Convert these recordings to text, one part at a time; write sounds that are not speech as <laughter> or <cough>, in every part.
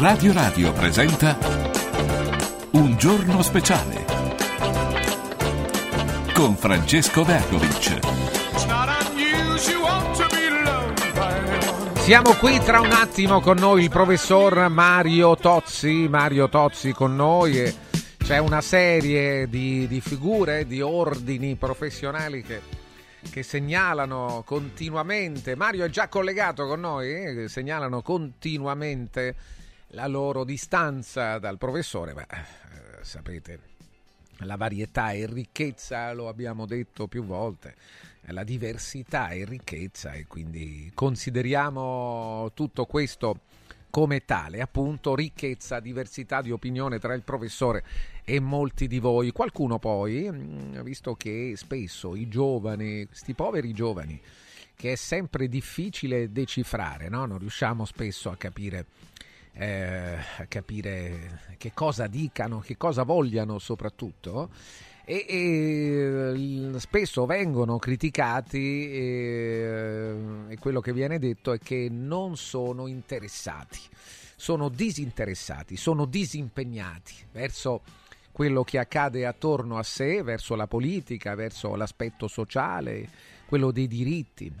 Radio Radio presenta Un giorno speciale con Francesco Vergovic. Siamo qui tra un attimo con noi il professor Mario Tozzi, Mario Tozzi con noi e c'è una serie di, di figure, di ordini professionali che, che, segnalano continuamente, Mario è già collegato con noi, eh, segnalano continuamente la loro distanza dal professore, ma eh, sapete, la varietà e ricchezza, lo abbiamo detto più volte, la diversità e ricchezza e quindi consideriamo tutto questo come tale, appunto ricchezza, diversità di opinione tra il professore e molti di voi. Qualcuno poi, mm, visto che spesso i giovani, questi poveri giovani, che è sempre difficile decifrare, no? non riusciamo spesso a capire eh, capire che cosa dicano, che cosa vogliano soprattutto. E, e, spesso vengono criticati e, e, quello che viene detto è che non sono interessati, sono disinteressati, sono disimpegnati verso quello che accade attorno a sé, verso la politica, verso l'aspetto sociale, quello dei diritti.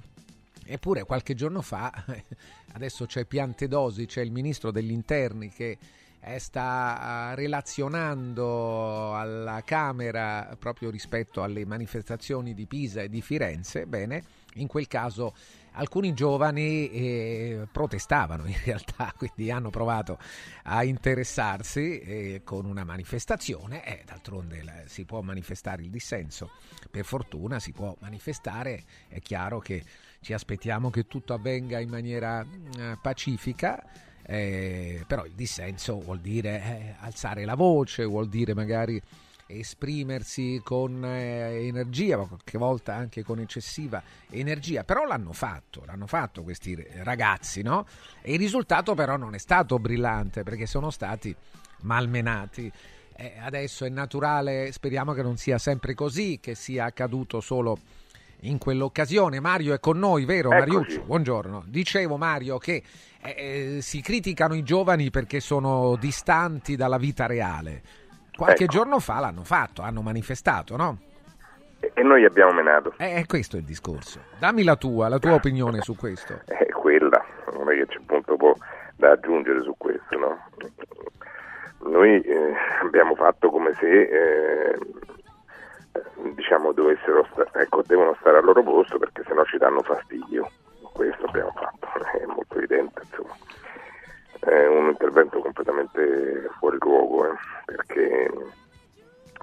Eppure qualche giorno fa, <laughs> adesso c'è Piantedosi, c'è il ministro degli interni che eh, sta relazionando alla Camera proprio rispetto alle manifestazioni di Pisa e di Firenze, bene, in quel caso alcuni giovani eh, protestavano in realtà, <laughs> quindi hanno provato a interessarsi eh, con una manifestazione. E d'altronde la, si può manifestare il dissenso, per fortuna si può manifestare, è chiaro che ci aspettiamo che tutto avvenga in maniera eh, pacifica. Eh, però il dissenso vuol dire eh, alzare la voce, vuol dire magari esprimersi con eh, energia, qualche volta anche con eccessiva energia, però l'hanno fatto, l'hanno fatto questi ragazzi, no? E il risultato però non è stato brillante perché sono stati malmenati. Eh, adesso è naturale, speriamo che non sia sempre così, che sia accaduto solo in quell'occasione. Mario è con noi, vero Eccoci. Mariuccio? Buongiorno. Dicevo Mario che eh, eh, si criticano i giovani perché sono distanti dalla vita reale. Qualche ecco. giorno fa l'hanno fatto, hanno manifestato, no? E noi abbiamo menato. Eh, questo è il discorso. Dammi la tua, la tua opinione su questo. <laughs> È quella, non è che c'è po' da aggiungere su questo, no? Noi eh, abbiamo fatto come se eh, diciamo dovessero sta- ecco, devono stare al loro posto perché sennò ci danno fastidio. Questo abbiamo fatto, <laughs> è molto evidente, insomma. È un intervento completamente fuori luogo eh, perché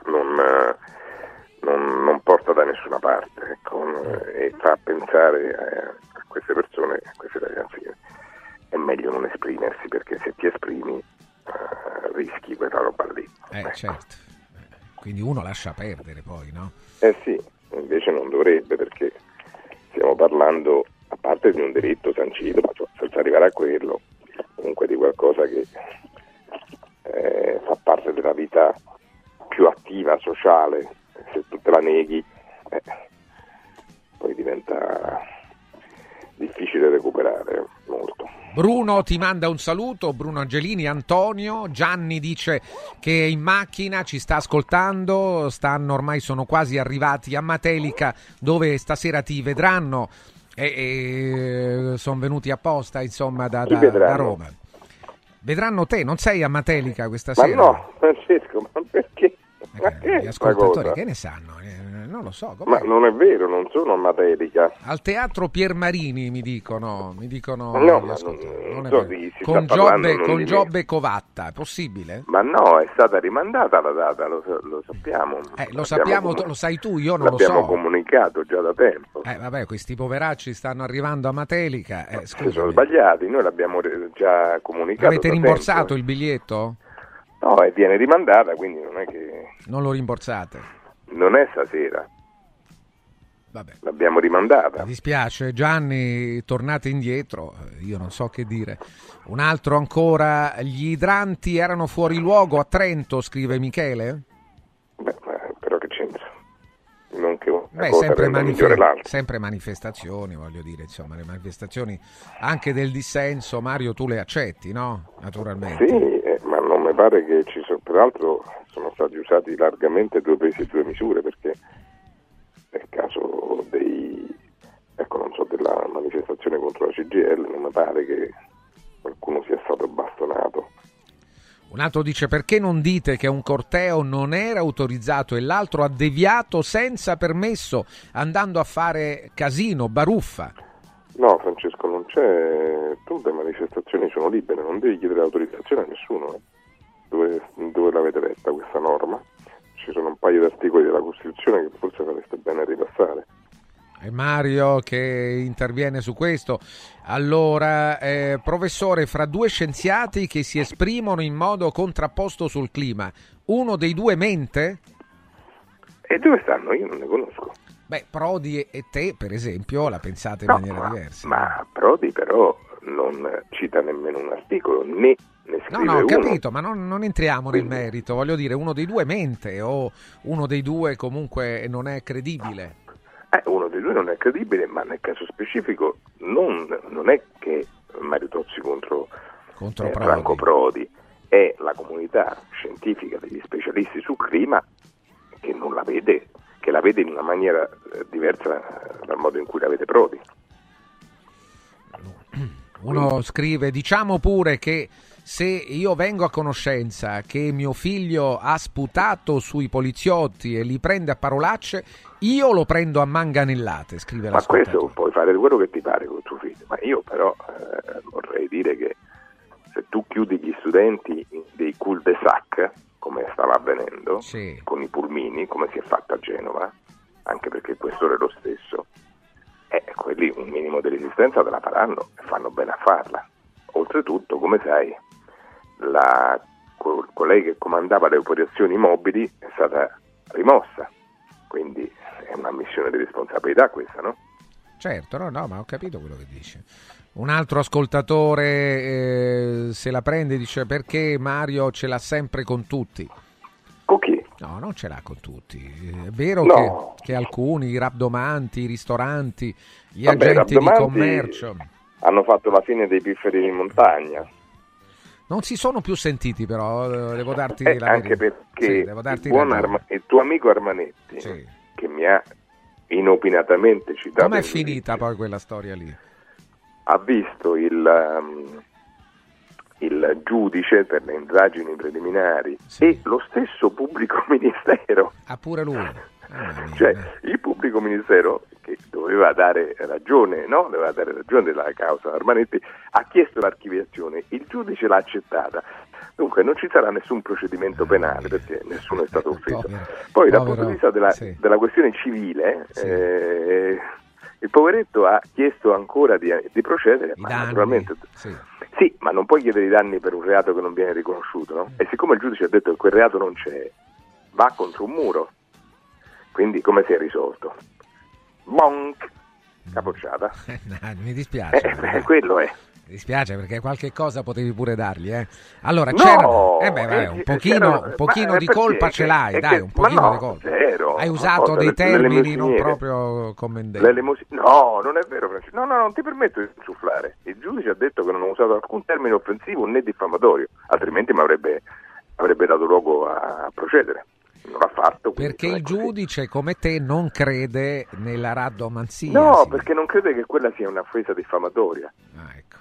non, non, non, porta da nessuna parte ecco, e fa pensare a, queste persone, a questi ragazzi che è meglio non esprimersi perché se ti esprimi uh, rischi quella roba lì. Eh, ecco. certo quindi uno lascia perdere poi, no? Eh sì, invece non dovrebbe perché stiamo parlando, a parte di un diritto sancito, ma senza arrivare a quello, comunque di qualcosa che eh, fa parte della vita più attiva, sociale, se tu te la neghi eh, poi diventa difficile recuperare molto. Bruno ti manda un saluto, Bruno Angelini, Antonio, Gianni dice che è in macchina, ci sta ascoltando, stanno ormai sono quasi arrivati a Matelica dove stasera ti vedranno e, e sono venuti apposta insomma da, da, da, Roma. Vedranno te, non sei a Matelica questa ma sera? No, Francesco, ma perché? Ma eh, gli ascoltatori che ne sanno? Non lo so. Com'è? Ma non è vero, non sono a Matelica. Al teatro Piermarini mi dicono, mi dicono no, ma non, non so, con, Giobbe, con Giobbe Covatta, è possibile? Ma no, è stata rimandata la data, lo, lo sappiamo. Eh, lo sappiamo, comun- lo sai tu, io non lo so. L'abbiamo comunicato già da tempo. Eh, vabbè, questi poveracci stanno arrivando a Matelica. Eh, sono sbagliati, noi l'abbiamo già comunicato. Avete rimborsato il biglietto? No, e viene rimandata, quindi non è che... Non lo rimborsate? Non è stasera. Vabbè. L'abbiamo rimandata. Mi dispiace, Gianni, tornate indietro, io non so che dire. Un altro ancora, gli idranti erano fuori luogo a Trento, scrive Michele? Beh, però che c'entra? Non che Beh, sempre, manif- sempre, manifestazioni, voglio dire, insomma, le manifestazioni anche del dissenso, Mario, tu le accetti, no? Naturalmente. Sì, eh, ma non mi pare che ci sono, peraltro sono stati usati largamente due pesi e due misure, perché nel caso dei, ecco, non so, della manifestazione contro la CGL, non mi pare che qualcuno sia stato bastonato un altro dice perché non dite che un corteo non era autorizzato e l'altro ha deviato senza permesso andando a fare casino, baruffa? No Francesco, non c'è, tutte le manifestazioni sono libere, non devi chiedere autorizzazione a nessuno. Eh. Dove, dove l'avete letta questa norma? Ci sono un paio di articoli della Costituzione che forse fareste bene a ripassare. È Mario che interviene su questo. Allora, eh, professore, fra due scienziati che si esprimono in modo contrapposto sul clima, uno dei due mente? E dove stanno? Io non ne conosco. Beh, Prodi e te, per esempio, la pensate in no, maniera ma, diversa. Ma Prodi però non cita nemmeno un articolo, né No, no, ho capito, ma non, non entriamo Quindi. nel merito. Voglio dire, uno dei due mente o uno dei due comunque non è credibile. Eh, uno dei due non è credibile, ma nel caso specifico non, non è che Mario Tozzi contro, contro eh, Prodi. Franco Prodi, è la comunità scientifica degli specialisti sul clima che non la vede, che la vede in una maniera eh, diversa dal modo in cui la vede Prodi. Uno scrive, diciamo pure che se io vengo a conoscenza che mio figlio ha sputato sui poliziotti e li prende a parolacce, io lo prendo a manganellate, scrive la Ma questo puoi fare quello che ti pare con tuo figlio, ma io però eh, vorrei dire che se tu chiudi gli studenti dei cul-de-sac, come stava avvenendo, sì. con i pulmini, come si è fatto a Genova, anche perché questo è lo stesso, eh, quelli un minimo di resistenza te la faranno e fanno bene a farla. Oltretutto, come sai, la, colei che comandava le operazioni mobili è stata rimossa, quindi è una missione di responsabilità questa, no? Certo, no, no, ma ho capito quello che dice. Un altro ascoltatore eh, se la prende e dice perché Mario ce l'ha sempre con tutti. Con chi? No, non ce l'ha con tutti. È vero no. che, che, alcuni, i rabdomanti, i ristoranti, gli Vabbè, agenti di commercio... Hanno fatto la fine dei pifferi di montagna. Non si sono più sentiti però, devo darti eh, la Anche verità. perché sì, il, Arma- il, tuo amico Armanetti, sì. che mi ha inopinatamente citato... Com'è finita poi quella storia lì? Ha visto il, um, il giudice per le indagini preliminari sì. e lo stesso pubblico <laughs> ministero. Ah, pure lui? Ah, cioè, il pubblico ministero che doveva dare ragione, no? doveva dare ragione della causa Armanetti, ha chiesto l'archiviazione, il giudice l'ha accettata. Dunque non ci sarà nessun procedimento penale perché nessuno è stato offeso. Poi dal punto di vista della, sì. della questione civile, Sì. eh, il poveretto ha chiesto ancora di, di procedere, I ma danni, naturalmente... sì. Sì, ma non puoi chiedere i danni per un reato che non viene riconosciuto, no? E siccome il giudice ha detto che quel reato non c'è, va contro un muro. Quindi come si è risolto? Bonk! Capocciata. <laughs> No, mi dispiace. Eh, beh, quello è. Mi dispiace perché qualche cosa potevi pure dargli, eh. Allora, No, eh beh, vai, eh, un pochino, un pochino di colpa ce l'hai, dai, un pochino no, di colpa. zero. Hai usato dei le- termini non proprio commendevoli. No, non è vero, Francesco. No, no, non ti permetto di insufflare. Il giudice ha detto che non ho usato alcun termine offensivo né diffamatorio, altrimenti mi avrebbe, avrebbe dato luogo a procedere. Non l'ha fatto. Perché il giudice, come te, non crede nella raddomanzia. No, sì. perché non crede che quella sia un'offesa diffamatoria. Ah, ecco.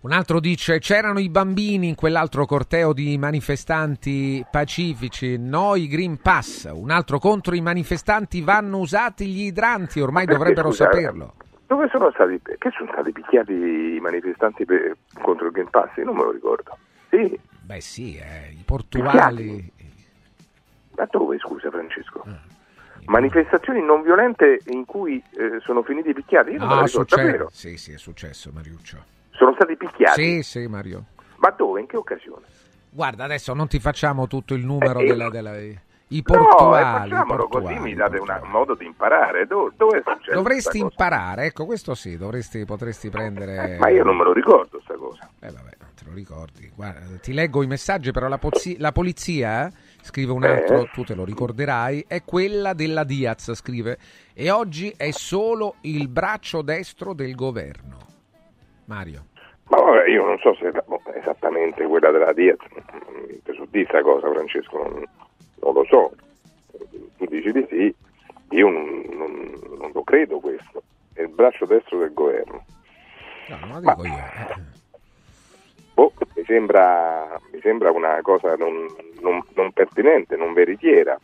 Un altro dice: C'erano i bambini in quell'altro corteo di manifestanti pacifici, no i Green Pass. Un altro contro i manifestanti vanno usati gli idranti, ormai Perché, dovrebbero scusa, saperlo. Dove sono stati, che sono stati picchiati i manifestanti per- contro il Green Pass? Io non me lo ricordo. Sì, Beh, sì, eh, i portuali. Ma dove, scusa Francesco? Ah, Manifestazioni non violente in cui eh, sono finiti picchiati? Io non lo ricordo, succe-. Sì, sì, è successo, Mariuccio. Sono stati picchiati? Sì, sì, Mario. Ma dove? In che occasione? Guarda, adesso non ti facciamo tutto il numero Eh, della, della- I no, eh, portuali. i facciamolo portuali, così mi i date una- portuali. un modo di imparare. Dove, dove è successo Dovresti imparare, ecco, questo sì, dovresti, potresti prendere... Eh, Ma io non me lo ricordo sta cosa. Eh vabbè, non te lo ricordi. Guarda, ti leggo i messaggi, però la, pozzi- la polizia scrive un altro, eh. tu te lo ricorderai, è quella della Diaz, scrive, e oggi è solo il braccio destro del governo. Mario. Ma vabbè, io non so se è esattamente quella della Diaz, ti so di questa cosa Francesco, non, non, lo so, tu dici di sì, io non, non, non lo credo questo, è il braccio destro del governo. No, non lo dico Ma, io. Eh. Boh, mi, sembra, mi sembra una cosa non, non pertinente, non veritiera.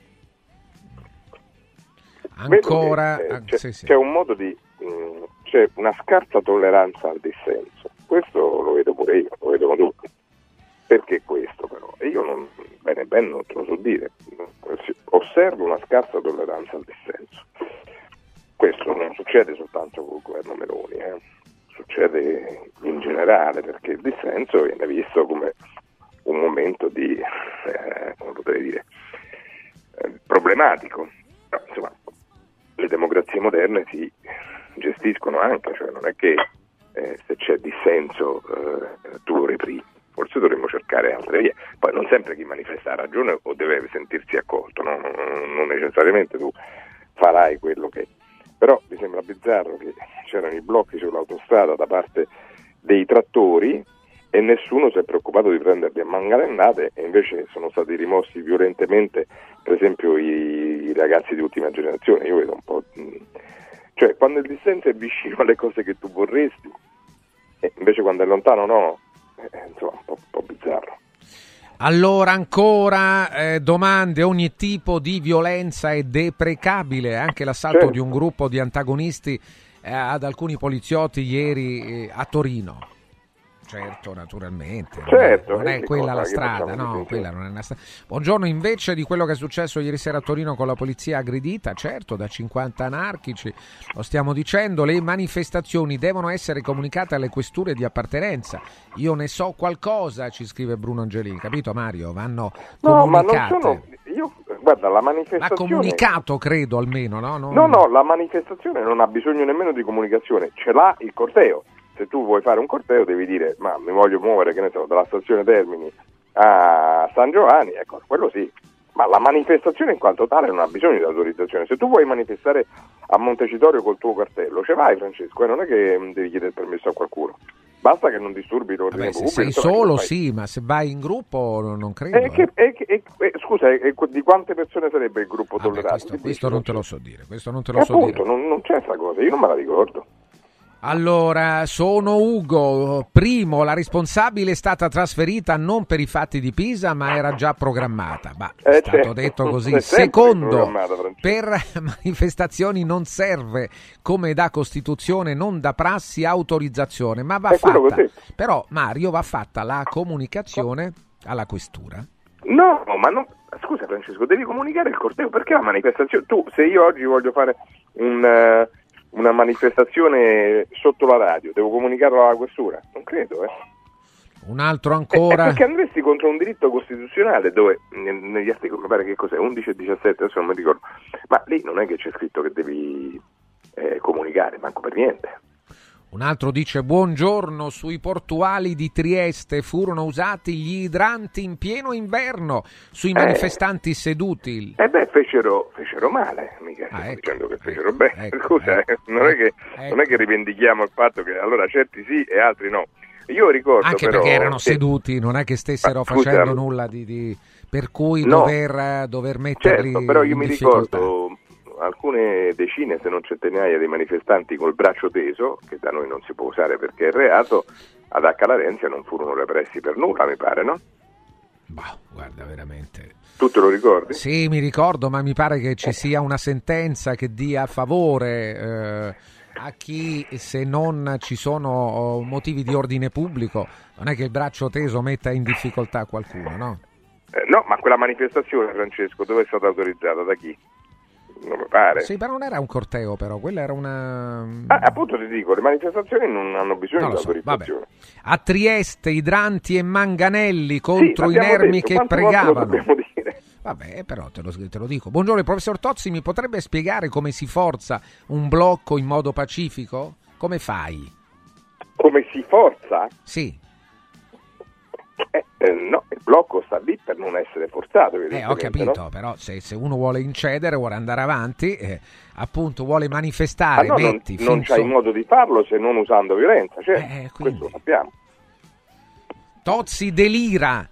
Ancora eh, c'è, sì, sì. c'è, un modo di mh, mm, c'è una scarsa tolleranza al dissenso. Questo lo vedo pure io, lo vedono tutti. Perché questo però? Io non, bene bene non te lo so dire. Osservo una scarsa tolleranza al dissenso. Questo non succede soltanto con il governo Meloni, eh. succede in generale perché il dissenso viene visto come un momento di, eh, come potrei dire, eh, problematico. No, insomma, le democrazie moderne si gestiscono anche, cioè non è che eh, se c'è dissenso eh, tu lo reprimi, forse dovremmo cercare altre vie. Poi non sempre chi manifesta ha ragione o deve sentirsi accolto, no? non necessariamente tu farai quello che... Però mi sembra bizzarro che c'erano i blocchi sull'autostrada da parte dei trattori e nessuno si è preoccupato di prenderli a manganellate e invece sono stati rimossi violentemente per esempio i, i ragazzi di ultima generazione, io vedo un po'... Cioè quando il dissenso è vicino alle cose che tu vorresti, e invece quando è lontano no, eh, insomma un po', un po' bizzarro. Allora ancora eh, domande, ogni tipo di violenza è deprecabile, anche l'assalto certo. di un gruppo di antagonisti eh, ad alcuni poliziotti ieri eh, a Torino. Certo, naturalmente. Certo, non è, quella la strada, no, quella non è una strada. Buongiorno, invece di quello che è successo ieri sera a Torino con la polizia aggredita, certo, da 50 anarchici, lo stiamo dicendo, le manifestazioni devono essere comunicate alle questure di appartenenza. Io ne so qualcosa, ci scrive Bruno Angelini, capito Mario? Vanno no, comunicate. Ma non sono... Io, guarda, la manifestazione... Ha comunicato, credo, almeno, no? Non... No, no, la manifestazione non ha bisogno nemmeno di comunicazione, ce l'ha il corteo se tu vuoi fare un corteo devi dire ma mi voglio muovere che ne so, dalla stazione Termini a San Giovanni, ecco, quello sì. Ma la manifestazione in quanto tale non ha bisogno di autorizzazione. Se tu vuoi manifestare a Montecitorio col tuo cartello, ce vai Francesco, e non è che devi chiedere permesso a qualcuno. Basta che non disturbi l'ordine Vabbè, pubblico. Se sei solo sì, ma se vai in gruppo non credo. E che, eh. e, e, scusa, di quante persone sarebbe il gruppo tollerato? Questo, questo non te lo so dire. Questo non te lo so appunto, dire. Non, non c'è questa cosa, io non me la ricordo. Allora, sono Ugo. Primo, la responsabile è stata trasferita non per i fatti di Pisa, ma era già programmata. Bah, è eh, stato certo. detto <laughs> così. Secondo, per <laughs> manifestazioni non serve, come da Costituzione, non da prassi, autorizzazione, ma va fatta. Però, Mario, va fatta la comunicazione alla questura. No, ma non, scusa Francesco, devi comunicare il corteo perché la manifestazione? Tu, se io oggi voglio fare un, uh, una manifestazione sotto la radio, devo comunicarlo alla questura? Non credo, eh. Un altro ancora. Eh, perché andresti contro un diritto costituzionale dove negli articoli, mi pare che cos'è, 11 e 17, adesso non mi ricordo, ma lì non è che c'è scritto che devi eh, comunicare, manco per niente. Un altro dice buongiorno, sui portuali di Trieste furono usati gli idranti in pieno inverno sui eh, manifestanti seduti. Eh beh, fecero, fecero male, mica ah, ecco, dicendo che fecero ecco, bene. Ecco, <laughs> Scusa, ecco, non, è che, non, è che, rivendichiamo il fatto che allora certi sì e altri no. Io ricordo Anche però, perché erano che... seduti, non è che stessero facendo nulla di, di... per cui no, dover, dover metterli certo, però io mi difficoltà. ricordo alcune decine, se non centinaia, di manifestanti col braccio teso, che da noi non si può usare perché è reato, ad Accalarenzia non furono repressi per nulla, mi pare, no? Bah, guarda, veramente. Tu te lo ricordi? Sì, mi ricordo, ma mi pare che ci sia una sentenza che dia favore eh, a chi, se non ci sono oh, motivi di ordine pubblico, non è che il braccio teso metta in difficoltà qualcuno, no? Eh, no, ma quella manifestazione, Francesco, dove è stata autorizzata? Da chi? Non mi pare. Sì, però non era un corteo, però, quella era una. Ah, appunto ti dico, le manifestazioni non hanno bisogno non di so, autorizzazione. Vabbè. A Trieste, idranti e manganelli contro sì, i nermi detto, che pregavano. Vabbè, però te lo, te lo, dico. Buongiorno, il professor Tozzi mi potrebbe spiegare come si forza un blocco in modo pacifico? Come fai? Come si forza? Sì. Eh, Eh, no, il blocco sta lì per non essere forzato. Eh, ho capito, no? però se, se, uno vuole incedere, vuole andare avanti, eh, appunto vuole manifestare, ah, no, metti, non, non c'hai modo di farlo se non usando violenza, cioè, eh, questo lo sappiamo. Tozzi delira.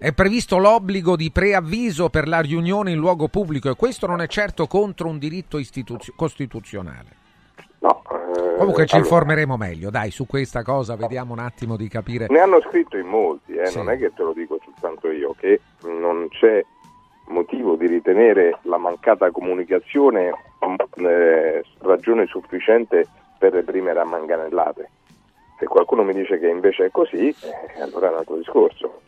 È previsto l'obbligo di preavviso per la riunione in luogo pubblico e questo non è certo contro un diritto istituzio- costituzionale. No, eh, Comunque ci allora, informeremo meglio, dai, su questa cosa vediamo un attimo di capire. Ne hanno scritto in molti, eh, Sì. non è che te lo dico soltanto io, che non c'è motivo di ritenere la mancata comunicazione eh, ragione sufficiente per reprimere a manganellate. Se qualcuno mi dice che invece è così, eh, allora è un altro discorso.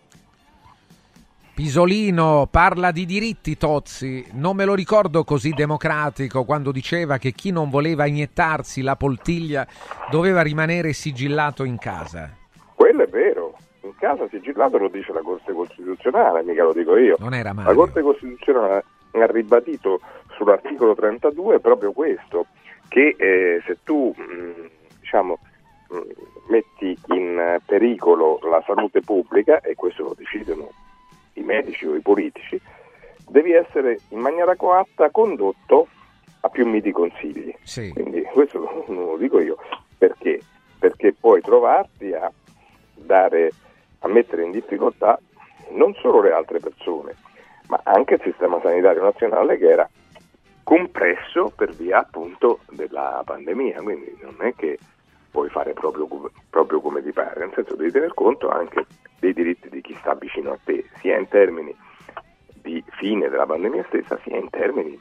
Pisolino parla di diritti, Tozzi. Non me lo ricordo così democratico quando diceva che chi non voleva iniettarsi la poltiglia doveva rimanere sigillato in casa. Quello è vero, in casa sigillato lo dice la Corte Costituzionale, mica lo dico io. Non era La Mario. Corte Costituzionale ha ribadito sull'articolo 32 proprio questo, che eh, se tu mh, diciamo, mh, metti in pericolo la salute pubblica, e questo lo decidono i medici o i politici, devi essere in maniera coatta condotto a più miti consigli. Sì. Quindi questo <laughs> non lo dico io, perché? Perché puoi trovarti a dare, a mettere in difficoltà non solo le altre persone, ma anche il sistema sanitario nazionale che era compresso per via appunto della pandemia, quindi non è che puoi fare proprio, proprio come ti pare, nel senso devi tener conto anche dei diritti di chi sta vicino a te, sia in termini di fine della pandemia stessa, sia in termini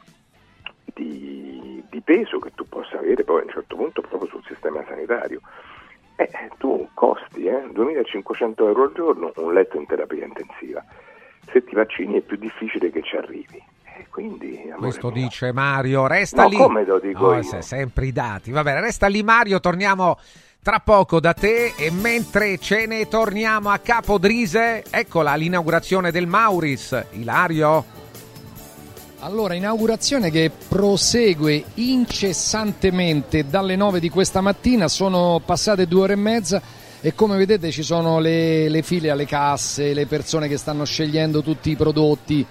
di, di peso che tu possa avere poi a un certo punto proprio sul sistema sanitario. Eh, tu costi eh, 2.500 euro al giorno un letto in terapia intensiva. Se ti vaccini è più difficile che ci arrivi. Quindi, Questo mio, dice Mario. Resta No, lì. come lo dico No, io? se- sempre i dati. Va bene, resta lì Mario, torniamo tra poco da te e mentre ce ne torniamo a Capodrise, eccola l'inaugurazione del Mauris. Ilario? Allora, inaugurazione che prosegue incessantemente dalle 9 di questa mattina, sono passate due ore e mezza e come vedete ci sono le, le file alle casse, le persone che stanno scegliendo tutti i prodotti.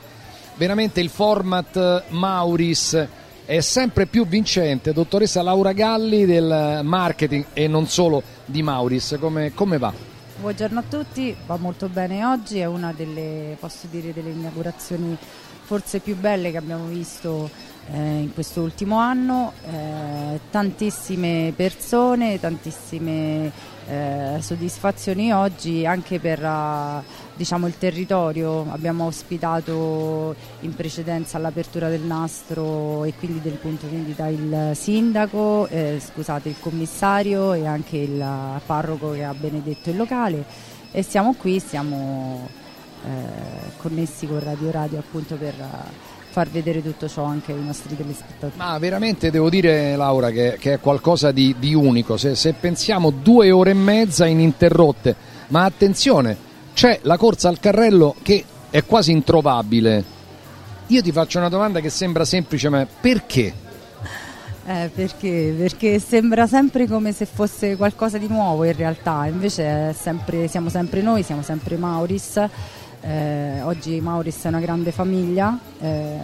Veramente il format Mauris è sempre più vincente. Dottoressa Laura Galli del marketing e non solo di Mauris, come, come va? Buongiorno a tutti, va molto bene oggi, è una delle, dire, delle inaugurazioni forse più belle che abbiamo visto eh, in questo ultimo anno, Eh, tantissime persone, tantissime eh, soddisfazioni oggi anche per ah, diciamo, il territorio, abbiamo ospitato in precedenza all'apertura del nastro e quindi del punto vendita il sindaco, eh, scusate il commissario e anche il parroco che ha benedetto il locale e siamo qui, siamo eh, connessi con Radio Radio appunto per far vedere tutto ciò anche ai nostri telespettatori. Ma veramente devo dire, Laura, che, che è qualcosa di, di unico. Se, se pensiamo due ore e mezza ininterrotte, ma attenzione, c'è la corsa al carrello che è quasi introvabile. Io ti faccio una domanda che sembra semplice, ma perché? Eh, perché? Perché sembra sempre come se fosse qualcosa di nuovo in realtà, invece sempre- siamo sempre noi, siamo sempre Mauris. Eh, oggi Mauris è una grande famiglia, eh,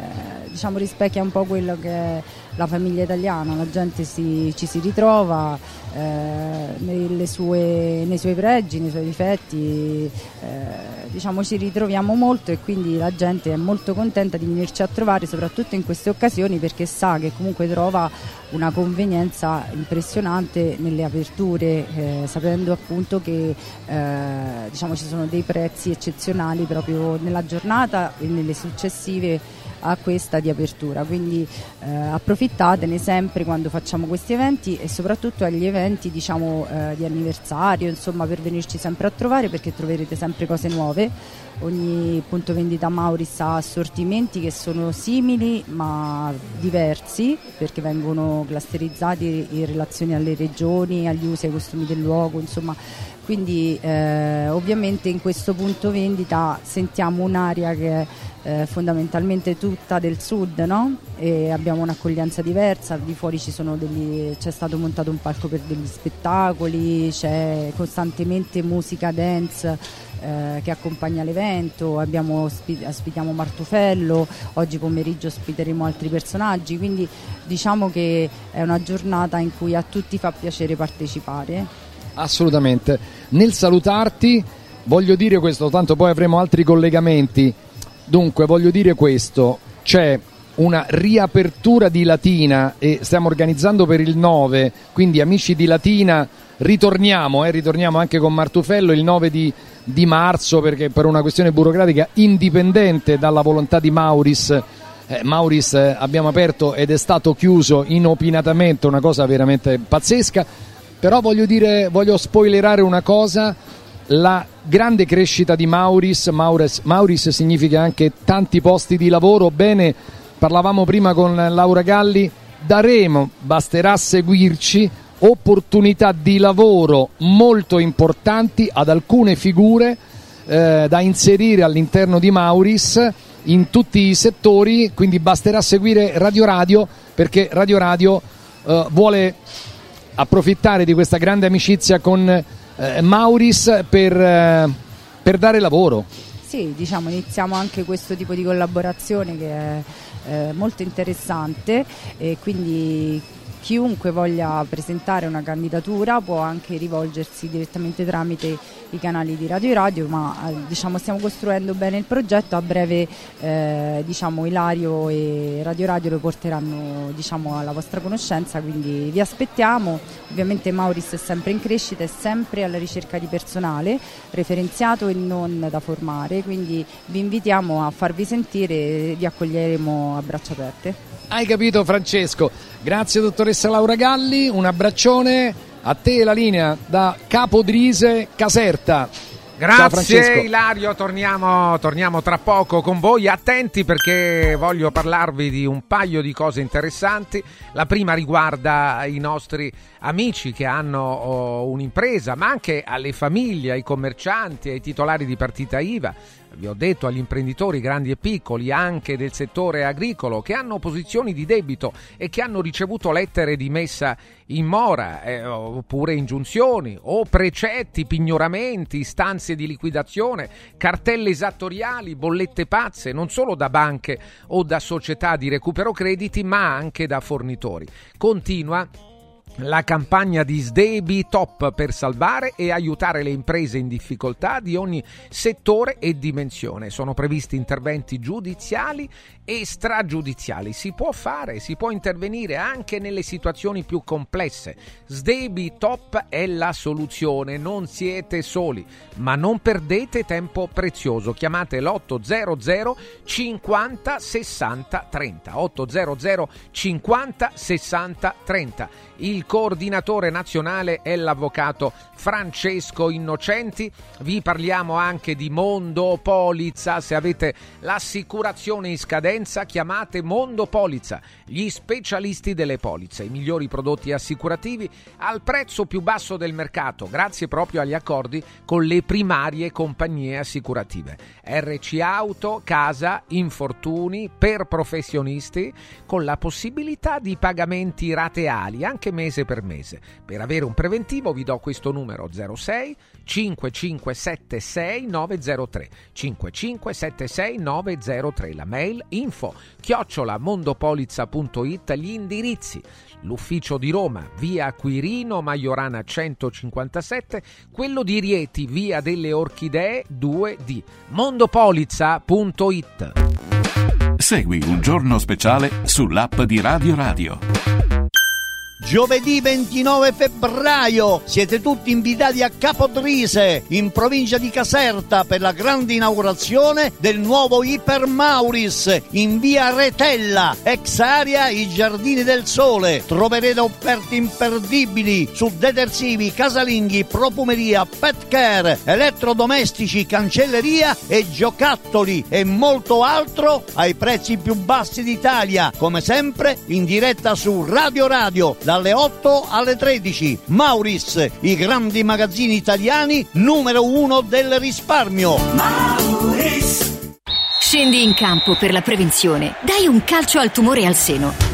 diciamo rispecchia un po' quello che la famiglia italiana, la gente si- ci si ritrova eh, sue- nei suoi pregi, nei suoi difetti, eh, diciamo ci ritroviamo molto e quindi la gente è molto contenta di venirci a trovare soprattutto in queste occasioni perché sa che comunque trova una convenienza impressionante nelle aperture, eh, sapendo appunto che eh, diciamo ci sono dei prezzi eccezionali proprio nella giornata e nelle successive a questa di apertura, quindi eh, approfittatene sempre quando facciamo questi eventi e soprattutto agli eventi diciamo eh, di anniversario, insomma per venirci sempre a trovare perché troverete sempre cose nuove. Ogni punto vendita Mauris ha assortimenti che sono simili ma diversi perché vengono clusterizzati in relazione alle regioni, agli usi e ai costumi del luogo, insomma quindi eh, ovviamente in questo punto vendita sentiamo un'area che è eh, fondamentalmente tutta del sud, no? E abbiamo un'accoglienza diversa, di fuori degli- c'è stato montato un palco per degli spettacoli, c'è costantemente musica dance, eh, che accompagna l'evento, abbiamo ospi- ospitiamo Martufello, oggi pomeriggio ospiteremo altri personaggi, quindi diciamo che è una giornata in cui a tutti fa piacere partecipare. Assolutamente. Nel salutarti voglio dire questo, tanto poi avremo altri collegamenti. Dunque, voglio dire questo, c'è una riapertura di Latina e stiamo organizzando per il 9, quindi amici di Latina ritorniamo, eh, ritorniamo anche con Martufello il 9 di, di, marzo perché per una questione burocratica indipendente dalla volontà di Mauris. Eh, Mauris eh, abbiamo aperto ed è stato chiuso inopinatamente, una cosa veramente pazzesca. Però voglio dire, voglio spoilerare una cosa, la grande crescita di Mauris, Mauris, Mauris significa anche tanti posti di lavoro, bene, parlavamo prima con Laura Galli, daremo, basterà seguirci, opportunità di lavoro molto importanti ad alcune figure eh, da inserire all'interno di Mauris in tutti i settori, quindi basterà seguire Radio Radio perché Radio Radio eh, vuole approfittare di questa grande amicizia con eh, Mauris per, eh, per, dare lavoro. Sì, diciamo, iniziamo anche questo tipo di collaborazione che è eh, molto interessante e quindi chiunque voglia presentare una candidatura può anche rivolgersi direttamente tramite i canali di Radio Radio, ma eh, diciamo, stiamo costruendo bene il progetto, a breve eh, diciamo, Ilario e Radio Radio lo porteranno diciamo, alla vostra conoscenza, quindi vi aspettiamo, ovviamente Mauris è sempre in crescita, è sempre alla ricerca di personale referenziato e non da formare, quindi vi invitiamo a farvi sentire e vi accoglieremo a braccia aperte. Hai capito Francesco? Grazie dottoressa Laura Galli, un abbraccione a te la linea da Capodrise Caserta. Grazie Ilario, torniamo, torniamo, tra poco con voi. Attenti perché voglio parlarvi di un paio di cose interessanti. La prima riguarda i nostri amici che hanno oh, un'impresa, ma anche alle famiglie, ai commercianti, ai titolari di partita IVA vi ho detto agli imprenditori grandi e piccoli anche del settore agricolo che hanno posizioni di debito e che hanno ricevuto lettere di messa in mora eh, oppure ingiunzioni o precetti, pignoramenti, istanze di liquidazione, cartelle esattoriali, bollette pazze, non solo da banche o da società di recupero crediti ma anche da fornitori. Continua la campagna di Sdebi Top per salvare e aiutare le imprese in difficoltà di ogni settore e dimensione. Sono previsti interventi giudiziali e stragiudiziali. Si può fare, si può intervenire anche nelle situazioni più complesse. Sdebi Top è la soluzione, non siete soli, ma non perdete tempo prezioso. Chiamate l'800 50 60 30. 800 50 60 30. Il coordinatore nazionale è l'avvocato Francesco Innocenti. Vi parliamo anche di Mondo Polizza. Se avete l'assicurazione in scadenza, chiamate Mondo Polizza, gli specialisti delle polizze, i migliori prodotti assicurativi al prezzo più basso del mercato, grazie proprio agli accordi con le primarie compagnie assicurative. RC Auto, casa, infortuni per professionisti con la possibilità di pagamenti rateali anche mese per mese. Per avere un preventivo vi do questo numero 06 5576 903 5576 903 la mail info chiocciolamondopolizza.it gli indirizzi l'ufficio di Roma via Quirino Maiorana 157 quello di Rieti via delle Orchidee 2D mondopolizza.it Segui un giorno speciale sull'app di Radio Radio. Giovedì 29 febbraio siete tutti invitati a Capodrise, in provincia di Caserta, per la grande inaugurazione del nuovo Iper Mauris in via Retella, ex area I Giardini del Sole. Troverete offerte imperdibili su detersivi, casalinghi, profumeria, pet care, elettrodomestici, cancelleria e giocattoli e molto altro ai prezzi più bassi d'Italia. Come sempre in diretta su Radio Radio dalle 8 alle 13. Mauris, i grandi magazzini italiani numero uno del risparmio. Mauris. Scendi in campo per la prevenzione. Dai un calcio al tumore al seno.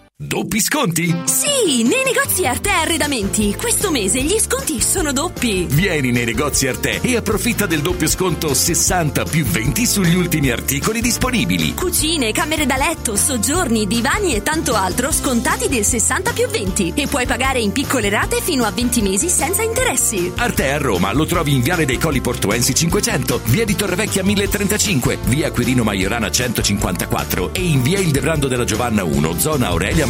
Doppi sconti? Sì, nei negozi Arte Arredamenti. Questo mese gli sconti sono doppi. Vieni nei negozi Arte e approfitta del doppio sconto 60 più 20 sugli ultimi articoli disponibili. Cucine, camere da letto, soggiorni, divani e tanto altro scontati del 60 più 20. E puoi pagare in piccole rate fino a 20 mesi senza interessi. Arte a Roma lo trovi in Viale dei Colli Portuensi 500, via di Torrevecchia 1035, via Quirino Maiorana 154 e in via Il Debrando della Giovanna 1, zona Aurelia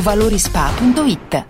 valorispa.it.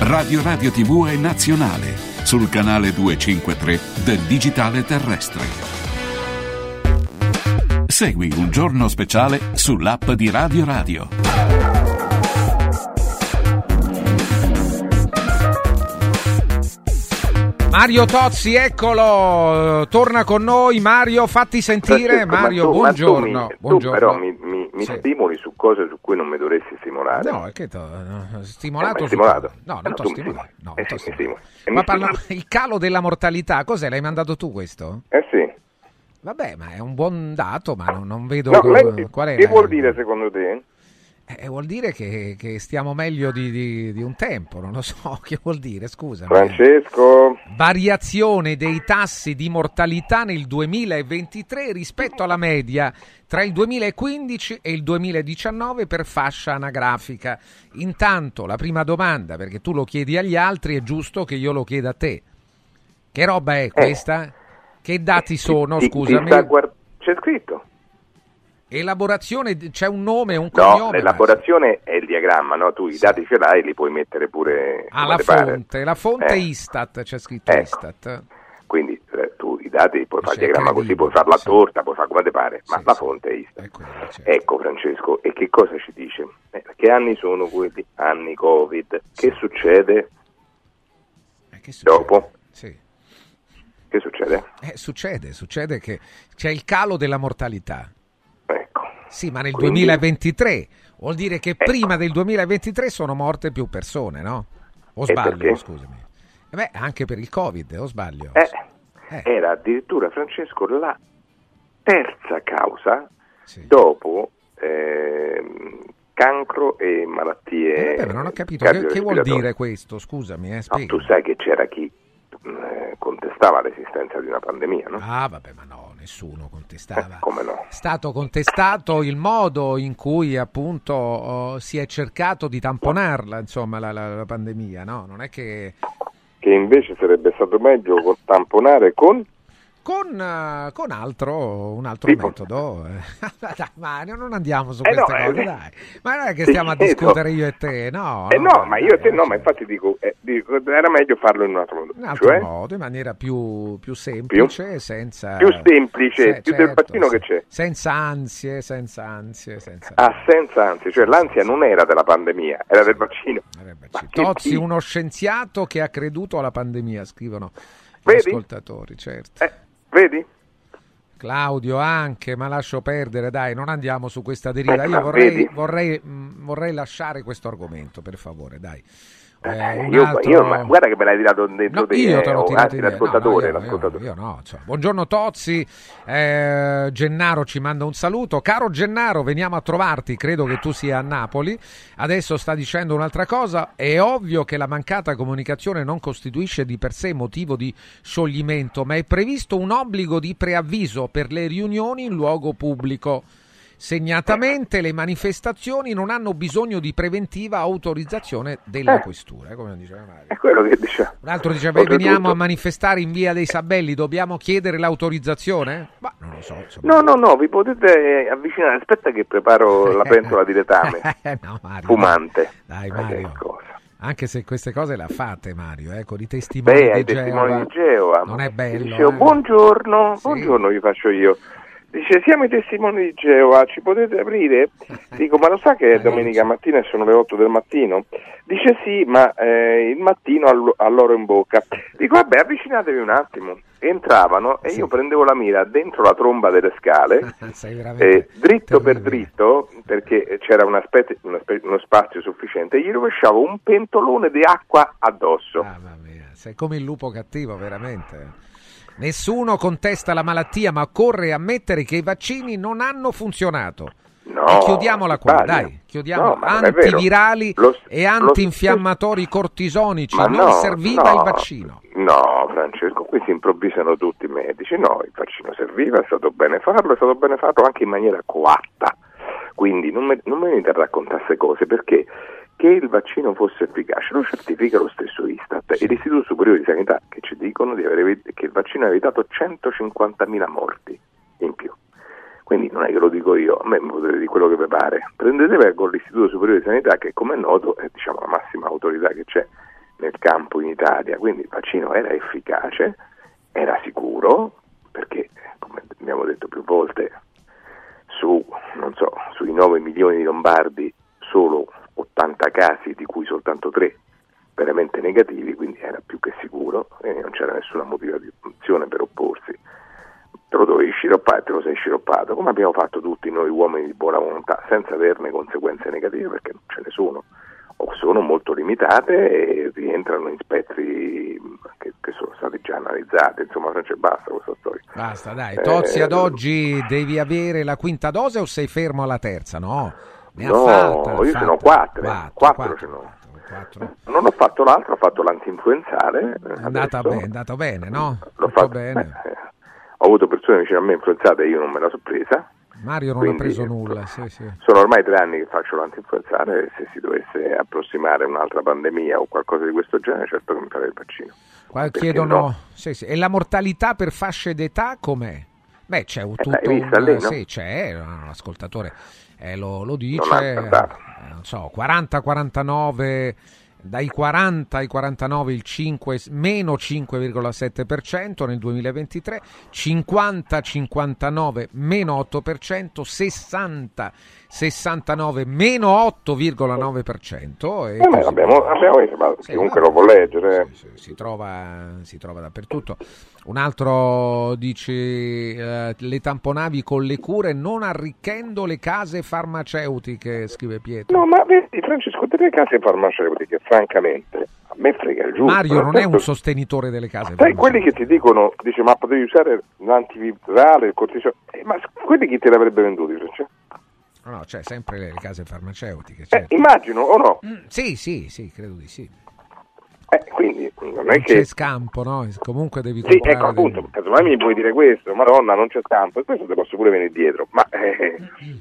Radio Radio TV è nazionale sul canale 253 del digitale terrestre. Segui un giorno speciale sull'app di Radio Radio. Mario Tozzi, eccolo, torna con noi. Mario, fatti sentire. Francesco, Mario, tu, buongiorno. Tu, buongiorno. tu però mi, mi, Sì. stimoli su cose su cui non mi dovresti stimolare. No, è che t'ho stimolato. Eh, ma su- stimolato? No, Eh, non no, t'ho tu mi stimolato. No, Eh t'ho sì, stimolato. E Ma parla... il calo della mortalità, cos'è? L'hai mandato tu questo? Eh sì. Vabbè, ma è un buon dato, ma non, non vedo No, co- lei- qual è. che la- vuol dire secondo te? Eh, vuol dire che, che stiamo meglio di, di- di un tempo, non lo so <laughs> che vuol dire, scusa. Francesco, Variazione dei tassi di mortalità nel 2023 rispetto alla media tra il 2015 e il 2019 per fascia anagrafica. Intanto la prima domanda, perché tu lo chiedi agli altri, è giusto che io lo chieda a te. Che roba è questa? Che dati sono, ti- ti scusami? sta guard- c'è scritto. Elaborazione, c'è un nome, un No, cognome? l'elaborazione è il diagramma, no? Tu i dati ce l'hai, li puoi mettere pure Ah, la ti pare. fonte, la fonte Eh, Istat, c'è scritto Ecco. Istat. Quindi eh, tu i dati puoi fare il Sì, diagramma così, puoi fare la torta, puoi fare come ti pare, ma la fonte è Istat. certo. Ecco Francesco, e che cosa ci dice? Eh, che anni sono quelli? Anni Covid. Che succede? Dopo? Sì. Che succede? Eh, succede, succede che c'è il calo della mortalità. Ecco. Sì, ma nel Quindi- 2023 vuol dire che prima del 2023 sono morte più persone, no? O sbaglio, scusami. Eh Beh, anche per il Covid, o sbaglio? Eh, Era addirittura Francesco la terza causa dopo ehm, cancro e malattie. Eh, vabbè, non ho capito che, che vuol dire questo, scusami, eh, No, tu sai che c'era chi eh, contestava l'esistenza di una pandemia, no? Ah, vabbè, ma no, nessuno contestava. come no? È stato contestato il modo in cui appunto oh, si è cercato di tamponarla, insomma, la, la- la pandemia, no? Non è che Che invece sarebbe stato meglio tamponare con con, eh, con altro, un altro Tipo? metodo. eh. <laughs> Dai, Mario, non andiamo su Eh, queste no, eh, cose, dai. Ma non è che ti stiamo a <laughs> discutere io e te, no? Eh no, ma io e te no, ma infatti dico, eh, dico, era meglio farlo in un altro modo. In altro cioè, modo, in maniera più, più semplice, senza... più semplice, Se- più del certo, vaccino sì. che c'è. Senza ansie, senza ansie, senza... Ah, senza ansia, cioè l'ansia non era della pandemia, era del vaccino. Tozzi, uno scienziato che ha creduto alla pandemia, scrivono gli Vedi? ascoltatori, certo. Eh, vedi? Claudio anche, ma lascio perdere, dai, non andiamo su questa deriva. Eh, Io vorrei, vorrei, mh, vorrei lasciare questo argomento, per favore, dai. Eh, un Io, altro- io- ma guarda che me l'hai tirato dentro No, te, io eh, te l'ho tirato anzi, via. No, l'ascoltatore, no, io- l'ascoltatore. io no, insomma. Buongiorno Tozzi, eh, Gennaro ci manda un saluto. Caro Gennaro, veniamo a trovarti, credo che tu sia a Napoli. Adesso sta dicendo un'altra cosa, è ovvio che la mancata comunicazione non costituisce di per sé motivo di scioglimento, ma è previsto un obbligo di preavviso per le riunioni in luogo pubblico. Segnatamente le manifestazioni non hanno bisogno di preventiva autorizzazione della Eh. questura, eh, come diceva Mario. È quello che diceva. Un altro dice, beh, Oltretutto- veniamo a manifestare in via dei Sabelli, dobbiamo chiedere l'autorizzazione? Ma non lo so, insomma. No, no, no, vi potete avvicinare. Aspetta che preparo la <laughs> pentola di letame. no, Mario, Fumante. Dai, Mario. cosa? Anche se queste cose le ha fatte Mario, eh, con i testimoni Beh, di testimoni Geova. di Geova. Non è bello. Dicevo, eh. buongiorno, buongiorno vi faccio io. Dice, siamo i testimoni di Geova, ci potete aprire? <laughs> Dico, ma lo sa che è domenica mattina e sono le 8 del mattino? Dice sì, ma eh, il mattino ha l'oro in bocca. Dico, vabbè, avvicinatevi un attimo. Entravano e io prendevo la mira dentro la tromba delle scale, <laughs> veramente eh, dritto per dritto, perché c'era una specie- una spe- uno spazio sufficiente, e gli rovesciavo un pentolone di acqua addosso. Sei come il lupo cattivo, veramente. Nessuno contesta la malattia, ma occorre ammettere che i vaccini non hanno funzionato. No, e chiudiamola qua, sbaglia. dai, chiudiamo No, antivirali Lo- e antinfiammatori cortisonici, Ma non no, serviva no, il vaccino. No, Francesco, qui si improvvisano tutti i medici. No, il vaccino serviva, è stato bene farlo, è stato bene farlo anche in maniera coatta. Quindi non, me- non mi venite a raccontare queste cose perché che il vaccino fosse efficace lo certifica lo stesso Istat e l'Istituto Superiore di Sanità che ci dicono di aver evi- che il vaccino ha evitato 150.000 morti in più. Quindi non è che lo dico io, a me potete dire quello che vi pare. Prendetevi con l'Istituto Superiore di Sanità che come è noto è diciamo, la massima autorità che c'è nel campo in Italia, quindi il vaccino era efficace, era sicuro, perché come abbiamo detto più volte, su, so, sui 9 milioni di lombardi solo 80 casi, di cui soltanto 3 veramente negativi, quindi era più che sicuro e non c'era nessuna motivazione per opporsi. Te lo dovevi sciroppare e te lo sei sciroppato, come abbiamo fatto tutti noi uomini di buona volontà, senza averne conseguenze negative perché non ce ne sono, o sono molto limitate e rientrano in spettri che, che sono stati già analizzati, insomma non c'è basta questa storia. Basta, dai. Eh, Tozzi ad oggi devi avere la quinta dose o sei fermo alla terza? No. Ne no, ha fatte, io n'ho fatte. quattro, Quattro, quattro, quattro. ce n'ho. Quattro. Non ho fatto l'altro, ho fatto l'antinfluenzale. È andata, bene, è andata bene, no? L'ho fatto bene. eh, <laughs> ho avuto persone vicino a me influenzate e io non me la so presa. Mario non ha preso nulla, sì, sì. Sono ormai tre anni che faccio l'antinfluenzale e se si dovesse approssimare un'altra pandemia o qualcosa di questo genere, certo che mi farei il vaccino. Qua chiedono, no? sì, e la mortalità per fasce d'età com'è? Beh, c'è un- tutto vista un... lì, no? Sì, c'è, l'ascoltatore eh, lo, lo dice, eh, so, 40-49, dai 40 ai 49 il 5, meno 5,7% nel 2023, 50-59 meno 8%, 60-69 meno 8,9%. E Eh, abbiamo, abbiamo ma Sì, lo può leggere. si trova, si trova dappertutto. Un altro dice eh, le tamponavi con le cure non arricchendo le case farmaceutiche, scrive Pietro. No, ma vedi, Francesco, delle case farmaceutiche, francamente, a me frega il giusto. Mario non è un sostenitore delle case Sai, farmaceutiche. quelli che ti dicono, dice, ma potevi usare l'antivirale, il cortisone, eh, ma quelli chi te l'avrebbe venduti, Francesco? No, no, c'è sempre le case farmaceutiche. Eh, certo. immagino, o no? Mm, Sì, sì, sì, credo di sì. Eh, quindi non è Non che... c'è scampo, no? Comunque devi Sì, ecco dei- appunto, casomai mi puoi dire questo, madonna non c'è scampo, e questo te posso pure venire dietro, ma eh,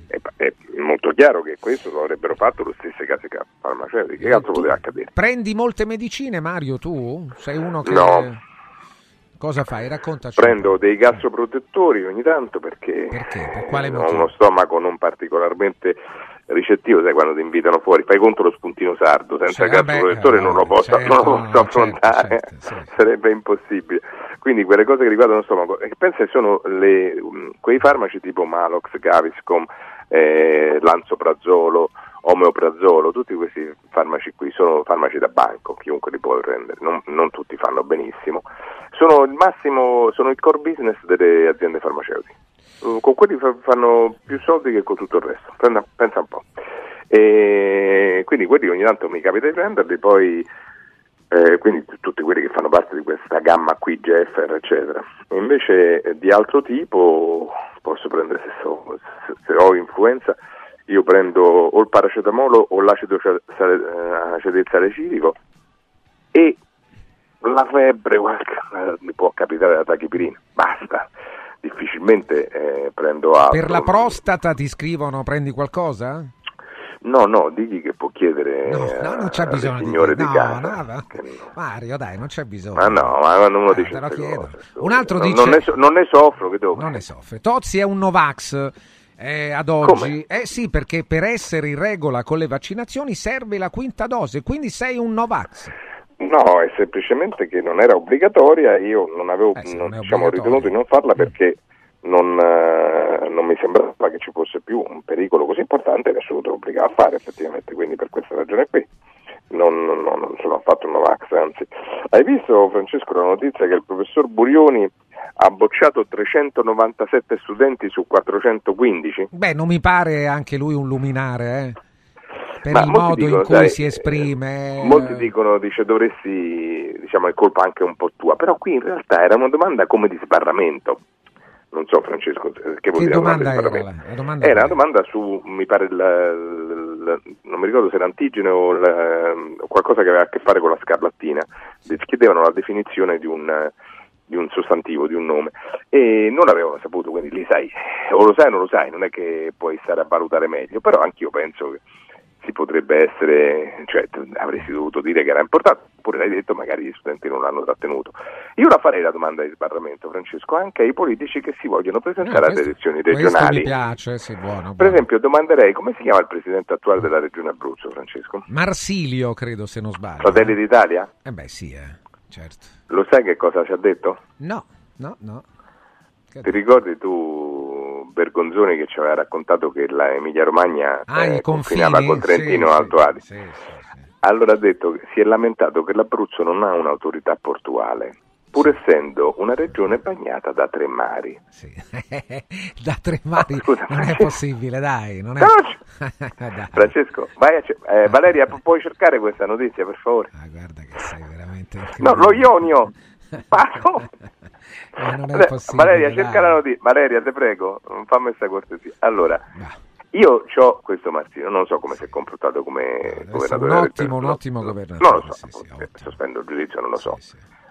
è, è molto chiaro che questo lo avrebbero fatto le stesse case ca- farmaceutiche, che altro poteva accadere? Prendi molte medicine, Mario, tu? Sei uno che... No. Cosa fai? Raccontaci. Prendo dei gastroprotettori ogni tanto perché, Per quale ho uno stomaco non particolarmente ricettivo, sai quando ti invitano fuori, fai conto lo spuntino sardo, senza Sì, vabbè, gastroprotettore eh, non lo posso, certo, <laughs> non lo posso no, affrontare, sarebbe impossibile. Quindi quelle cose che riguardano lo stomaco, e pensa che sono le, um, quei farmaci tipo Malox, Gaviscom, eh, Lanzoprazolo, Omeoprazolo, tutti questi farmaci qui sono farmaci da banco, chiunque li può prendere, non, non tutti fanno benissimo. Sono il massimo, sono il core business delle aziende farmaceutiche. Uh, Con quelli fa- fanno più soldi che con tutto il resto, pensa un po'. E quindi quelli ogni tanto mi capita di prenderli, poi eh, quindi tutti quelli che fanno parte di questa gamma qui, Jeffer, eccetera. E invece eh, di altro tipo posso prendere se, so- se- se ho influenza, io prendo o il paracetamolo o l'acido cia- sale- eh, e la febbre eh, <laughs> mi può capitare la tachipirina, basta. Difficilmente eh, prendo altro. Per la prostata ti scrivono prendi qualcosa? No, no, digli che può chiedere No, eh, no, non c'è alle bisogno di signore di no, casa. no, no. Mario, dai, non c'è bisogno. Ma no, ma quando uno Eh, dice lo cose, Un altro non, dice non ne, so- non ne soffro, che devo Non ne soffre. Tozzi è un Novax. eh, ad oggi, eh sì, perché per essere in regola con le vaccinazioni serve la quinta dose, quindi sei un Novax. No, è semplicemente che non era obbligatoria, io non avevo Eh non- diciamo, ritenuto di non farla perché non, eh, non mi sembrava che ci fosse più un pericolo così importante e nessuno te lo obbligava a fare effettivamente, quindi per questa ragione qui non- non sono affatto un Novax, anzi. Hai visto Francesco la notizia che il professor Burioni ha bocciato 397 studenti su 415? Beh, non mi pare anche lui un luminare, eh. Per Ma il modo dicono, in cui sai, si esprime. Molti dicono, dice, dovresti, diciamo, è colpa anche un po' tua, però qui in realtà era una domanda come di sbarramento. Non so, Francesco, eh, che vuol Che dire domanda era? La, la domanda Era una domanda su, mi pare, il- non mi ricordo se era antigene o o qualcosa che aveva a che fare con la scarlattina. Chiedevano la definizione di un, di un sostantivo, di un nome, e non l'avevano saputo, quindi lì sai, o lo sai o non lo sai, non è che puoi stare a valutare meglio, però anch'io penso che si potrebbe essere, cioè avresti dovuto dire che era importante, oppure l'hai detto, magari gli studenti non l'hanno trattenuto. Io la farei la domanda di sbarramento, Francesco, anche ai politici che si vogliono presentare alle elezioni regionali. mi piace, sì, buono. Per esempio, domanderei come si chiama il presidente attuale della regione Abruzzo, Francesco? Marsilio, credo, se non sbaglio. Fratelli d'Italia? Eh beh, sì, eh, certo. Lo sai che cosa ci ha detto? No, no, no. Ti ricordi tu Bergonzoni che ci aveva raccontato che la Emilia Romagna Ah, i confinava col Trentino sì, Alto sì, Adige? sì, sì, Allora ha detto che si è lamentato che l'Abruzzo non ha un'autorità portuale, pur essendo una regione bagnata da tre mari. <laughs> da tre mari scusa, non è possibile, dai. Non è... No, <laughs> Dai. Francesco, vai a cer- eh, Valeria, pu- puoi cercare questa notizia per favore? Ah, guarda che sei veramente No, lo Ionio! <laughs> Passo! Eh, non è possibile, Valeria, cerca la notizia. Valeria, te prego, fammi questa cortesia. Allora, Io ho questo Martino, non so come si è comportato come governatore. un ottimo, un ottimo no, governatore. Non lo so, eh, sospendo il giudizio, non lo so.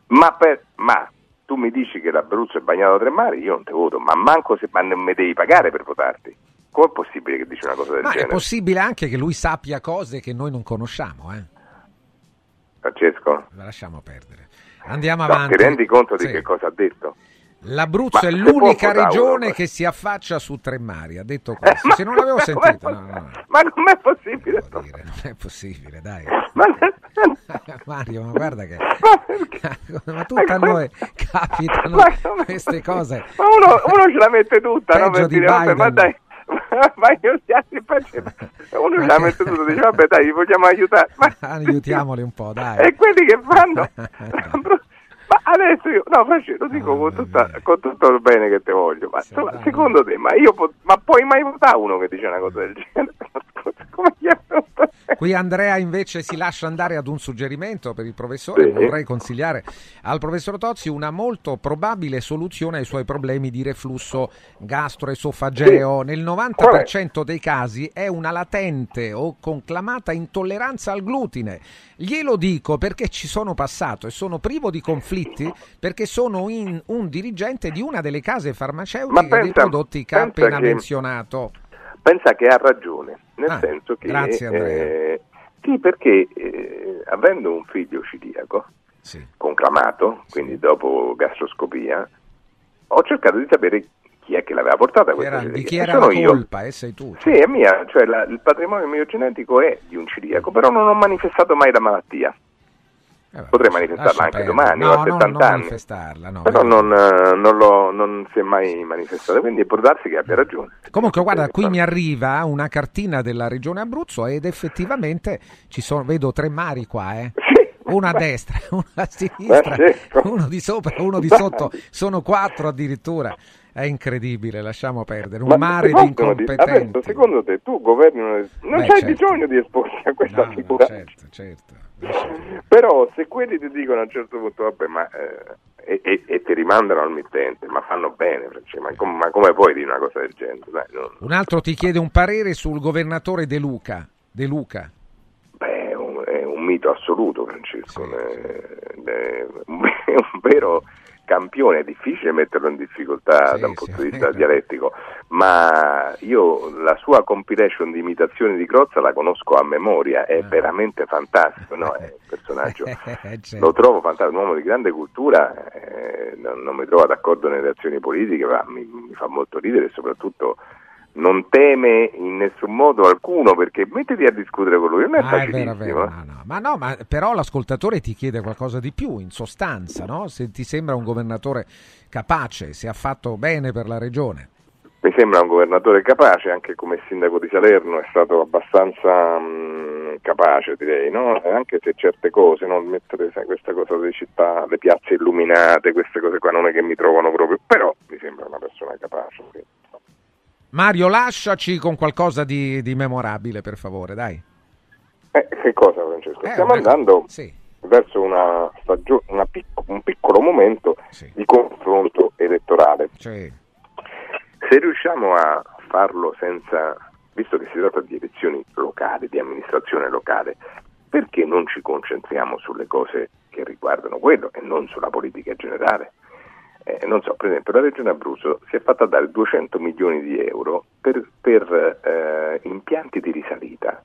Ma, per- ma tu mi dici che l'Abruzzo è bagnato da tre mari, io non ti voto, ma manco se ma non mi devi pagare per votarti. Com'è possibile che dici una cosa del Ma è genere? possibile anche che lui sappia cose che noi non conosciamo, eh? Francesco? La lasciamo perdere. Andiamo No, avanti. ti rendi conto di Sì. che cosa ha detto? L'Abruzzo Ma è l'unica regione che si affaccia su tre mari, ha detto questo. ma Se non l'avevo <laughs> sentito, no, no, Ma com'è possibile? non è possibile, dai. Ma, <laughs> Mario, ma guarda che... <laughs> Ma Ma tutte a noi capitano Ma queste cose. Ma uno, uno ce la mette tutta, no? Peggio Per di dire, vabbè, ma Biden. dai, <laughs> ma io gli altri faccio- Uno ce la mette tutta, dice, vabbè, dai, vogliamo aiutare. Ma, Aiutiamoli un po', dai. e quelli che fanno... <laughs> Ma adesso io, no, Francesco, lo dico con, tutta- con tutto il bene che te voglio, ma insomma, secondo te, ma io ma puoi mai votare uno che dice una cosa del genere? <laughs> Come gli è venuto? Qui Andrea invece si lascia andare ad un suggerimento per il professore, Sì. vorrei consigliare al professor Tozzi una molto probabile soluzione ai suoi problemi di reflusso gastroesofageo. Sì. Nel 90% dei casi è una latente o conclamata intolleranza al glutine. Glielo dico perché ci sono passato e sono privo di conflitti perché sono in- un dirigente di una delle case farmaceutiche Ma dei pensa- prodotti che ha pensa appena che- menzionato. Pensa che ha ragione, nel Ah, senso che... grazie, Andrea. eh, sì, perché eh, avendo un figlio celiaco, conclamato, quindi dopo gastroscopia, ho cercato di sapere chi è che l'aveva portata questa Era- di chi era sono la colpa? E sei tu. Sì, è mia, cioè la- il patrimonio mio genetico è di un celiaco, però non ho manifestato mai la malattia. Potrei manifestarla anche perdere. domani, No, ho no, 70 non anni. manifestarla, no, però non, eh, non l'ho- non si è mai manifestata, quindi può darsi che abbia ragione. Comunque, guarda, qui mi arriva una cartina della regione Abruzzo ed effettivamente ci sono, vedo tre mari qua, eh. <laughs> Uno a destra, <laughs> uno a sinistra, Eh, sì. uno di sopra, uno di sotto, <laughs> sono quattro addirittura. È incredibile, lasciamo perdere. Un Ma mare di incompetenti. Adesso, secondo te, tu governi, una- non Beh, c'hai certo. bisogno di esporti a questa figura. certo, certo. Però se quelli ti dicono a un certo punto, vabbè, ma eh, e, e- ti rimandano al mittente, ma fanno bene, Francesco, ma, com- ma come puoi dire una cosa del genere? Dai, non- Un altro ti chiede un parere sul governatore De Luca. De Luca. Beh, è un, è un mito assoluto, Francesco. È, è un, è un vero campione, è difficile metterlo in difficoltà da un punto di vista dialettico, ma io la sua compilation di imitazioni di Crozza la conosco a memoria, è veramente fantastico, no? è un <laughs> personaggio, certo. lo trovo fantastico, un uomo di grande cultura, eh, non, non mi trovo d'accordo nelle azioni politiche, ma mi, mi fa molto ridere e soprattutto non teme in nessun modo alcuno perché mettiti a discutere con lui, non è Ah, è vero, vero, eh. no, no. Ma no, ma però l'ascoltatore ti chiede qualcosa di più, in sostanza, no? Se ti sembra un governatore capace, se ha fatto bene per la regione. Mi sembra un governatore capace, anche come sindaco di Salerno è stato abbastanza mh, capace direi, no? Anche se certe cose, no? mettere sai, questa cosa delle città, le piazze illuminate, queste cose qua non è che mi trovano proprio, però mi sembra una persona capace. quindi. Mario, lasciaci con qualcosa di, di memorabile, per favore, dai. Eh, che cosa Francesco? Eh, Stiamo beh, andando sì. verso una stagio- una pic- un piccolo momento di confronto elettorale. Sì. Se riusciamo a farlo senza, visto che si tratta di elezioni locali, di amministrazione locale, perché non ci concentriamo sulle cose che riguardano quello e non sulla politica generale? Eh, non so, per esempio la Regione Abruzzo si è fatta dare 200 milioni di euro per, per, eh, impianti di risalita.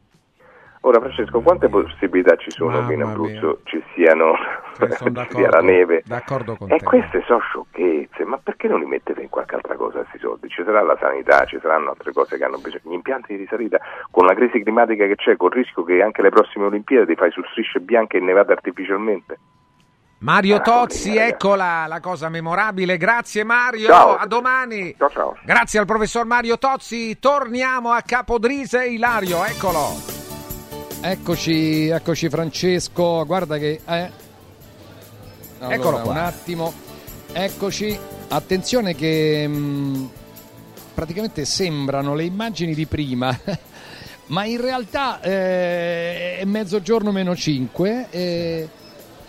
Ora Francesco, quante possibilità ci sono che in Abruzzo ci siano <laughs> ci sia la neve? d'accordo con E te. queste sono sciocchezze, ma perché non li mettete in qualche altra cosa questi soldi? Ci sarà la sanità, ci saranno altre cose che hanno bisogno. Gli impianti di risalita, con la crisi climatica che c'è, col rischio che anche le prossime Olimpiadi fai su strisce bianche innevate artificialmente. Mario Tozzi, ragazzi. ecco la, cosa memorabile. Grazie Mario, Ciao. a domani. Ciao ciao. Grazie al professor Mario Tozzi. Torniamo a Capodrise, Ilario, eccolo. Eccoci, eccoci Francesco, guarda che... Eh. Allora, Eccolo qua. Un attimo, eccoci. Attenzione che mh, praticamente sembrano le immagini di prima, <laughs> ma in realtà eh, è mezzogiorno meno 5 e,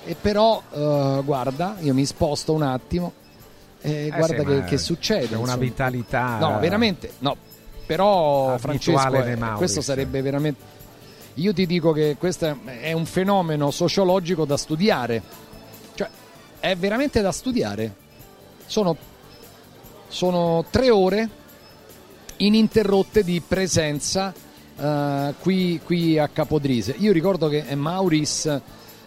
e però eh, guarda, io mi sposto un attimo Eh guarda sì, che, che succede. c'è una vitalità. No, veramente, no. però Francesco eh, questo sarebbe veramente io ti dico che questo è un fenomeno sociologico da studiare cioè è veramente da studiare sono, sono tre ore ininterrotte di presenza eh, qui, qui a Capodrise io ricordo che Mauris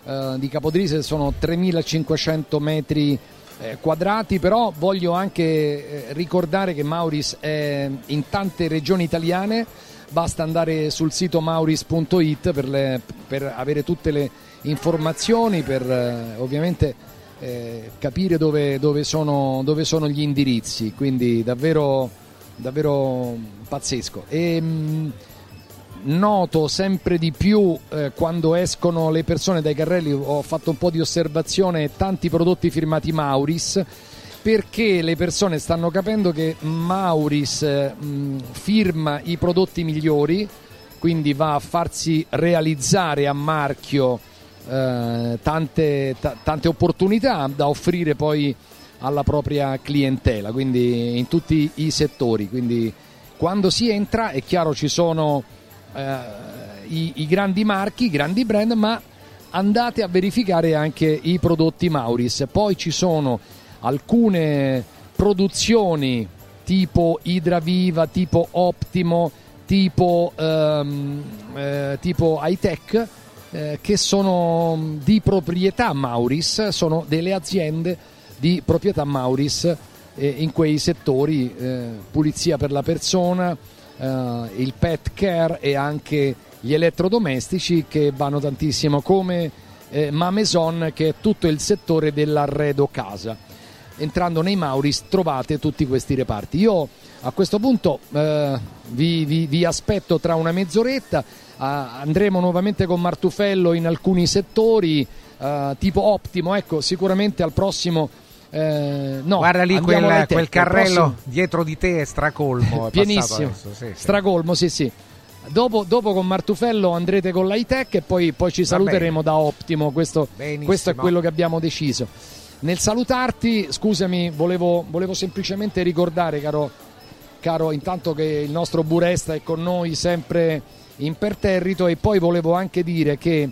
eh, di Capodrise sono 3500 metri eh, quadrati, però voglio anche eh, ricordare che Mauris è in tante regioni italiane, basta andare sul sito mauris.it per, le- per avere tutte le informazioni, per eh, ovviamente eh, capire dove, dove sono, dove sono gli indirizzi, quindi davvero, davvero pazzesco. E, mh, noto sempre di più eh, quando escono le persone dai carrelli, ho fatto un po' di osservazione, tanti prodotti firmati Mauris, perché le persone stanno capendo che Mauris eh, mh, firma i prodotti migliori, quindi va a farsi realizzare a marchio eh, tante, ta- tante opportunità da offrire poi alla propria clientela, quindi in tutti i settori. Quindi quando si entra è chiaro ci sono i, i grandi marchi, i grandi brand, ma andate a verificare anche i prodotti Mauris. Poi ci sono alcune produzioni tipo Idraviva, tipo Optimo, tipo, ehm, eh, tipo Hightech eh, che sono di proprietà Mauris, sono delle aziende di proprietà Mauris eh, in quei settori, eh, pulizia per la persona, eh, il pet care e anche gli elettrodomestici che vanno tantissimo come eh, Mameson che è tutto il settore dell'arredo casa. Entrando nei Mauris trovate tutti questi reparti. Io a questo punto eh, vi, vi- vi aspetto tra una mezz'oretta, Ah, andremo nuovamente con Martufello in alcuni settori, eh, tipo Optimo, ecco sicuramente al prossimo... eh, no, Guarda lì quel, quel carrello dietro di te è stracolmo. È pienissimo, adesso, sì, sì. stracolmo, sì sì. Dopo, dopo con Martufello andrete con l'high-tech e poi, poi ci saluteremo da Optimo, questo, questo è quello che abbiamo deciso. Nel salutarti, scusami, volevo, volevo semplicemente ricordare, caro, caro, intanto che il nostro Buresta è con noi sempre imperterrito e poi volevo anche dire che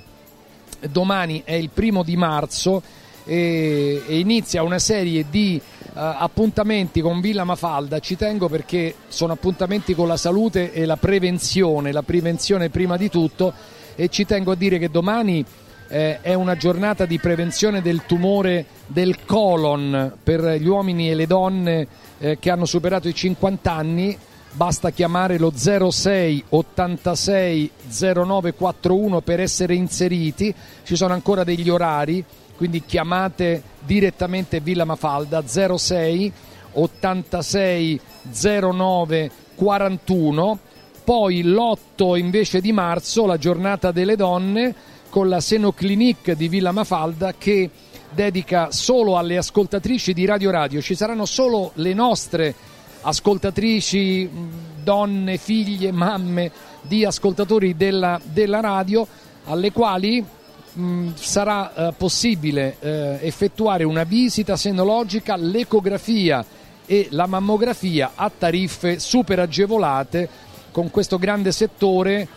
domani è il primo di marzo e, e inizia una serie di eh, appuntamenti con Villa Mafalda. Ci tengo perché sono appuntamenti con la salute e la prevenzione, la prevenzione prima di tutto. E ci tengo a dire che domani eh, è una giornata di prevenzione del tumore del colon per gli uomini e le donne eh, che hanno superato i 50 anni. Basta chiamare lo 06 86 0941 per essere inseriti, ci sono ancora degli orari, quindi chiamate direttamente Villa Mafalda 06 86 09 41, poi l'8 invece di marzo la giornata delle donne con la Senoclinic di Villa Mafalda che dedica solo alle ascoltatrici di Radio Radio, ci saranno solo le nostre ascoltatrici, donne, figlie, mamme di ascoltatori della, della radio, alle quali mh, sarà eh, possibile eh, effettuare una visita senologica, l'ecografia e la mammografia a tariffe super agevolate con questo grande settore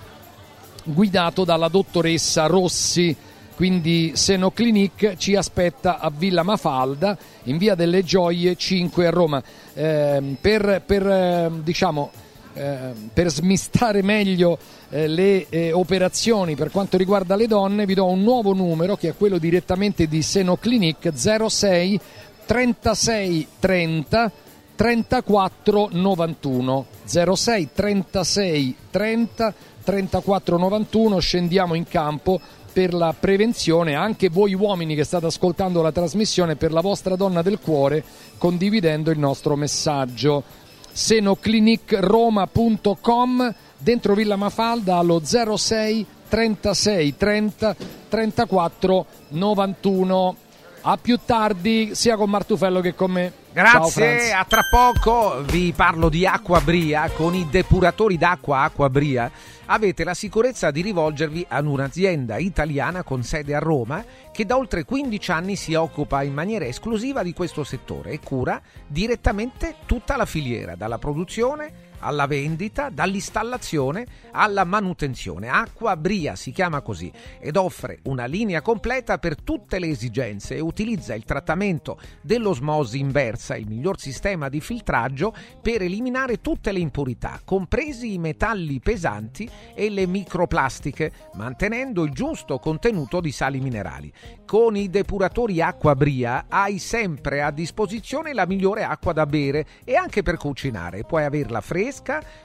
guidato dalla dottoressa Rossi. Quindi Senoclinic ci aspetta a Villa Mafalda in via delle Gioie 5 a Roma. Ehm, per, per, ehm, diciamo, ehm, per smistare meglio eh, le eh, operazioni per quanto riguarda le donne, vi do un nuovo numero che è quello direttamente di Senoclinic 06 36 30 34 91 06 36 30 34 91 scendiamo in campo per la prevenzione. Anche voi uomini che state ascoltando la trasmissione per la vostra donna del cuore condividendo il nostro messaggio senoclinicroma.com dentro Villa Mafalda allo 06 36 30 34 91 a più tardi sia con Martufello che con me Grazie, a tra poco vi parlo di Acqua Bria. Con i depuratori d'acqua Acqua Bria avete la sicurezza di rivolgervi ad un'azienda italiana con sede a Roma che da oltre 15 anni si occupa in maniera esclusiva di questo settore e cura direttamente tutta la filiera, dalla produzione alla vendita, dall'installazione alla manutenzione. Acqua Bria si chiama così ed offre una linea completa per tutte le esigenze e utilizza il trattamento dell'osmosi inversa, il miglior sistema di filtraggio per eliminare tutte le impurità, compresi i metalli pesanti e le microplastiche, mantenendo il giusto contenuto di sali minerali. Con i depuratori Acqua Bria hai sempre a disposizione la migliore acqua da bere e anche per cucinare. Puoi averla fresca,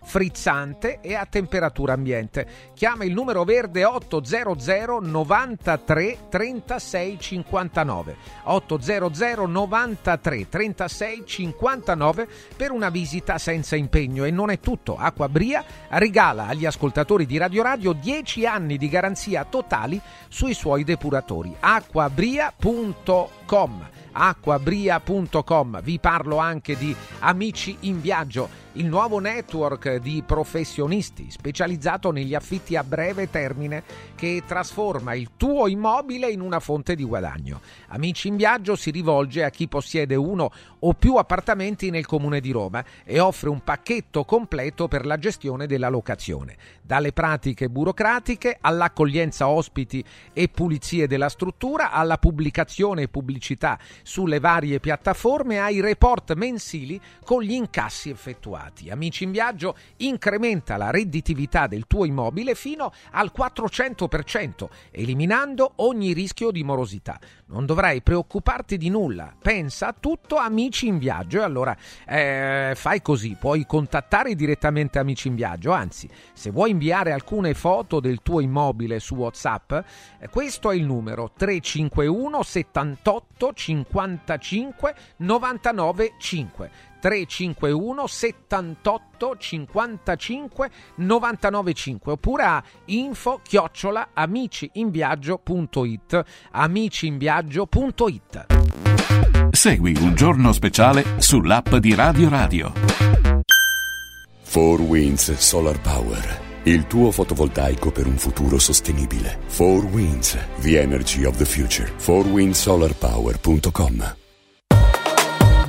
frizzante e a temperatura ambiente. Chiama il numero verde 800 93 36 59 800 93 36 59 per una visita senza impegno e non è tutto. Acqua Bria regala agli ascoltatori di Radio Radio 10 anni di garanzia totali sui suoi depuratori. acquabria.com acquabria.com. Vi parlo anche di Amici in Viaggio, il nuovo network di professionisti specializzato negli affitti a breve termine che trasforma il tuo immobile in una fonte di guadagno. Amici in Viaggio si rivolge a chi possiede uno o più appartamenti nel comune di Roma e offre un pacchetto completo per la gestione della locazione, dalle pratiche burocratiche all'accoglienza ospiti e pulizie della struttura, alla pubblicazione e pubblicità sulle varie piattaforme, ai report mensili con gli incassi effettuati. Amici in Viaggio incrementa la redditività del tuo immobile fino al 400%, eliminando ogni rischio di morosità. Non dovrai preoccuparti di nulla, pensa a tutto Amici in Viaggio. E allora eh, fai così, puoi contattare direttamente Amici in Viaggio, anzi se vuoi inviare alcune foto del tuo immobile su Whatsapp, eh, questo è il numero 351 78 55 99 5. 351 78 55 99 5 oppure a info chiocciola amiciinviaggio.it amiciinviaggio.it Segui un giorno speciale sull'app di Radio Radio. 4 Winds Solar Power. Il tuo fotovoltaico per un futuro sostenibile. 4 Winds, the energy of the future. 4windsolarpower.com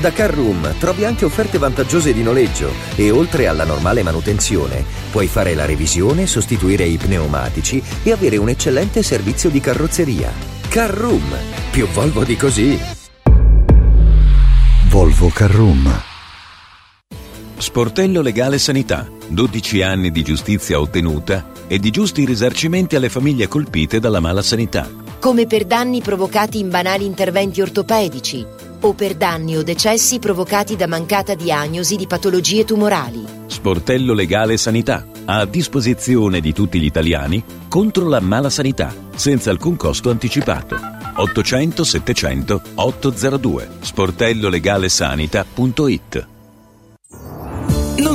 Da Carroom trovi anche offerte vantaggiose di noleggio e oltre alla normale manutenzione puoi fare la revisione, sostituire i pneumatici e avere un eccellente servizio di carrozzeria. Carroom, più Volvo di così. Volvo Carroom. Sportello Legale Sanità. 12 anni di giustizia ottenuta e di giusti risarcimenti alle famiglie colpite dalla mala sanità. Come per danni provocati in banali interventi ortopedici o per danni o decessi provocati da mancata diagnosi di patologie tumorali. Sportello Legale Sanità. A disposizione di tutti gli italiani contro la mala sanità, senza alcun costo anticipato. 800 700 802 sportellolegalesanita.it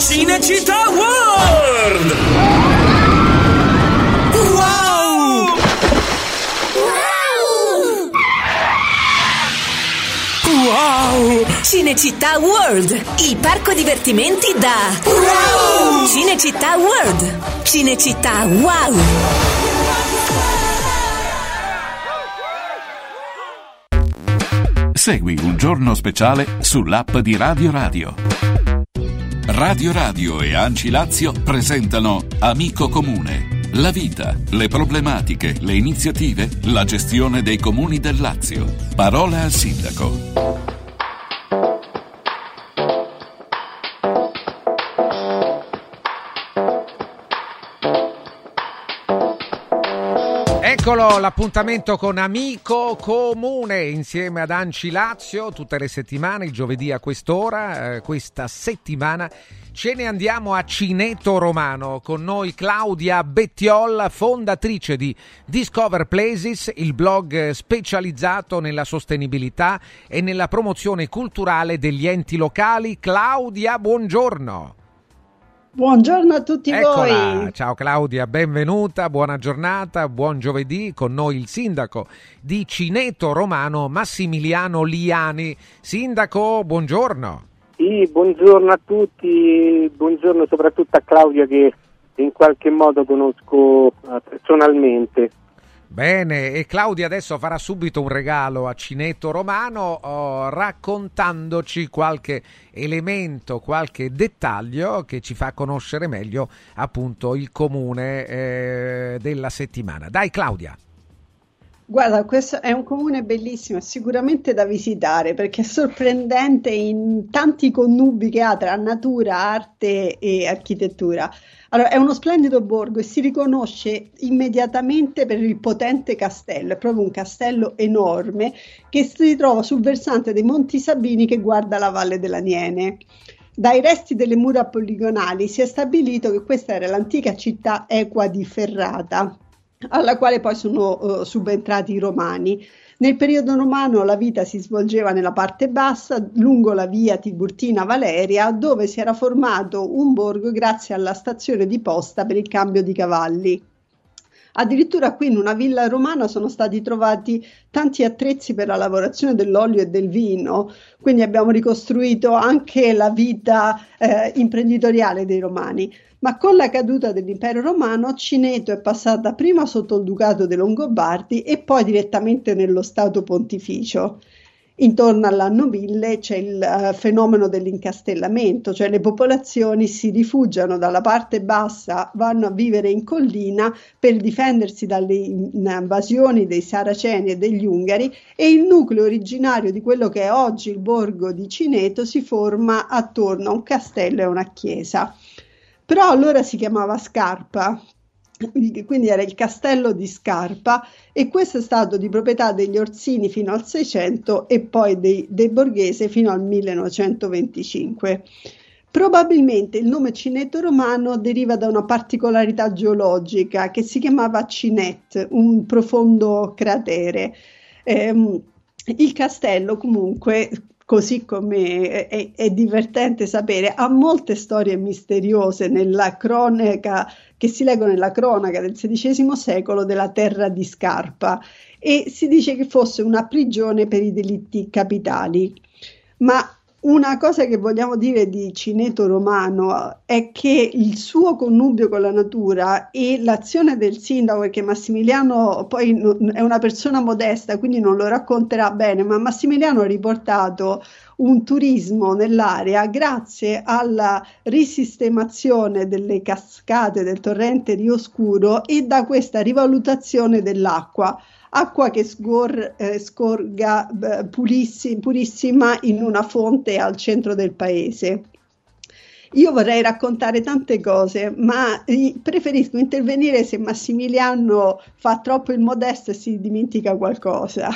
Cinecittà World! Wow! Wow! Cinecittà World, il parco divertimenti da Wow! Cinecittà World, Cinecittà Wow! Segui un giorno speciale sull'app di Radio Radio. Radio Radio e Anci Lazio presentano Amico Comune. La vita, le problematiche, le iniziative, la gestione dei comuni del Lazio. Parola al sindaco. Eccolo l'appuntamento con Amico Comune insieme ad Anci Lazio tutte le settimane, il giovedì a quest'ora. Eh, questa settimana ce ne andiamo a Cineto Romano con noi Claudia Bettiol, fondatrice di Discover Places, il blog specializzato nella sostenibilità e nella promozione culturale degli enti locali. Claudia, buongiorno. Buongiorno a tutti Eccola. voi. Ciao Claudia, benvenuta, buona giornata, buon giovedì. Con noi il sindaco di Cineto Romano, Massimiliano Liani. Sindaco, buongiorno. Sì, buongiorno a tutti, buongiorno soprattutto a Claudia che in qualche modo conosco eh, personalmente. Bene, e Claudia adesso farà subito un regalo a Cineto Romano oh, raccontandoci qualche elemento, qualche dettaglio che ci fa conoscere meglio appunto il comune eh, della settimana. Dai Claudia. Guarda, questo è un comune bellissimo, sicuramente da visitare perché è sorprendente in tanti connubi che ha tra natura, arte e architettura. Allora, è uno splendido borgo e si riconosce immediatamente per il potente castello, è proprio un castello enorme che si trova sul versante dei Monti Sabini che guarda la Valle dell'Aniene. Dai resti delle mura poligonali si è stabilito che questa era l'antica città equa di Ferrata, alla quale poi sono uh, subentrati i romani. Nel periodo romano la vita si svolgeva nella parte bassa, lungo la via Tiburtina Valeria, dove si era formato un borgo grazie alla stazione di posta per il cambio di cavalli. Addirittura qui in una villa romana sono stati trovati tanti attrezzi per la lavorazione dell'olio e del vino, quindi abbiamo ricostruito anche la vita eh, imprenditoriale dei romani. Ma con la caduta dell'impero romano, Cineto è passata prima sotto il ducato dei Longobardi e poi direttamente nello Stato pontificio. Intorno all'anno 1000 c'è il uh, fenomeno dell'incastellamento, cioè le popolazioni si rifugiano dalla parte bassa, vanno a vivere in collina per difendersi dalle invasioni dei saraceni e degli ungari e il nucleo originario di quello che è oggi il borgo di Cineto si forma attorno a un castello e una chiesa. Però allora si chiamava Scarpa quindi era il castello di Scarpa e questo è stato di proprietà degli Orsini fino al 600 e poi dei, dei Borghese fino al 1925. Probabilmente il nome Cineto romano deriva da una particolarità geologica che si chiamava Cinet, un profondo cratere. Eh, il castello comunque così come è, è, divertente sapere, ha molte storie misteriose nella cronaca che si leggono nella cronaca del XVI secolo della terra di Scarpa e si dice che fosse una prigione per i delitti capitali. Ma una cosa che vogliamo dire di Cineto Romano è che il suo connubio con la natura e l'azione del sindaco, perché Massimiliano poi è una persona modesta, quindi non lo racconterà bene, ma Massimiliano ha riportato un turismo nell'area grazie alla risistemazione delle cascate del torrente Rio Scuro e da questa rivalutazione dell'acqua acqua che scor- eh, scorga eh, pulissi- purissima in una fonte al centro del paese. Io vorrei raccontare tante cose, ma eh, preferisco intervenire se Massimiliano fa troppo il modesto e si dimentica qualcosa.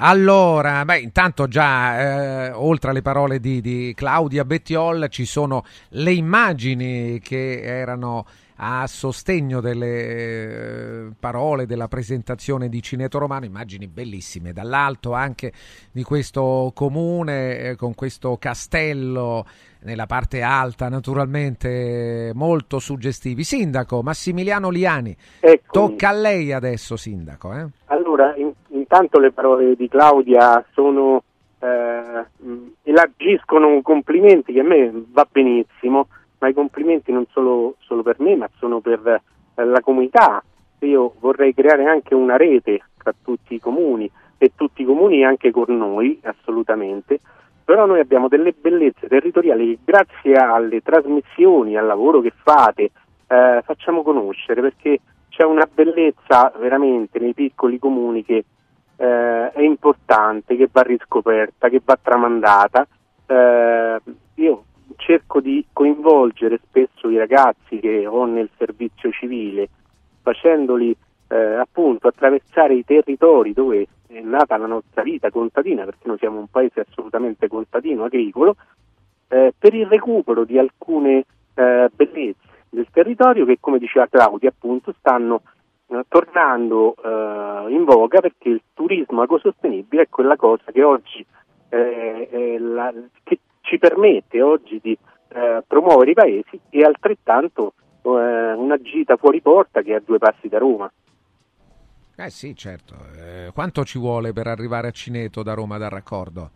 Allora, beh, intanto già eh, oltre alle parole di, di Claudia Bettiol ci sono le immagini che erano a sostegno delle eh, parole della presentazione di Cineto Romano, immagini bellissime dall'alto anche di questo comune eh, con questo castello nella parte alta, naturalmente molto suggestivi. Sindaco Massimiliano Liani, Eccomi. tocca a lei adesso, Sindaco. Eh? Allora, in, intanto le parole di Claudia sono eh, elargiscono complimenti che a me va benissimo ma i complimenti non solo, solo per me, ma sono per eh, la comunità. Io vorrei creare anche una rete tra tutti i comuni e tutti i comuni anche con noi, assolutamente. Però noi abbiamo delle bellezze territoriali che grazie alle trasmissioni, al lavoro che fate, eh, facciamo conoscere perché c'è una bellezza veramente nei piccoli comuni che eh, è importante, che va riscoperta, che va tramandata. Eh, io cerco di coinvolgere spesso i ragazzi che ho nel servizio civile, facendoli eh, appunto attraversare i territori dove è nata la nostra vita contadina, perché noi siamo un paese assolutamente contadino, agricolo, eh, per il recupero di alcune eh, bellezze del territorio che, come diceva Claudia, appunto stanno eh, tornando eh, in voga perché il turismo ecosostenibile è quella cosa che oggi eh, la, che ci permette oggi di eh, promuovere i paesi e altrettanto eh, una gita fuori porta che è a due passi da Roma. Eh sì, certo. Eh, quanto ci vuole per arrivare a Cineto da Roma dal raccordo?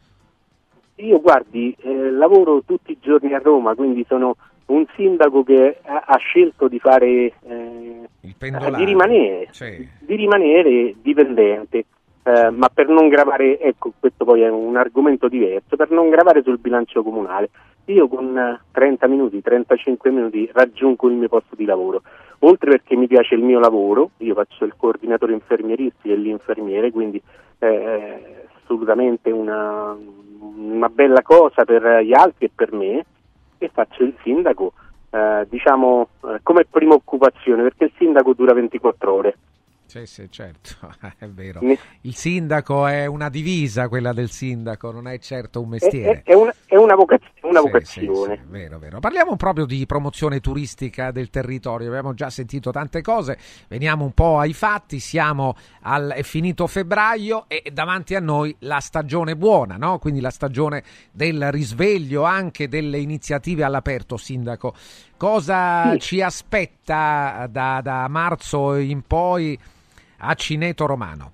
Io guardi, eh, lavoro tutti i giorni a Roma, quindi sono un sindaco che ha, ha scelto di fare eh, di rimanere, sì. di rimanere dipendente eh, ma per non gravare, ecco questo poi è un argomento diverso, per non gravare sul bilancio comunale, io con 30 minuti, 35 minuti raggiungo il mio posto di lavoro, oltre perché mi piace il mio lavoro, io faccio il coordinatore infermieristico e l'infermiere, quindi eh, assolutamente una, una bella cosa per gli altri e per me, e faccio il sindaco eh, diciamo eh, come prima occupazione perché il sindaco dura 24 ore sì, sì, certo, <laughs> è vero. Il sindaco è una divisa, quella del sindaco, non è certo un mestiere. È, è, una, è una, vocaz- una sì, vocazione. Sì, vero, vero. Parliamo proprio di promozione turistica del territorio, abbiamo già sentito tante cose, veniamo un po' ai fatti, siamo al, è finito febbraio e davanti a noi la stagione buona, no? quindi la stagione del risveglio, anche delle iniziative all'aperto, sindaco. Cosa ci aspetta da, da marzo in poi? A Cineto Romano?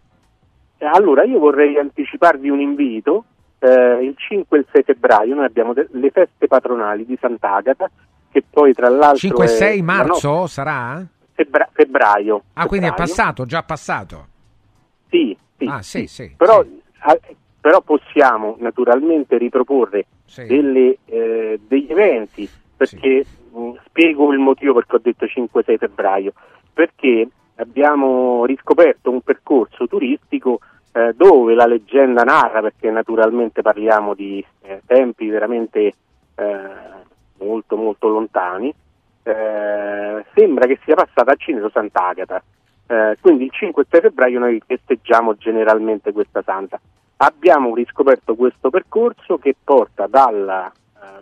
Allora, io vorrei anticiparvi un invito. Eh, il 5 e il 6 febbraio noi abbiamo de- le feste patronali di Sant'Agata, che poi tra l'altro... 5 e 6 marzo no, sarà? Febbra- febbraio. Ah, febbraio. quindi è passato, già passato? Sì, sì. Ah, sì, sì. Però sì. A- però possiamo naturalmente riproporre delle, eh, degli eventi, perché mh, spiego il motivo perché ho detto 5-6 febbraio, perché abbiamo riscoperto un percorso turistico eh, dove la leggenda narra, perché naturalmente parliamo di eh, tempi veramente eh, molto molto lontani, eh, sembra che sia passata a Cineto Sant'Agata. Eh, quindi il 5 e 6 febbraio noi festeggiamo generalmente questa santa. Abbiamo riscoperto questo percorso che porta dalla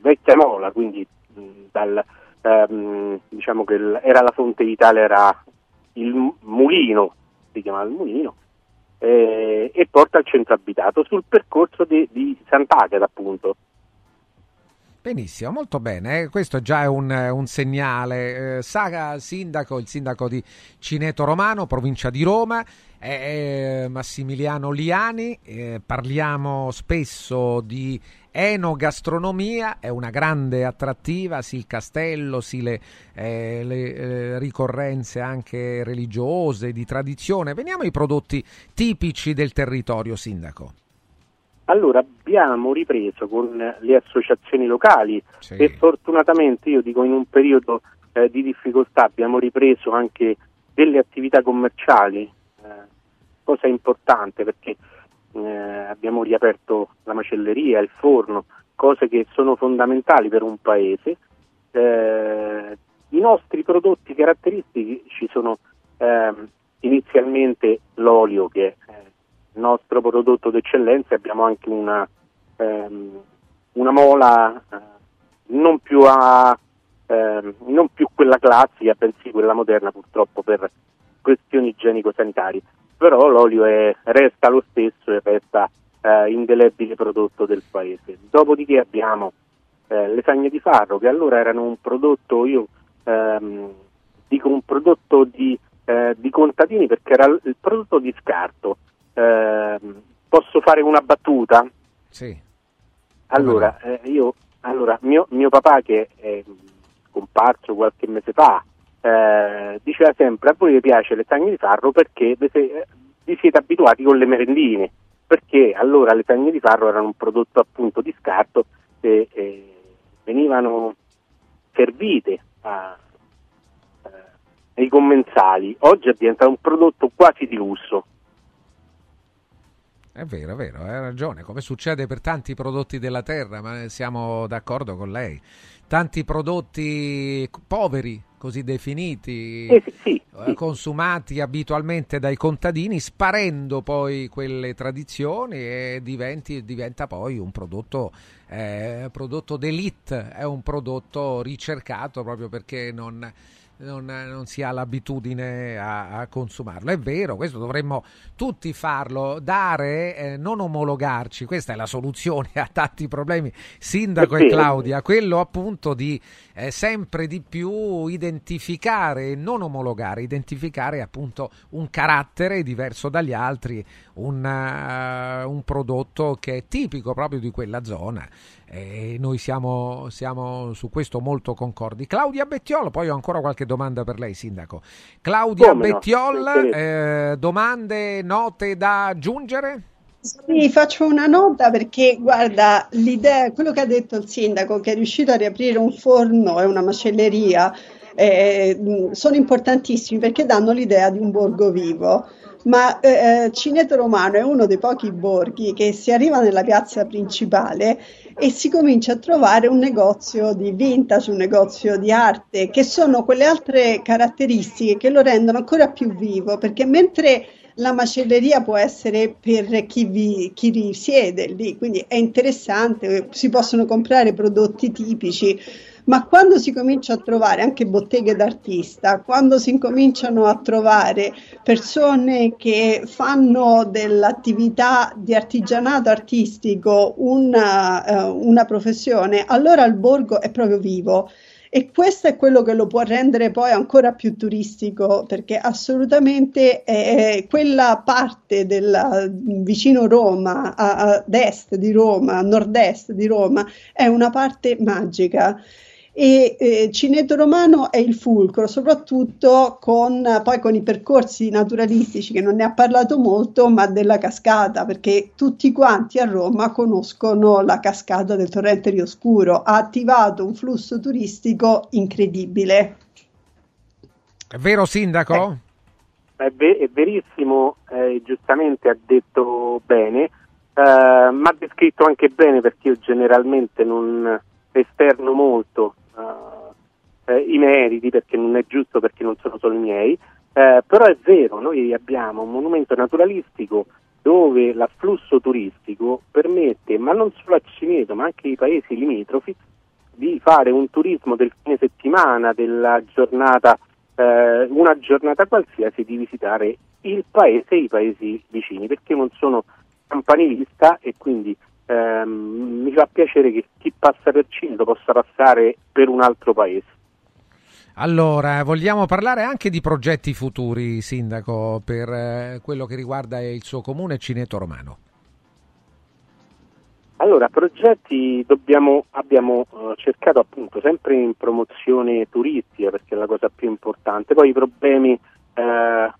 vecchia mola, quindi mh, dal, ehm, diciamo che era la fonte vitale, era il mulino, si chiamava il mulino, eh, e porta al centro abitato sul percorso di, di Sant'Agata appunto. Benissimo, molto bene, eh, questo già è un, un segnale. Eh, Saga Sindaco, il sindaco di Cineto Romano, provincia di Roma, è Massimiliano Liani, eh, parliamo spesso di enogastronomia, è una grande attrattiva, sì il castello, sì le, eh, le, eh, ricorrenze anche religiose, di tradizione. Veniamo ai prodotti tipici del territorio, Sindaco. Allora abbiamo ripreso con le associazioni locali Sì. e fortunatamente io dico in un periodo eh, di difficoltà abbiamo ripreso anche delle attività commerciali, eh, cosa importante perché eh, abbiamo riaperto la macelleria, il forno, cose che sono fondamentali per un paese. Eh, I nostri prodotti caratteristici sono ehm, inizialmente l'olio che è eh, il nostro prodotto d'eccellenza abbiamo anche una, ehm, una mola eh, non, più a, ehm, non più quella classica, bensì quella moderna purtroppo per questioni igienico-sanitarie. Però l'olio è- resta lo stesso e resta eh, indelebile prodotto del paese. Dopodiché abbiamo eh, le sagne di farro che allora erano un prodotto, io ehm, dico un prodotto di, eh, di contadini perché era il prodotto di scarto. Ehm, posso fare una battuta? Sì. Allora, eh, io, allora mio, mio papà che è scomparso qualche mese fa, eh, diceva sempre a voi vi piace le sagne di farro perché vi, eh, siete abituati con le merendine, perché allora le sagne di farro erano un prodotto appunto di scarto e, e venivano servite a- eh, ai commensali. Oggi è diventato un prodotto quasi di lusso. È vero, è vero, hai ragione, come succede per tanti prodotti della terra, ma siamo d'accordo con lei. Tanti prodotti poveri, così definiti, Eh, sì, sì, eh, consumati abitualmente dai contadini, sparendo poi quelle tradizioni e diventi- diventa poi un prodotto, eh, prodotto d'élite, è un prodotto ricercato proprio perché non, non- non si ha l'abitudine a, a consumarlo. È vero, questo dovremmo tutti farlo, dare, eh, non omologarci, questa è la soluzione a tanti problemi, Sindaco e. Claudia, quello appunto di eh, sempre di più identificare e non omologare, identificare appunto un carattere diverso dagli altri, un, eh, un prodotto che è tipico proprio di quella zona. E noi siamo, siamo su questo molto concordi. Claudia Bettiol, poi ho ancora qualche domanda per lei, Sindaco. Claudia Come no, Bettiol, interessa. eh, domande, note da aggiungere? Sì, faccio una nota perché guarda, l'idea, quello che ha detto il sindaco, che è riuscito a riaprire un forno e una macelleria, eh, sono importantissimi perché danno l'idea di un borgo vivo. Ma eh, Cineto Romano è uno dei pochi borghi che si arriva nella piazza principale e si comincia a trovare un negozio di vintage, un negozio di arte, che sono quelle altre caratteristiche che lo rendono ancora più vivo, perché mentre la macelleria può essere per chi, vi, chi risiede lì, quindi è interessante, si possono comprare prodotti tipici, ma quando si comincia a trovare anche botteghe d'artista, quando si incominciano a trovare persone che fanno dell'attività di artigianato artistico una, eh, una professione, allora il borgo è proprio vivo. E questo è quello che lo può rendere poi ancora più turistico, perché assolutamente è quella parte del vicino Roma, a- ad est di Roma, a nord-est di Roma, è una parte magica. E eh, Cineto Romano è il fulcro, soprattutto con, poi con i percorsi naturalistici che non ne ha parlato molto, ma della cascata, perché tutti quanti a Roma conoscono la cascata del torrente Rio Scuro, ha attivato un flusso turistico incredibile. È vero sindaco? Eh, è, ve- è, verissimo, eh, giustamente ha detto bene, eh, ma ha descritto anche bene perché io generalmente non esterno molto eh, i meriti perché non è giusto perché non sono solo i miei, eh, però è vero, noi abbiamo un monumento naturalistico dove l'afflusso turistico permette, ma non solo a Cineto, ma anche ai paesi limitrofi, di fare un turismo del fine settimana, della giornata, eh, una giornata qualsiasi, di visitare il paese e i paesi vicini, perché non sono campanilista e quindi ehm, mi fa piacere che chi passa per Cineto possa passare per un altro paese. Allora, vogliamo parlare anche di progetti futuri, Sindaco, per eh, quello che riguarda il suo comune Cineto Romano. Allora, progetti dobbiamo, abbiamo uh, cercato appunto sempre in promozione turistica perché è la cosa più importante, poi i problemi eh,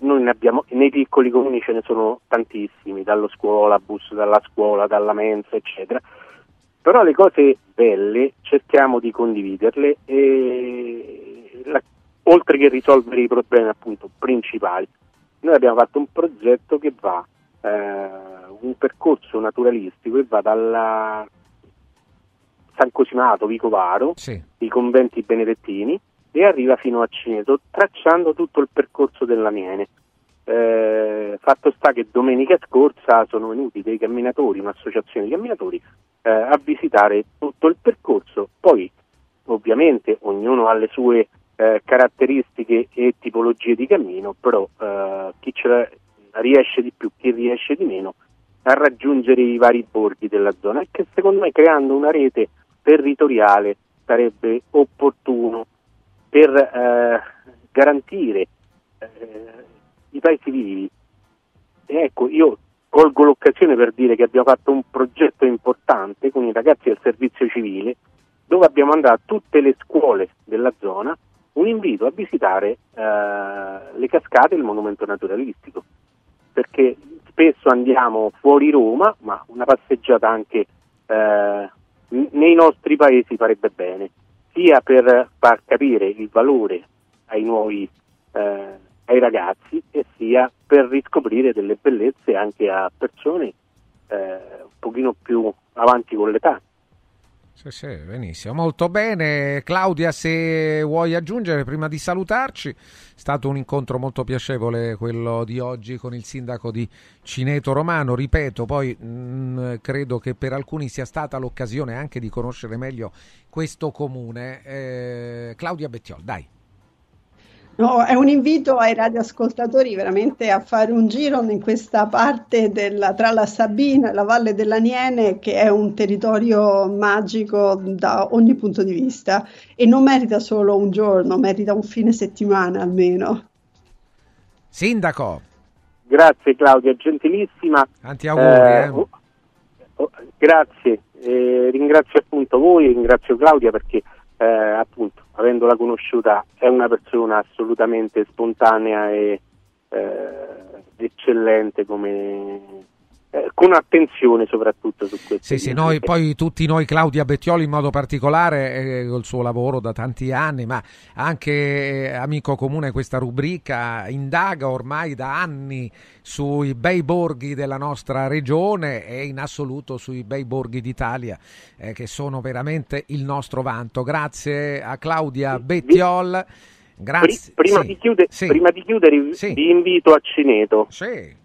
noi ne abbiamo, nei piccoli comuni ce ne sono tantissimi, dallo scuolabus, dalla scuola, dalla mensa, eccetera però le cose belle cerchiamo di condividerle e la, oltre che risolvere i problemi appunto principali. Noi abbiamo fatto un progetto che va, eh, un percorso naturalistico che va dalla San Cosimato, Vicovaro, sì. i conventi benedettini e arriva fino a Cineto tracciando tutto il percorso dell'Amiene. Eh, fatto sta che domenica scorsa sono venuti dei camminatori, un'associazione di camminatori, eh, a visitare tutto il percorso. Poi, ovviamente, ognuno ha le sue eh, caratteristiche e tipologie di cammino, però eh, chi ce riesce di più, chi riesce di meno a raggiungere i vari borghi della zona e che secondo me creando una rete territoriale sarebbe opportuno per eh, garantire eh, i paesi vivi. E ecco, io colgo l'occasione per dire che abbiamo fatto un progetto importante con i ragazzi del servizio civile dove abbiamo mandato a tutte le scuole della zona un invito a visitare eh, le cascate e il monumento naturalistico perché spesso andiamo fuori Roma ma una passeggiata anche eh, nei nostri paesi farebbe bene sia per far capire il valore ai nuovi eh, ai ragazzi e sia per riscoprire delle bellezze anche a persone eh, un pochino più avanti con l'età. Sì, sì, benissimo, molto bene. Claudia, se vuoi aggiungere prima di salutarci, è stato un incontro molto piacevole quello di oggi con il sindaco di Cineto Romano. Ripeto, poi mh, mm, credo che per alcuni sia stata l'occasione anche di conoscere meglio questo comune. Eh, Claudia Bettiol, dai. No, è un invito ai radioascoltatori veramente a fare un giro in questa parte della, tra la Sabina e la Valle dell'Aniene, che è un territorio magico da ogni punto di vista e non merita solo un giorno, merita un fine settimana almeno. Sindaco. Grazie Claudia, gentilissima. Tanti auguri. Eh, oh, oh, grazie, eh, ringrazio appunto voi, ringrazio Claudia perché eh, appunto, avendola conosciuta, è una persona assolutamente spontanea e eh, eccellente come eh, con attenzione soprattutto su questo. Sì, sì, noi, poi tutti noi, Claudia Bettioli in modo particolare, eh, col suo lavoro da tanti anni, ma anche eh, amico comune questa rubrica, indaga ormai da anni sui bei borghi della nostra regione e in assoluto sui bei borghi d'Italia, eh, che sono veramente il nostro vanto. Grazie a Claudia Bettiol. Grazie. Prima, sì. di, chiudere, sì. prima di chiudere, sì. vi invito a Cineto. Sì.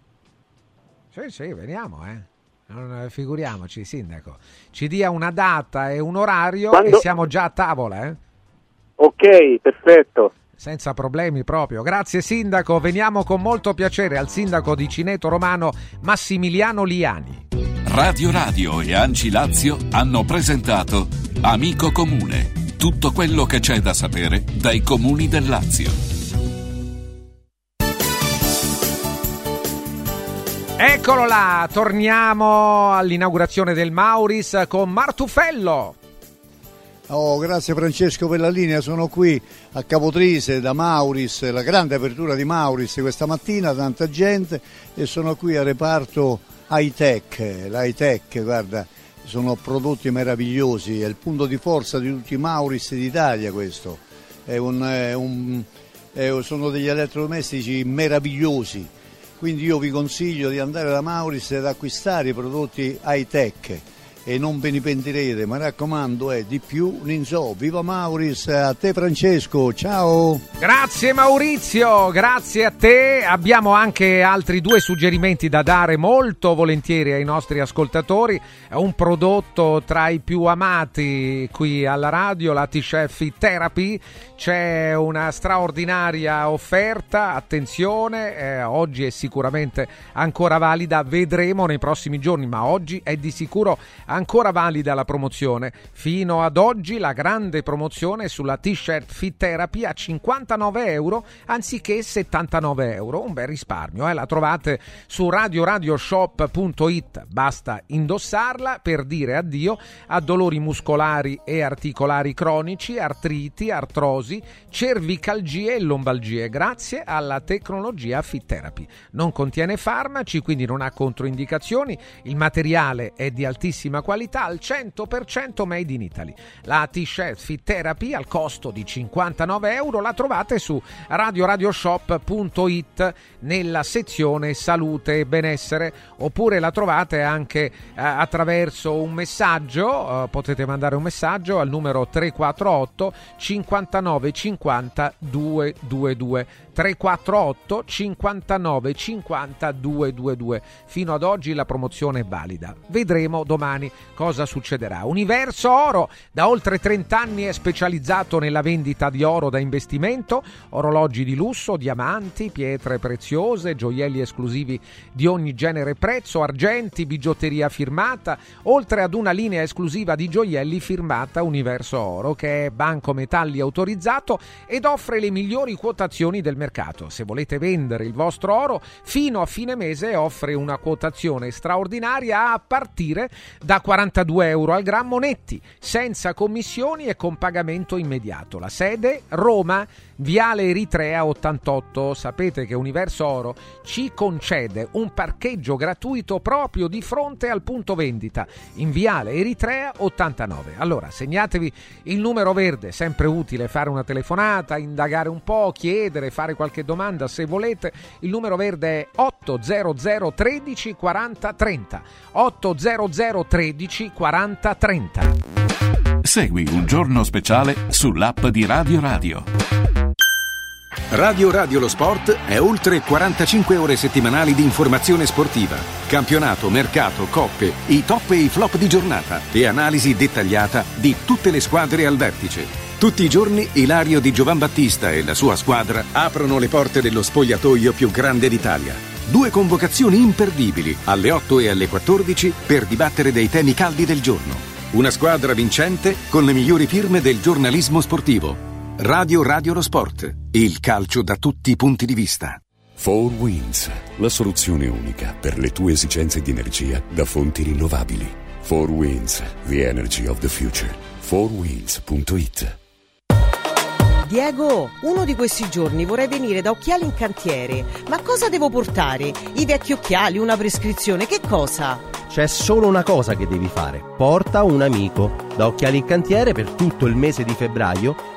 Sì, sì, veniamo, eh. Non, eh, figuriamoci, sindaco. Ci dia una data e un orario Quando... e siamo già a tavola, eh. Ok, perfetto. Senza problemi proprio. Grazie sindaco, veniamo con molto piacere al sindaco di Cineto Romano Massimiliano Liani. Radio Radio e Anci Lazio hanno presentato Amico Comune, tutto quello che c'è da sapere dai comuni del Lazio. Eccolo là, torniamo all'inaugurazione del Mauris con Martufello. Oh, grazie Francesco per la linea, sono qui a Capotrise da Mauris, la grande apertura di Mauris questa mattina, tanta gente e sono qui a reparto high tech, l'high tech, guarda, sono prodotti meravigliosi, è il punto di forza di tutti i Mauris d'Italia questo, è un, è un, è, sono degli elettrodomestici meravigliosi, quindi io vi consiglio di andare da Mauris ed acquistare i prodotti high tech e non ve ne pentirete, mi raccomando, è di più so. Viva Mauris, a te Francesco, ciao! Grazie Maurizio, grazie a te. Abbiamo anche altri due suggerimenti da dare molto volentieri ai nostri ascoltatori. È un prodotto tra i più amati qui alla radio, la T-Chef Therapy. C'è una straordinaria offerta, attenzione, eh, oggi è sicuramente ancora valida, vedremo nei prossimi giorni, ma oggi è di sicuro ancora valida la promozione. Fino ad oggi la grande promozione sulla T-shirt Fit Therapy a 59 euro anziché 79 euro, un bel risparmio, eh? la trovate su radioradioshop.it, basta indossarla per dire addio a dolori muscolari e articolari cronici, artriti, artrosi, cervicalgie e lombalgie grazie alla tecnologia Fit Therapy. Non contiene farmaci, quindi non ha controindicazioni, il materiale è di altissima qualità al 100% made in Italy. La T-shirt Fit Therapy al costo di 59 euro la trovate su radioradioshop.it nella sezione salute e benessere oppure la trovate anche eh, attraverso un messaggio, eh, potete mandare un messaggio al numero 348 59 50 222 348 59 50 222 fino ad oggi la promozione è valida. Vedremo domani cosa succederà. Universo Oro da oltre 30 anni è specializzato nella vendita di oro da investimento orologi di lusso diamanti pietre preziose gioielli esclusivi di ogni genere e prezzo argenti bigiotteria firmata oltre ad una linea esclusiva di gioielli firmata Universo Oro che è banco metalli autorizzato ed offre le migliori quotazioni del mercato mercato. Se volete vendere il vostro oro, fino a fine mese offre una quotazione straordinaria a partire da 42 euro al grammo netti, senza commissioni e con pagamento immediato. La sede Roma, Viale Eritrea 88. Sapete che Universo Oro ci concede un parcheggio gratuito proprio di fronte al punto vendita in Viale Eritrea 89. Allora, segnatevi il numero verde, sempre utile fare una telefonata, indagare un po', chiedere, fare qualche domanda se volete. Il numero verde è 800 13 40 30. 800 13 40 30. Segui un giorno speciale sull'app di Radio Radio. Radio Radio Lo Sport è oltre 45 ore settimanali di informazione sportiva, campionato, mercato, coppe, i top e i flop di giornata e analisi dettagliata di tutte le squadre al vertice. Tutti i giorni Ilario di Giovan Battista e la sua squadra aprono le porte dello spogliatoio più grande d'Italia. Due convocazioni imperdibili alle 8 e alle 14 per dibattere dei temi caldi del giorno. Una squadra vincente con le migliori firme del giornalismo sportivo. Radio Radio Lo Sport, il calcio da tutti i punti di vista. 4 Winds, la soluzione unica per le tue esigenze di energia da fonti rinnovabili. 4 Winds, the energy of the future. 4winds.it Diego, uno di questi giorni vorrei venire da Occhiali in Cantiere. Ma cosa devo portare? I vecchi occhiali, una prescrizione, che cosa? C'è solo una cosa che devi fare. Porta un amico. Da Occhiali in Cantiere per tutto il mese di febbraio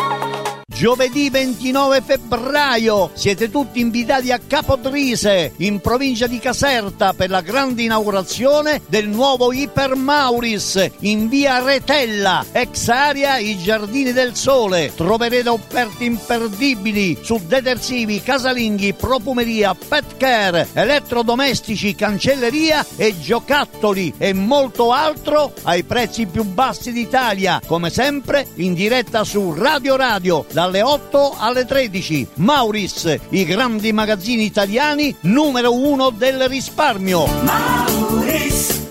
Giovedì 29 febbraio siete tutti invitati a Capodrise, in provincia di Caserta, per la grande inaugurazione del nuovo Iper Mauris in via Retella, ex area I Giardini del Sole. Troverete offerte imperdibili su detersivi, casalinghi, profumeria, pet care, elettrodomestici, cancelleria e giocattoli e molto altro ai prezzi più bassi d'Italia. Come sempre in diretta su Radio Radio dal dalle 8 alle 13. Mauris, i grandi magazzini italiani numero uno del risparmio. Mauris.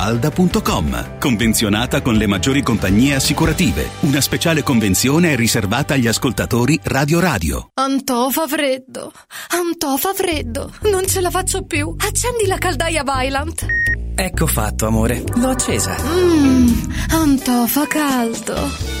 villamafalda.com. Convenzionata con le maggiori compagnie assicurative. Una speciale convenzione è riservata agli ascoltatori Radio Radio. Antò fa freddo. Antò fa freddo. Non ce la faccio più. Accendi la caldaia Vylant. Ecco fatto, amore. L'ho accesa. Mmm, Antò fa caldo.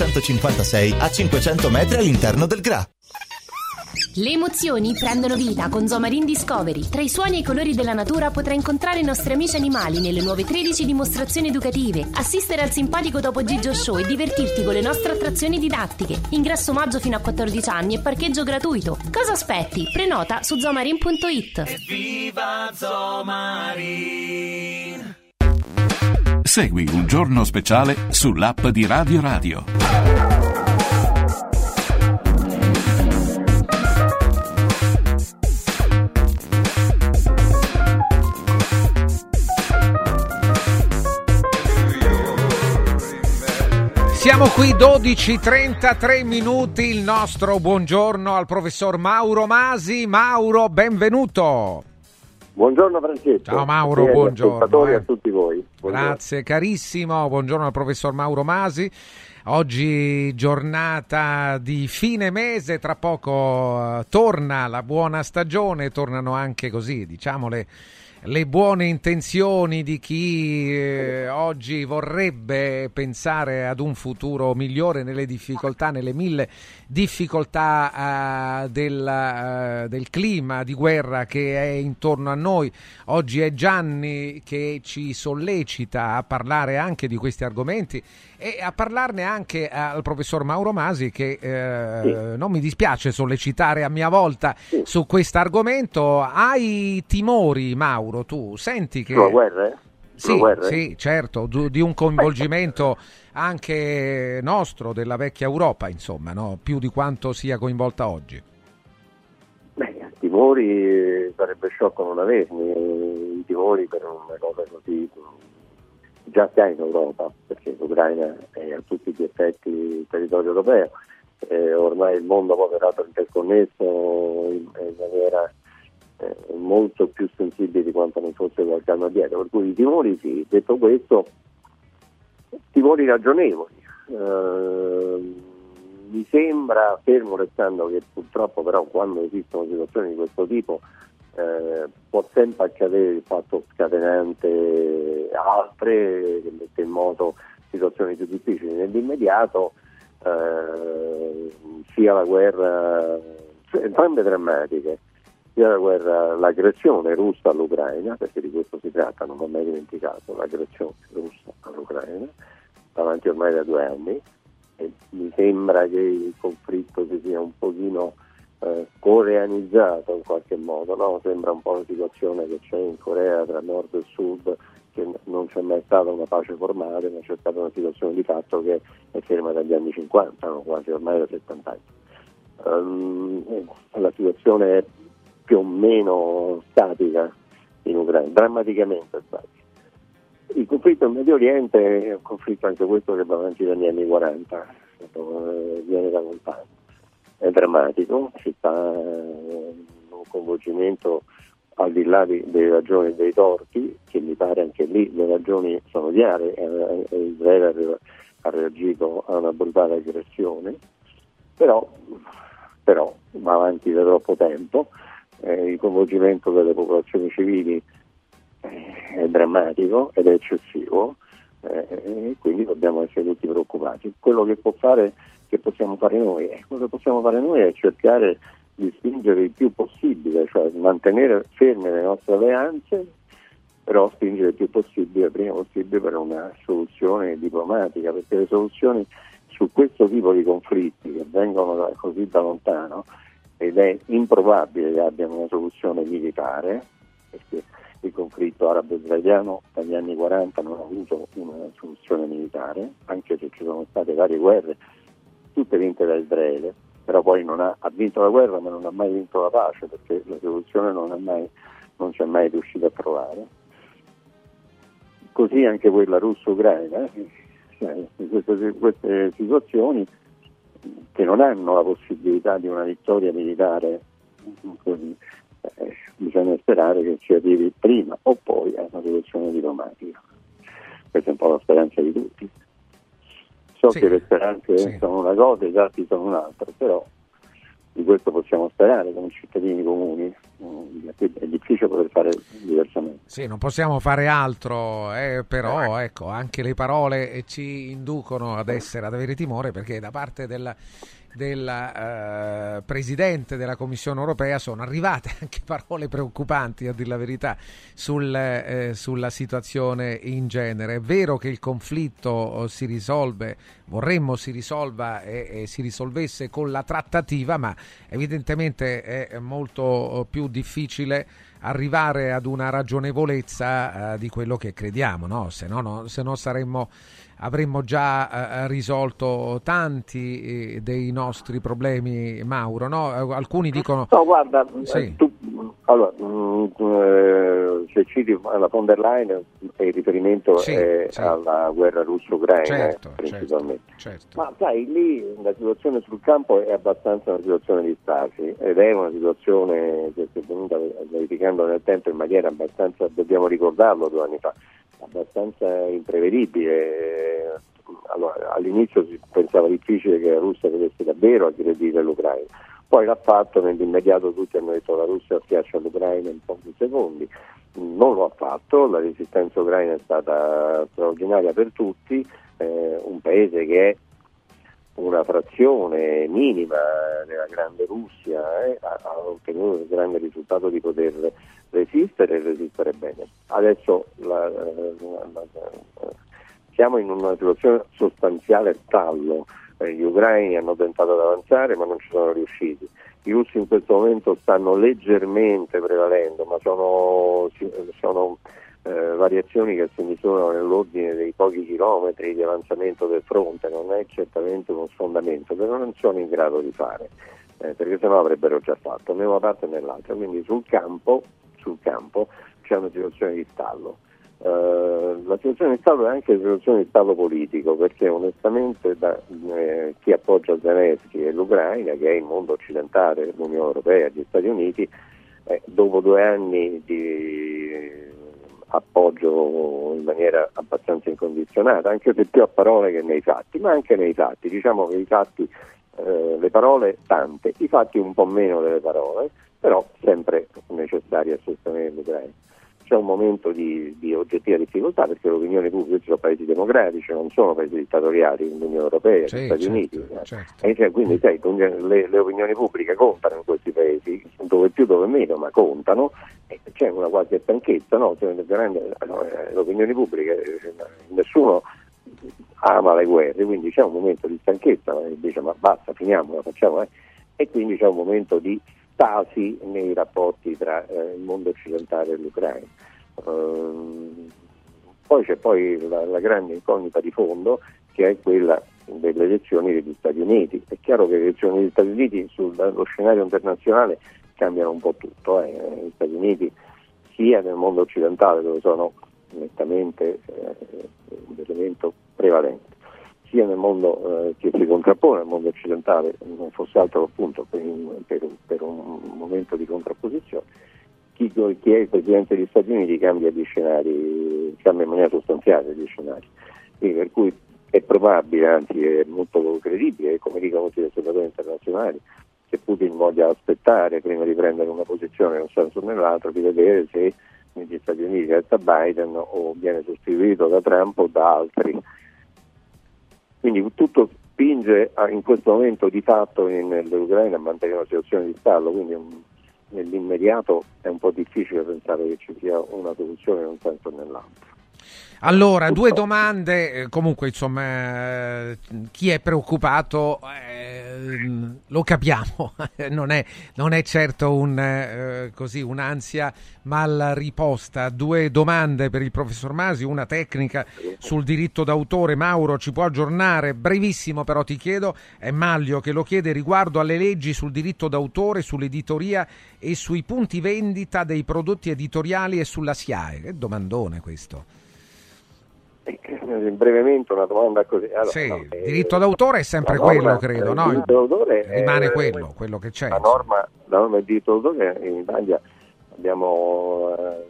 956 a 500 metri all'interno del GRA. Le emozioni prendono vita con Zomarin Discovery. Tra i suoni e i colori della natura potrai incontrare i nostri amici animali nelle nuove 13 dimostrazioni educative, assistere al simpatico Topo Gigio Show e divertirti con le nostre attrazioni didattiche. Ingresso maggio fino a 14 anni e parcheggio gratuito. Cosa aspetti? Prenota su zomarin.it. Viva Zomarin! Segui un giorno speciale sull'app di Radio Radio. Siamo qui 12.33 minuti, il nostro buongiorno al professor Mauro Masi. Mauro, benvenuto. Buongiorno Francesco. Ciao Mauro, E buongiorno. eh. a tutti voi. Buongiorno. Grazie carissimo, buongiorno al professor Mauro Masi. Oggi giornata di fine mese, tra poco eh, torna la buona stagione, tornano anche così, diciamo le, le buone intenzioni di chi eh, oggi vorrebbe pensare ad un futuro migliore nelle difficoltà, nelle mille difficoltà eh, del, eh, del clima di guerra che è intorno a noi. Oggi è Gianni che ci sollecita a parlare anche di questi argomenti e a parlarne anche al professor Mauro Masi che eh, non mi dispiace sollecitare a mia volta su questo argomento. Hai timori, Mauro, tu? Senti che... Sulla guerra, eh? Sì, eh? sì, certo, di un coinvolgimento anche nostro, della vecchia Europa, insomma, no? più di quanto sia coinvolta oggi. Beh, timori eh, sarebbe sciocco non averli, eh, i timori per una cosa così già sta in Europa, perché l'Ucraina è a tutti gli effetti territorio europeo, eh, ormai il mondo è interconnesso in, in maniera eh, molto più sensibile di quanto non fosse qualche anno addietro, per cui i timori sì, detto questo, timori ragionevoli. Eh, mi sembra, fermo restando che purtroppo però quando esistono situazioni di questo tipo eh, può sempre accadere il fatto scatenante altre che mette in moto situazioni più difficili. Nell'immediato eh, sia la guerra, cioè, entrambe drammatiche, sia la guerra, l'aggressione russa all'Ucraina, perché di questo si tratta, non ho mai dimenticato, l'aggressione russa all'Ucraina, davanti ormai da due anni, e mi sembra che il conflitto si sia un pochino eh, coreanizzato in qualche modo, no? sembra un po' la situazione che c'è in Corea tra nord e sud, che non c'è mai stata una pace formale, ma c'è stata una situazione di fatto che è ferma dagli anni 50, no? quasi ormai da 70 anni. Um, la situazione è più o meno statica in Ucraina, drammaticamente statica. Il conflitto in Medio Oriente è un conflitto anche questo che va avanti dagli anni 40, eh, viene da lontano. È drammatico, ci sta un coinvolgimento al di là di, delle ragioni e dei torti, che mi pare anche lì le ragioni sono chiare, eh, eh Israele ha reagito a una brutale aggressione, però, però va avanti da troppo tempo, eh, il coinvolgimento delle popolazioni civili eh, è drammatico ed è eccessivo eh, e quindi dobbiamo essere tutti preoccupati. Quello che, fare, che possiamo fare noi, quello che possiamo fare noi è cercare di spingere il più possibile, cioè mantenere ferme le nostre alleanze, però spingere il più possibile, il prima possibile per una soluzione diplomatica, perché le soluzioni su questo tipo di conflitti che vengono da, così da lontano ed è improbabile che abbiano una soluzione militare, perché il conflitto arabo-israeliano dagli anni 40 non ha avuto una soluzione militare, anche se ci sono state varie guerre, tutte vinte da Israele, però poi ha, ha, vinto la guerra ma non ha mai vinto la pace perché la soluzione non, mai, non c'è mai riuscita a trovare. Così anche quella russo-ucraina, eh, queste, queste situazioni che non hanno la possibilità di una vittoria militare così, eh, bisogna sperare che si arrivi prima o poi a una soluzione diplomatica. Questa è un po' la speranza di tutti. So sì. che le speranze sì. sono una cosa e i fatti sono un'altra, però di questo possiamo sperare come cittadini comuni, mm, è difficile poter fare diversamente. Sì, non possiamo fare altro, eh, però ecco, anche le parole ci inducono ad essere, ad avere timore perché da parte della del eh, Presidente della Commissione europea sono arrivate <laughs> anche parole preoccupanti, a dire la verità, sul, eh, sulla situazione in genere. È vero che il conflitto eh, si risolve, vorremmo si risolva e, e si risolvesse con la trattativa, ma evidentemente è molto più difficile arrivare ad una ragionevolezza eh, di quello che crediamo, no? Se no, no, se no saremmo avremmo già eh, risolto tanti eh, dei nostri problemi, Mauro. No? Eh, alcuni dicono... No, guarda, sì. Eh, tu, allora, mh, mm, eh, se citi la von der Leyen, il riferimento sì, è sì. alla guerra russo-ucraina certo, principalmente. Certo, certo. Ma sai, lì la situazione sul campo è abbastanza una situazione di stasi ed è una situazione che si è venuta verificando nel tempo in maniera abbastanza, dobbiamo ricordarlo due anni fa, abbastanza imprevedibile. Allora, all'inizio si pensava difficile che la Russia potesse davvero aggredire l'Ucraina, poi l'ha fatto, nell'immediato tutti hanno detto la Russia schiaccia l'Ucraina in pochi secondi, non lo ha fatto, la resistenza ucraina è stata straordinaria per tutti, eh, un paese che è una frazione minima della grande Russia eh, ha, ottenuto il grande risultato di poter resistere e resistere bene. Adesso la, la, la, siamo in una situazione sostanziale stallo, eh, gli ucraini hanno tentato di avanzare ma non ci sono riusciti. I russi in questo momento stanno leggermente prevalendo, ma sono, sono eh, variazioni che si misurano nell'ordine dei pochi chilometri di avanzamento del fronte, non è certamente uno sfondamento, però non sono in grado di fare, eh, perché sennò avrebbero già fatto, né una parte né l'altra, quindi sul campo, sul campo c'è una situazione di stallo. Uh, la situazione di Stato è anche una situazione di Stato politico perché onestamente da, eh, chi appoggia Zelensky e l'Ucraina, che è il mondo occidentale, l'Unione Europea, gli Stati Uniti, eh, dopo due anni di appoggio in maniera abbastanza incondizionata, anche se più a parole che nei fatti, ma anche nei fatti. Diciamo che i fatti eh, le parole tante, i fatti un po' meno delle parole, però sempre necessari a sostenere l'Ucraina. C'è un momento di, di oggettiva difficoltà perché l'opinione pubblica sono paesi democratici, non sono paesi dittatoriali, l'Unione Europea, Sì, gli Stati certo, Uniti. eh. certo. E cioè, quindi sai, le, le opinioni pubbliche contano in questi paesi, dove più dove meno, ma contano, e c'è una qualche stanchezza, no? Cioè, eh, le opinioni pubbliche, eh, nessuno ama le guerre, quindi c'è un momento di stanchezza, eh, dice ma basta, finiamola, facciamo, eh. e quindi c'è un momento di stasi nei rapporti tra eh, il mondo occidentale e l'Ucraina. Ehm, poi c'è poi la, la grande incognita di fondo che è quella delle elezioni degli Stati Uniti. È chiaro che le elezioni degli Stati Uniti sullo scenario internazionale cambiano un po' tutto. eh. Gli Stati Uniti sia nel mondo occidentale dove sono nettamente eh, un elemento prevalente, sia nel mondo eh, che si contrappone al mondo occidentale, non fosse altro appunto per, per- per un momento di contrapposizione, chi, chi è il Presidente degli Stati Uniti cambia gli scenari, cambia in maniera sostanziale gli scenari. Quindi per cui è probabile, anzi è molto credibile, come dicono molti osservatori internazionali, che Putin voglia aspettare prima di prendere una posizione in un senso o nell'altro, di vedere se negli Stati Uniti resta Biden o viene sostituito da Trump o da altri. Quindi tutto spinge a- in questo momento di fatto in- l'Ucraina a mantenere una situazione di stallo, quindi un- nell'immediato è un po' difficile pensare che ci sia una soluzione in un senso o nell'altro. Allora, due domande, eh, comunque insomma, eh, chi è preoccupato eh, lo capiamo, <laughs> non, è, non è certo un, eh, così, un'ansia mal riposta. Due domande per il professor Masi, una tecnica sul diritto d'autore. Mauro ci può aggiornare, brevissimo però ti chiedo, è Maglio che lo chiede riguardo alle leggi sul diritto d'autore, sull'editoria e sui punti vendita dei prodotti editoriali e sulla SIAE. Che domandone questo. Eh, Brevemente una domanda così. Allora, Sì, no, il eh, diritto d'autore è sempre norma, quello, credo, eh, no? Il diritto d'autore è- Rimane quello, quello che c'è. La norma, la norma del diritto d'autore in Italia abbiamo eh,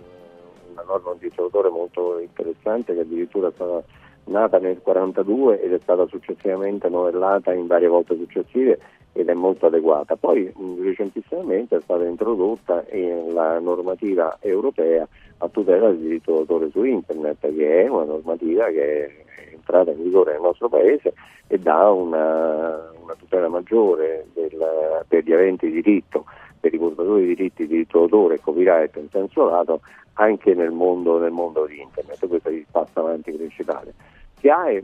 una norma di diritto d'autore molto interessante che addirittura è stata nata nel 1942 ed è stata successivamente novellata in varie volte successive ed è molto adeguata. Poi recentissimamente è stata introdotta in la normativa europea a tutela del diritto d'autore su internet, che è una normativa che è entrata in vigore nel nostro paese e dà una, una tutela maggiore del- per gli aventi diritto, per i portatori di diritti di diritto d'autore copyright in senso lato, anche nel mondo, nel mondo di internet. Questo è il passo avanti principale. SIAE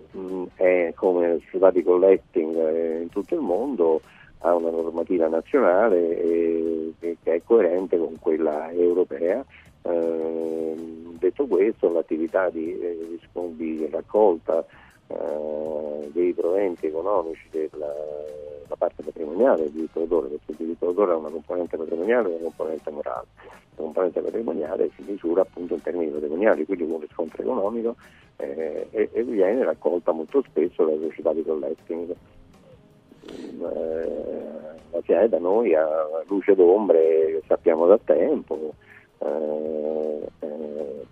è come società di collecting eh, in tutto il mondo, ha una normativa nazionale che è coerente con quella europea. Ehm, detto questo, l'attività di, eh, di- raccolta eh, dei proventi economici della la parte patrimoniale del diritto d'autore, perché il diritto d'autore ha una componente patrimoniale e una componente morale. La componente patrimoniale si misura appunto in termini patrimoniali, quindi con riscontro economico eh, e, e viene raccolta molto spesso dalle società di collecting. Eh, la SIAE da noi ha luce d'ombre sappiamo da tempo, eh, eh,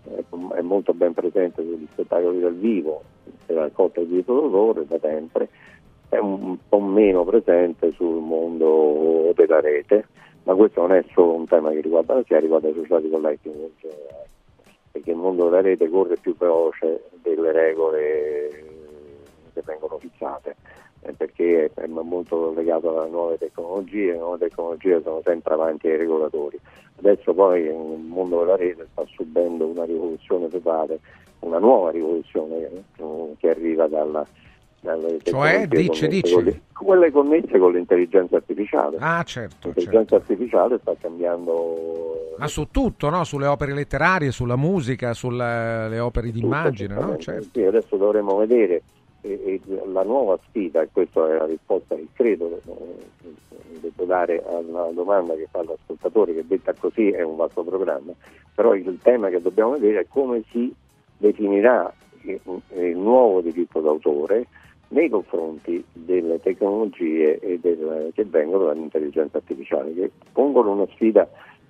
è, molto ben presente sugli spettacoli dal vivo, raccolta il diritto d'autore da sempre, è un po' meno presente sul mondo della rete, ma questo non è solo un tema che riguarda la SIA, riguarda i società di collecting in generale, perché il mondo della rete corre più veloce delle regole che vengono fissate, perché è molto legato alle nuove tecnologie, le nuove tecnologie sono sempre avanti ai regolatori. Adesso poi il mondo della rete sta subendo una rivoluzione totale, una nuova rivoluzione eh, che arriva dalla, dalle Cioè, dice, dice. con le- quelle connesse con l'intelligenza artificiale. Ah, certo, L'intelligenza artificiale sta cambiando Ma su tutto, no? Sulle opere letterarie, sulla musica, sulle opere d'immagine, no? Certo. Sì, adesso dovremo vedere e- e la nuova sfida, e questa è la risposta che credo eh, devo dare alla domanda che fa l'ascoltatore, che detta così è un vasto programma, però il tema che dobbiamo vedere è come si definirà il, il nuovo diritto d'autore nei confronti delle tecnologie del- che vengono dall'intelligenza artificiale, che pongono una sfida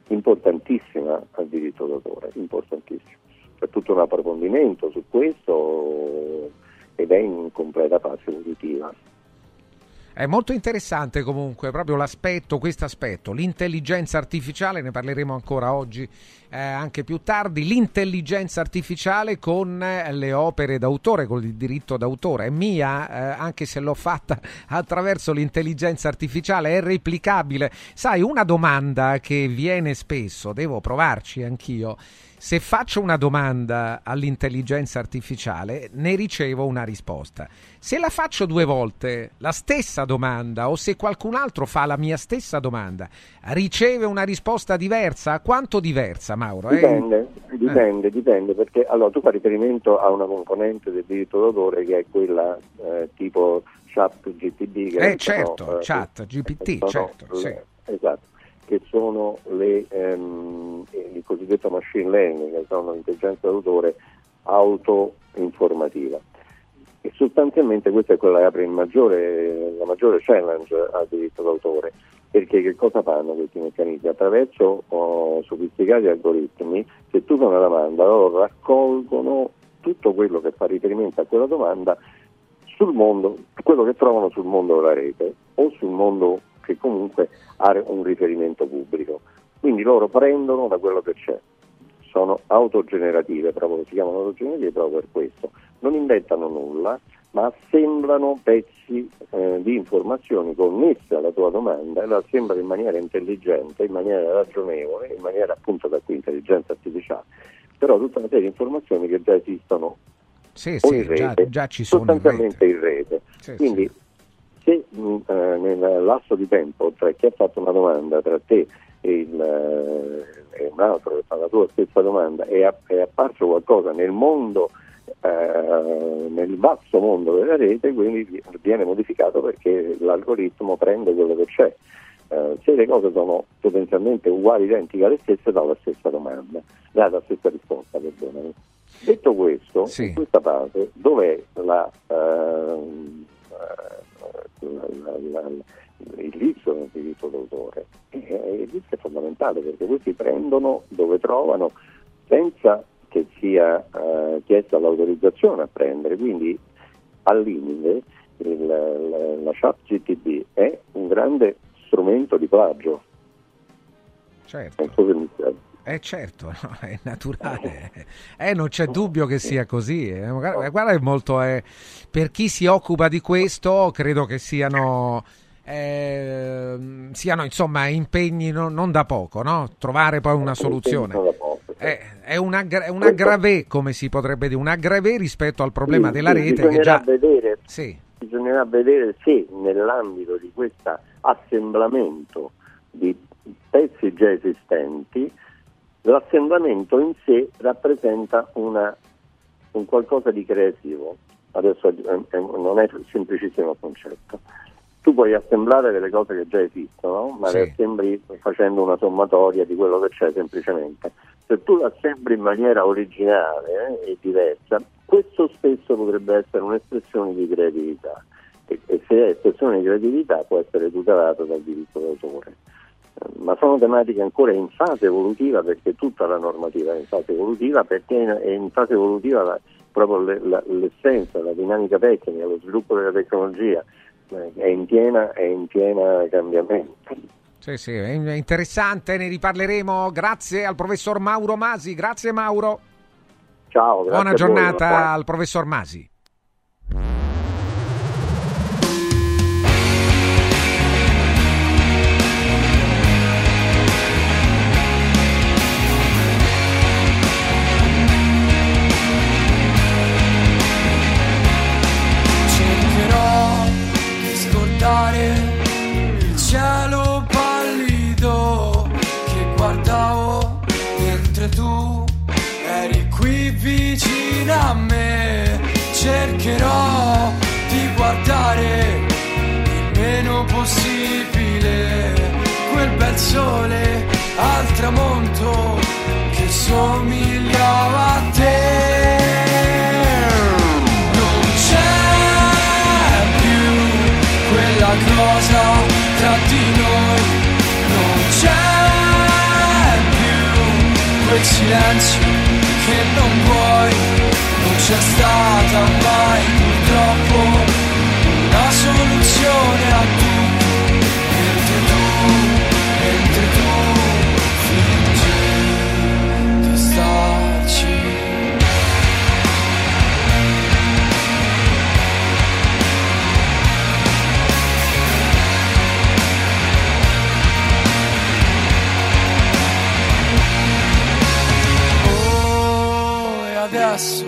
importantissima al diritto d'autore, importantissimo. C'è tutto un approfondimento su questo ed è in completa fase evolutiva. È molto interessante comunque proprio l'aspetto, questo aspetto, l'intelligenza artificiale, ne parleremo ancora oggi, eh, anche più tardi, l'intelligenza artificiale con eh, le opere d'autore, con il diritto d'autore. È mia, eh, anche se l'ho fatta <laughs> attraverso l'intelligenza artificiale, è replicabile. Sai, una domanda che viene spesso, devo provarci anch'io se faccio una domanda all'intelligenza artificiale, ne ricevo una risposta. Se la faccio due volte, la stessa domanda, o se qualcun altro fa la mia stessa domanda, riceve una risposta diversa? Quanto diversa, Mauro? Eh? Dipende, dipende, dipende, perché allora tu fai riferimento a una componente del diritto d'autore che è quella eh, tipo chat GTD. Che eh certo, sono, chat GPT, certo. sì. Esatto che sono le, ehm, il cosiddetto machine learning, che sono l'intelligenza d'autore auto-informativa. E sostanzialmente questa è quella che apre maggiore, la maggiore challenge al diritto d'autore, perché che cosa fanno questi meccanismi? Attraverso oh, sofisticati algoritmi, se tu fai una domanda, loro raccolgono tutto quello che fa riferimento a quella domanda sul mondo, quello che trovano sul mondo della rete o sul mondo che comunque ha un riferimento pubblico. Quindi loro prendono da quello che c'è, sono autogenerative, proprio, si chiamano autogenerative proprio per questo, non inventano nulla, ma assemblano pezzi eh, di informazioni connesse alla tua domanda e lo assemblano in maniera intelligente, in maniera ragionevole, in maniera appunto da qui intelligenza artificiale, però tutta una serie di informazioni che già esistono sì, sì, in già, rete, già ci sono in sostanzialmente in rete. Sì, Quindi se mh, eh, nel lasso di tempo tra chi ha fatto una domanda, tra te e, il, eh, e un altro che fa la tua stessa domanda, è, è apparso qualcosa nel mondo, eh, nel vasto mondo della rete, quindi viene modificato perché l'algoritmo prende quello che c'è. Eh, se le cose sono potenzialmente uguali, identiche alle stesse, dà la stessa domanda, dà la stessa risposta, perdonami. Detto questo, Sì. in questa fase, dov'è la, eh, la- il vizio del diritto d'autore? Eh, il vizio è fondamentale perché questi prendono dove trovano senza che sia eh, chiesta l'autorizzazione a prendere, quindi al limite il- la, la chat GTB è un grande strumento di plagio. Certo. Eh certo, <laughs> no, è naturale. Eh, non c'è dubbio che sia così. eh. Guarda, guarda, è molto... eh, per chi si occupa di questo, credo che siano... ehm, siano insomma impegni non, non da poco, no? Trovare poi una soluzione. Sì. È, è un, aggra- è un aggravé, come si potrebbe dire, un aggravé rispetto al problema Sì, della sì, rete che bisognerà già... vedere, Sì. bisognerà vedere se nell'ambito di questo assemblamento di pezzi già esistenti l'assemblamento in sé rappresenta una- un qualcosa di creativo adesso è- non è semplicissimo il concetto tu puoi assemblare delle cose che già esistono ma le Sì. assembli facendo una sommatoria di quello che c'è semplicemente se tu l'assembli in maniera originale eh, e diversa, questo stesso potrebbe essere un'espressione di creatività e, e se è espressione di creatività può essere tutelato dal diritto d'autore. Ma sono tematiche ancora in fase evolutiva perché tutta la normativa è in fase evolutiva perché è in fase evolutiva la- proprio l'essenza, la dinamica tecnica, lo sviluppo della tecnologia eh, è in piena, è in piena cambiamento. Sì, sì, è interessante, ne riparleremo. Grazie al professor Mauro Masi. Grazie Mauro. Ciao, grazie Buona voi, giornata buona- al professor Masi. Di scordare il cielo pallido che guardavo mentre tu eri qui vicino a me. Cercherò di guardare il meno possibile quel bel sole al tramonto che somigliava a te. Cosa tra di noi, non c'è più. Quel silenzio che non vuoi, non c'è stata mai purtroppo una soluzione a tutto, adesso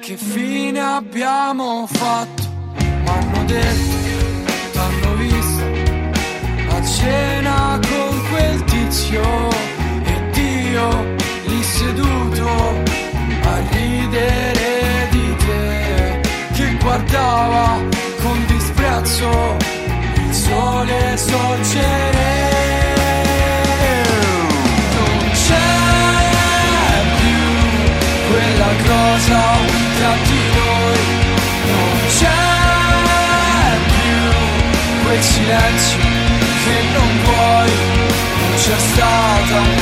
che fine abbiamo fatto? M'hanno detto, t'hanno visto a cena con quel tizio ed io lì seduto a ridere di te che guardava con disprezzo il sole sorgere. Quella cosa tra di noi, non c'è più quel silenzio che non vuoi, non c'è stata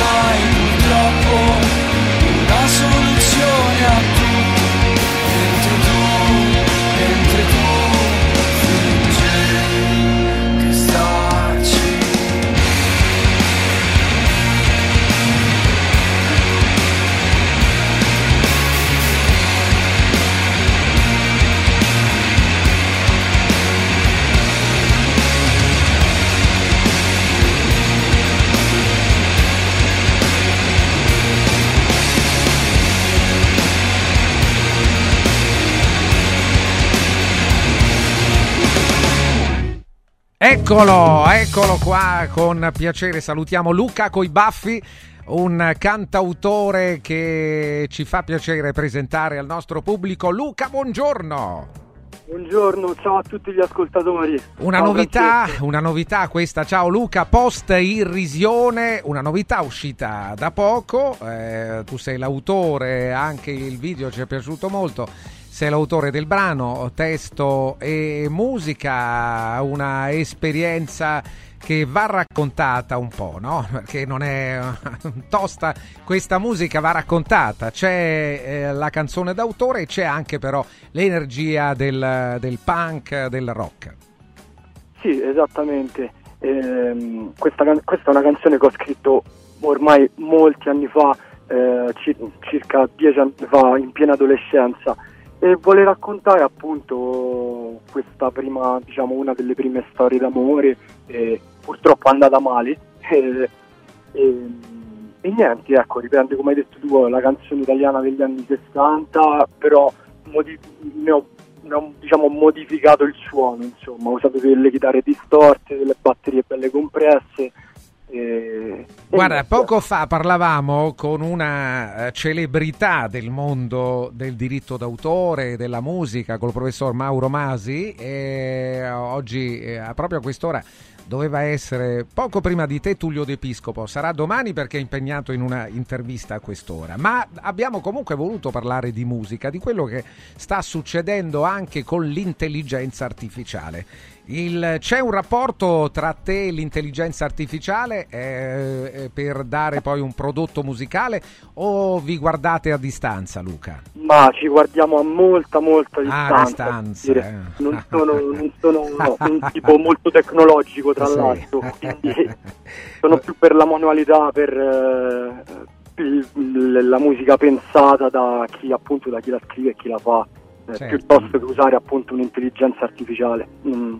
Eccolo, eccolo qua, con piacere salutiamo Luca coi baffi, un cantautore che ci fa piacere presentare al nostro pubblico. Luca, buongiorno! Buongiorno, ciao a tutti gli ascoltatori. Una Ciao, novità, Francesco. una novità questa, ciao Luca, post irrisione, una novità uscita da poco, eh, tu sei l'autore, anche il video ci è piaciuto molto, sei l'autore del brano, testo e musica, una esperienza che va raccontata un po', no? <laughs> Perché non è <laughs> tosta, questa musica va raccontata, c'è eh, la canzone d'autore e c'è anche però l'energia del, del punk, del rock. Sì, esattamente. Ehm, questa, questa è una canzone che ho scritto ormai molti anni fa, eh, ci- circa dieci anni fa, in piena adolescenza, e vuole raccontare appunto questa prima, diciamo, una delle prime storie d'amore, eh, purtroppo è andata male. <laughs> E, e- e niente, ecco, riprende come hai detto tu la canzone italiana degli anni 60, però modi- ne ho, ne ho, diciamo, modificato il suono, insomma, ho usato delle chitarre distorte, delle batterie belle compresse. E, e Guarda, niente, poco fa parlavamo con una eh, celebrità del mondo del diritto d'autore, della musica, col professor Mauro Masi, e oggi, eh, proprio a quest'ora, doveva essere poco prima di te Tullio D'Episcopo, sarà domani perché è impegnato in una intervista a quest'ora, ma abbiamo comunque voluto parlare di musica, di quello che sta succedendo anche con l'intelligenza artificiale. Il- c'è un rapporto tra te e l'intelligenza artificiale eh, eh, per dare poi un prodotto musicale o vi guardate a distanza, Luca? Ma ci guardiamo a molta, molta distanza. a distanza, eh. Non sono, non sono no, <laughs> un tipo molto tecnologico, tra Sì. l'altro, quindi <laughs> sono più per la manualità, per eh, la musica pensata da chi appunto da chi la scrive e chi la fa, eh, Certo. piuttosto che usare appunto un'intelligenza artificiale. Mm.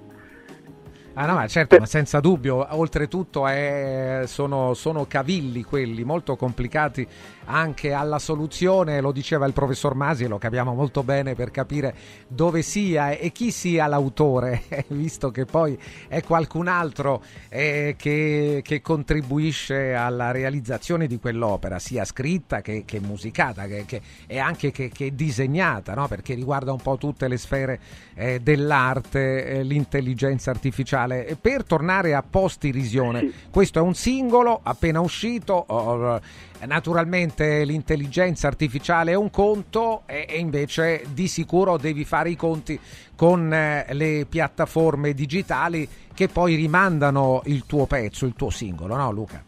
Ah no, ma certo, ma senza dubbio, oltretutto è- sono, sono cavilli quelli molto complicati anche alla soluzione, lo diceva il professor Masi e lo capiamo molto bene per capire dove sia e chi sia l'autore, <laughs> visto che poi è qualcun altro eh, che, che contribuisce alla realizzazione di quell'opera, sia scritta che, che musicata che, e anche che, che disegnata, no? perché riguarda un po' tutte le sfere eh, dell'arte, eh, l'intelligenza artificiale. E per tornare a post irrisione, questo è un singolo appena uscito. naturalmente l'intelligenza artificiale è un conto e, e invece di sicuro devi fare i conti con eh, le piattaforme digitali che poi rimandano il tuo pezzo, il tuo singolo, no Luca?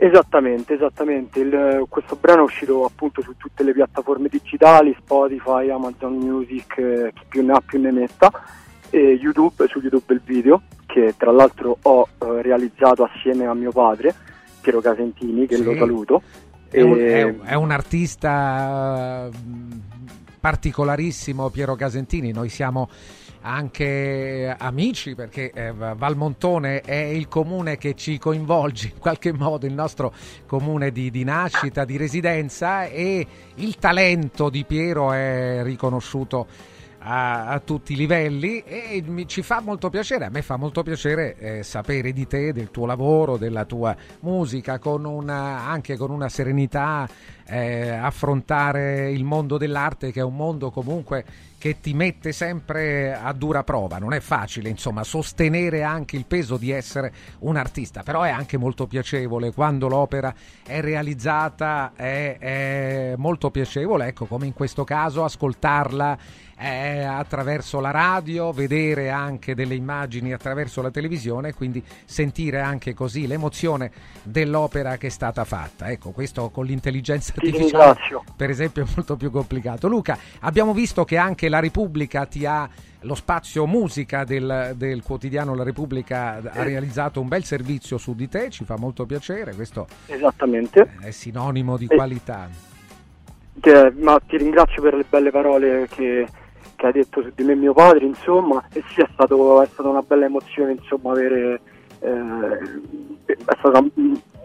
Esattamente, esattamente. Il- questo brano è uscito appunto su tutte le piattaforme digitali, Spotify, Amazon Music, eh, chi più ne ha più ne metta. E YouTube, su YouTube il video, che tra l'altro ho eh, realizzato assieme a mio padre, Piero Casentini, che Sì. lo saluto. È un, E- è un- è un artista mh, particolarissimo, Piero Casentini. Noi siamo anche amici perché eh, Valmontone è il comune che ci coinvolge in qualche modo, il nostro comune di, di nascita, di residenza e il talento di Piero è riconosciuto a, a tutti i livelli e mi- ci fa molto piacere, a me fa molto piacere eh, sapere di te, del tuo lavoro, della tua musica, con una, anche con una serenità eh, affrontare il mondo dell'arte che è un mondo comunque che ti mette sempre a dura prova, non è facile insomma sostenere anche il peso di essere un artista, però è anche molto piacevole quando l'opera è realizzata, è, è molto piacevole, ecco come in questo caso ascoltarla eh, attraverso la radio, vedere anche delle immagini attraverso la televisione, quindi sentire anche così l'emozione dell'opera che è stata fatta. Ecco, questo con l'intelligenza artificiale per esempio è molto più complicato. Luca, abbiamo visto che anche la Repubblica ti ha lo spazio musica del, del quotidiano La Repubblica ha realizzato un bel servizio su di te, ci fa molto piacere, questo Esattamente. è sinonimo di E- qualità. Che- ma ti ringrazio per le belle parole che, che hai detto su di me mio padre, insomma, e sì, è, stato, è stata una bella emozione, insomma, avere... eh, è stata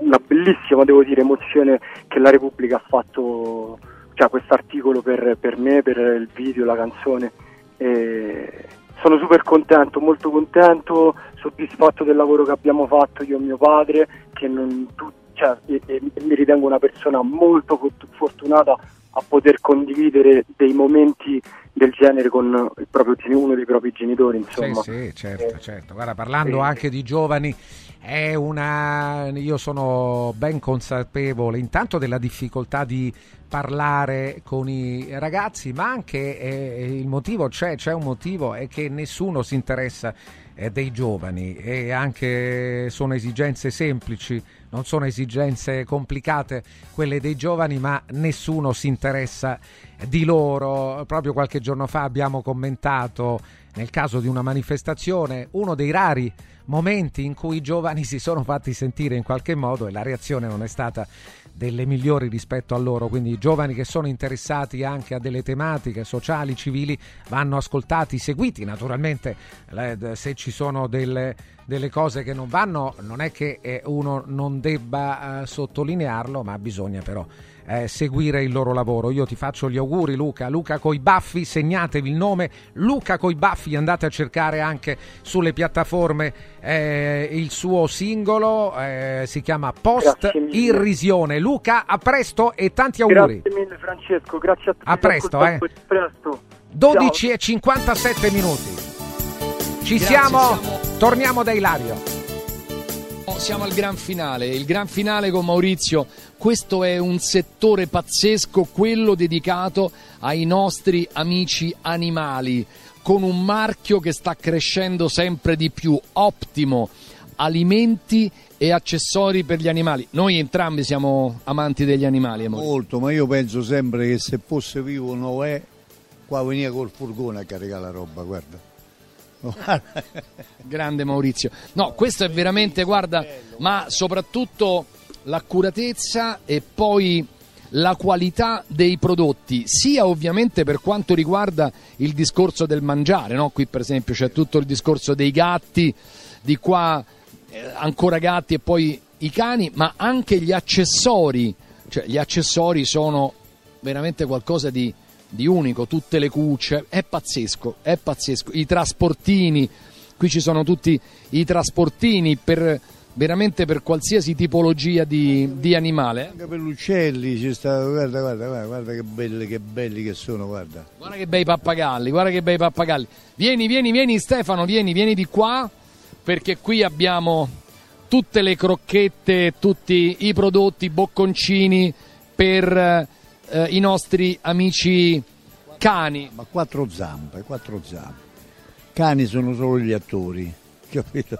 una, bellissima, devo dire, emozione che la Repubblica ha fatto, cioè questo articolo per, per me, per il video, la canzone. E sono super contento, molto contento, soddisfatto del lavoro che abbiamo fatto io e mio padre, che non tu- cioè, e- e- mi ritengo una persona molto fort- fortunata a poter condividere dei momenti del genere con il proprio uno dei propri genitori, insomma. Sì, sì, certo, certo. Guarda, parlando anche di giovani, è una. Io sono ben consapevole intanto della difficoltà di parlare con i ragazzi, ma anche eh, il motivo c'è, c'è un motivo, è che nessuno si interessa eh, dei giovani e anche sono esigenze semplici, non sono esigenze complicate quelle dei giovani, ma nessuno si interessa di loro. Proprio qualche giorno fa abbiamo commentato nel caso di una manifestazione uno dei rari momenti in cui i giovani si sono fatti sentire in qualche modo e la reazione non è stata delle migliori rispetto a loro, quindi i giovani che sono interessati anche a delle tematiche sociali, civili, vanno ascoltati, seguiti naturalmente, le- se ci sono delle, delle cose che non vanno, non è che eh, uno non debba eh, sottolinearlo, ma bisogna però eh, seguire il loro lavoro. Io ti faccio gli auguri Luca, Luca coi baffi, segnatevi il nome, Luca coi baffi, andate a cercare anche sulle piattaforme eh, il suo singolo, eh, si chiama Post. Irrisione. Luca, a presto e tanti auguri. Grazie mille Francesco, grazie a tutti. A presto, eh. presto. 12 e 57 minuti. Ci Grazie, siamo, siamo- torniamo da Ilario. Siamo al gran finale, il gran finale con Maurizio. Questo è un settore pazzesco, quello dedicato ai nostri amici animali, con un marchio che sta crescendo sempre di più, ottimo, alimenti e accessori per gli animali. Noi entrambi siamo amanti degli animali, amore. Molto, ma io penso sempre che se fosse vivo Noè, qua veniva col furgone a caricare la roba, <laughs> guarda. Grande Maurizio. No, questo è veramente, guarda, ma soprattutto l'accuratezza e poi la qualità dei prodotti, sia ovviamente per quanto riguarda il discorso del mangiare, no? Qui per esempio c'è tutto il discorso dei gatti, di qua eh, ancora gatti e poi i cani, ma anche gli accessori, cioè gli accessori sono veramente qualcosa di, di unico, tutte le cucce, è pazzesco, è pazzesco, i trasportini, qui ci sono tutti i trasportini per veramente per qualsiasi tipologia di, di animale. Anche per gli uccelli ci sta, guarda, guarda, guarda, guarda che belli, che belli che sono, guarda. Guarda che bei pappagalli, guarda che bei pappagalli. Vieni, vieni, vieni Stefano, vieni, vieni di qua perché qui abbiamo tutte le crocchette, tutti i prodotti, bocconcini per eh, i nostri amici cani. Ma quattro zampe, quattro zampe. Cani sono solo gli attori, <laughs> capito?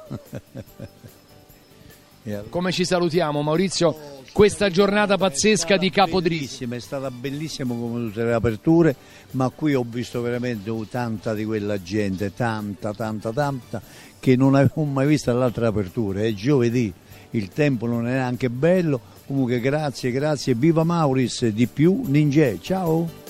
Come ci salutiamo Maurizio? Questa giornata pazzesca di Capodri. Bellissima, è stata bellissima come tutte le aperture, ma qui ho visto veramente tanta di quella gente, tanta, tanta, tanta, che non avevo mai visto all'altra apertura. È giovedì, il tempo non è neanche bello. Comunque grazie, grazie, viva Mauris, di più Ninja, ciao!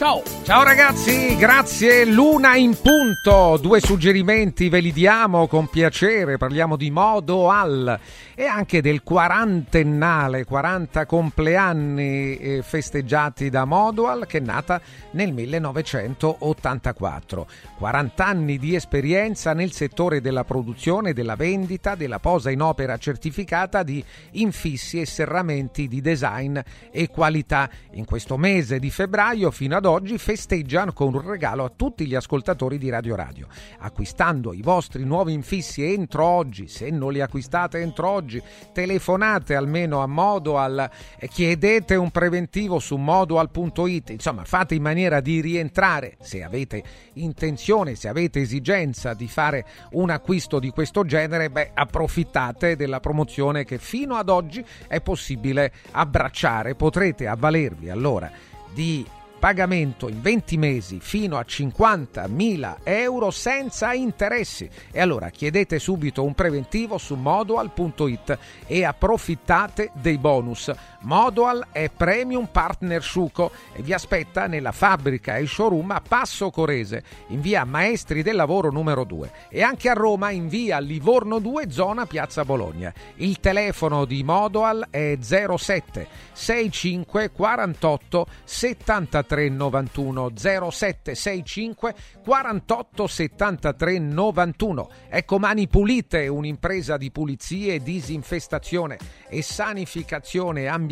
Ciao! Ciao ragazzi, grazie. Luna in punto. Due suggerimenti ve li diamo con piacere. Parliamo di Modo Al e anche del quarantennale, 40 compleanni eh, festeggiati da Modoal che è nata nel 1984. 40 anni di esperienza nel settore della produzione, della vendita, della posa in opera certificata di infissi e serramenti di design e qualità. In questo mese di febbraio fino ad oggi festeggiano con un regalo a tutti gli ascoltatori di Radio Radio. Acquistando i vostri nuovi infissi entro oggi, se non li acquistate entro oggi, telefonate almeno a Modoal, e chiedete un preventivo su modoal.it, insomma fate in maniera di rientrare se avete intenzione, se avete esigenza di fare un acquisto di questo genere, beh approfittate della promozione che fino ad oggi è possibile abbracciare, potrete avvalervi allora di pagamento in 20 mesi fino a 50.000 euro senza interessi. E allora chiedete subito un preventivo su modoal.it e approfittate dei bonus. Modoal è Premium Partner Sciuco e vi aspetta nella fabbrica e showroom a Passo Corese, in via Maestri del Lavoro numero 2 e anche a Roma in via Livorno 2, zona Piazza Bologna. Il telefono di Modoal è 07 65 48 73 91 0765 48 73 91. Ecco Mani Pulite, un'impresa di pulizie, disinfestazione e sanificazione ambientale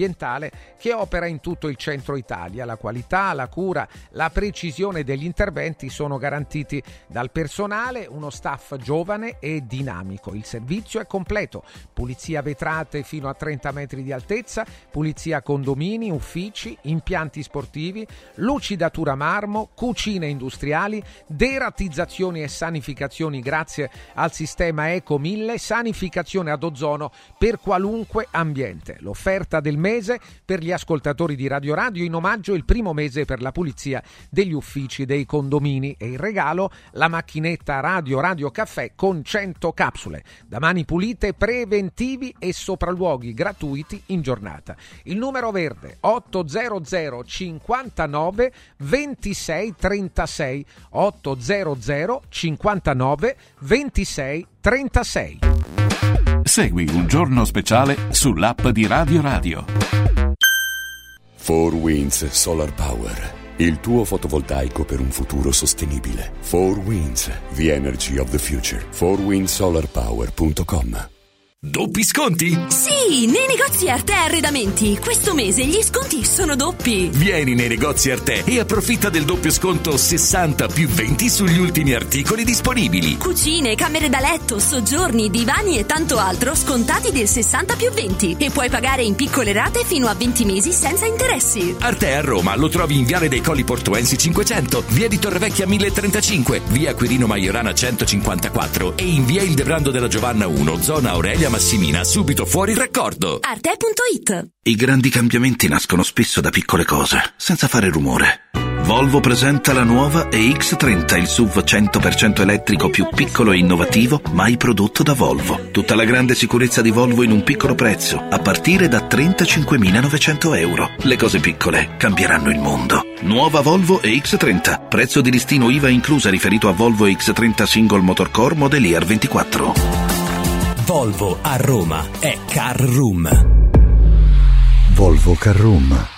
che opera in tutto il centro Italia. La qualità, la cura, la precisione degli interventi sono garantiti dal personale, uno staff giovane e dinamico. Il servizio è completo: pulizia vetrate fino a 30 metri di altezza, pulizia condomini, uffici, impianti sportivi, lucidatura marmo, cucine industriali, deratizzazioni e sanificazioni grazie al sistema Eco 1000, sanificazione ad ozono per qualunque ambiente. L'offerta del mese per gli ascoltatori di Radio Radio in omaggio il primo mese per la pulizia degli uffici dei condomini e il regalo la macchinetta Radio Radio Caffè con 100 capsule. Da mani pulite, preventivi e sopralluoghi gratuiti in giornata. Il numero verde 800 59 26 36 800 59 26 36. Segui un giorno speciale sull'app di Radio Radio. 4 Winds Solar Power. Il tuo fotovoltaico per un futuro sostenibile. 4 Winds, the energy of the future. 4windsolarpower.com Doppi sconti? Sì, nei negozi Arte Arredamenti. Questo mese gli sconti sono doppi. Vieni nei negozi Arte e approfitta del doppio sconto 60 più 20 sugli ultimi articoli disponibili. Cucine, camere da letto, soggiorni, divani e tanto altro scontati del 60 più 20. E puoi pagare in piccole rate fino a 20 mesi senza interessi. Arte a Roma lo trovi in Viale dei Colli Portuensi 500, via di Torrevecchia 1035, via Quirino Maiorana 154 e in via Il Debrando della Giovanna 1, zona Aurelia Massimina, subito fuori il raccordo. Arte.it I grandi cambiamenti nascono spesso da piccole cose, senza fare rumore. Volvo presenta la nuova EX30, il SUV 100% elettrico più piccolo e innovativo mai prodotto da Volvo. Tutta la grande sicurezza di Volvo in un piccolo prezzo, a partire da 35.900 euro. Le cose piccole cambieranno il mondo. Nuova Volvo EX30, prezzo di listino IVA inclusa riferito a Volvo EX30 Single Motor Core Modelier 24. Volvo a Roma è Car Room. Volvo Car Room.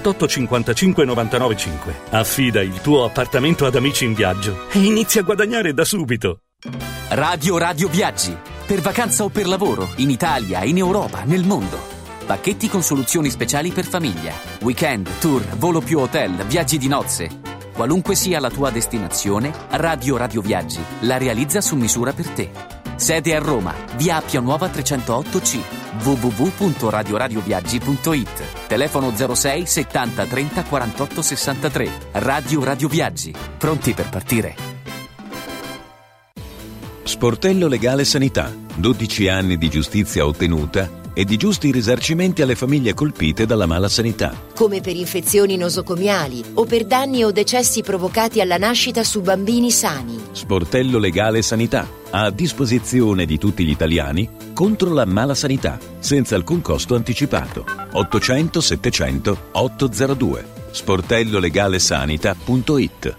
55 99 5. Affida il tuo appartamento ad Amici in Viaggio e inizia a guadagnare da subito. Radio Radio Viaggi. Per vacanza o per lavoro, in Italia, in Europa, nel mondo. Pacchetti con soluzioni speciali per famiglia. Weekend, tour, volo più hotel, viaggi di nozze. Qualunque sia la tua destinazione, Radio Radio Viaggi la realizza su misura per te. Sede a Roma, via Appia Nuova 308C, www.radioradioviaggi.it. Telefono 06 70 30 48 63. Radio Radio Viaggi. Pronti per partire? Sportello Legale Sanità. 12 anni di giustizia ottenuta e di giusti risarcimenti alle famiglie colpite dalla mala sanità. come per infezioni nosocomiali o per danni o decessi provocati alla nascita su bambini sani. Sportello Legale Sanità. A disposizione di tutti gli italiani contro la mala sanità, senza alcun costo anticipato. 800 700 802. sportellolegalesanita.it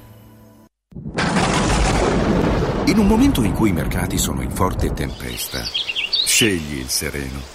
In un momento in cui i mercati sono in forte tempesta, scegli il sereno.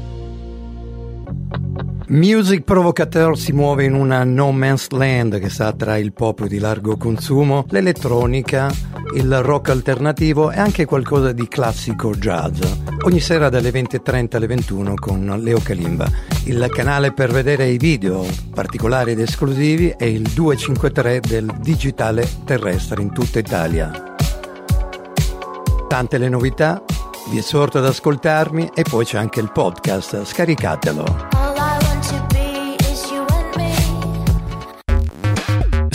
Music Provocateur si muove in una no man's land che sta tra il pop di largo consumo, l'elettronica, il rock alternativo e anche qualcosa di classico jazz. Ogni sera dalle 20.30 alle 21 con Leo Kalimba. Il canale per vedere i video particolari ed esclusivi è il 253 del digitale terrestre in tutta Italia. Tante le novità, vi esorto ad ascoltarmi e poi c'è anche il podcast, scaricatelo.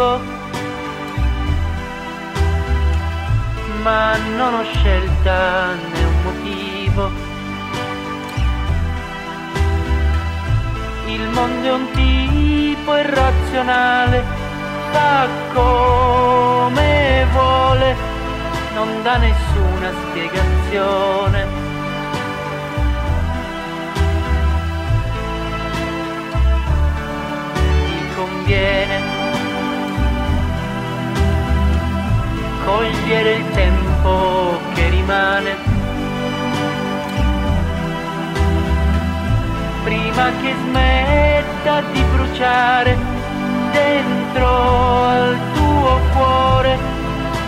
Vivo, ma non ho scelta né un motivo. Il mondo è un tipo irrazionale, fa come vuole, non dà nessuna spiegazione. Mi cogliere il tempo che rimane. Prima che smetta di bruciare dentro al tuo cuore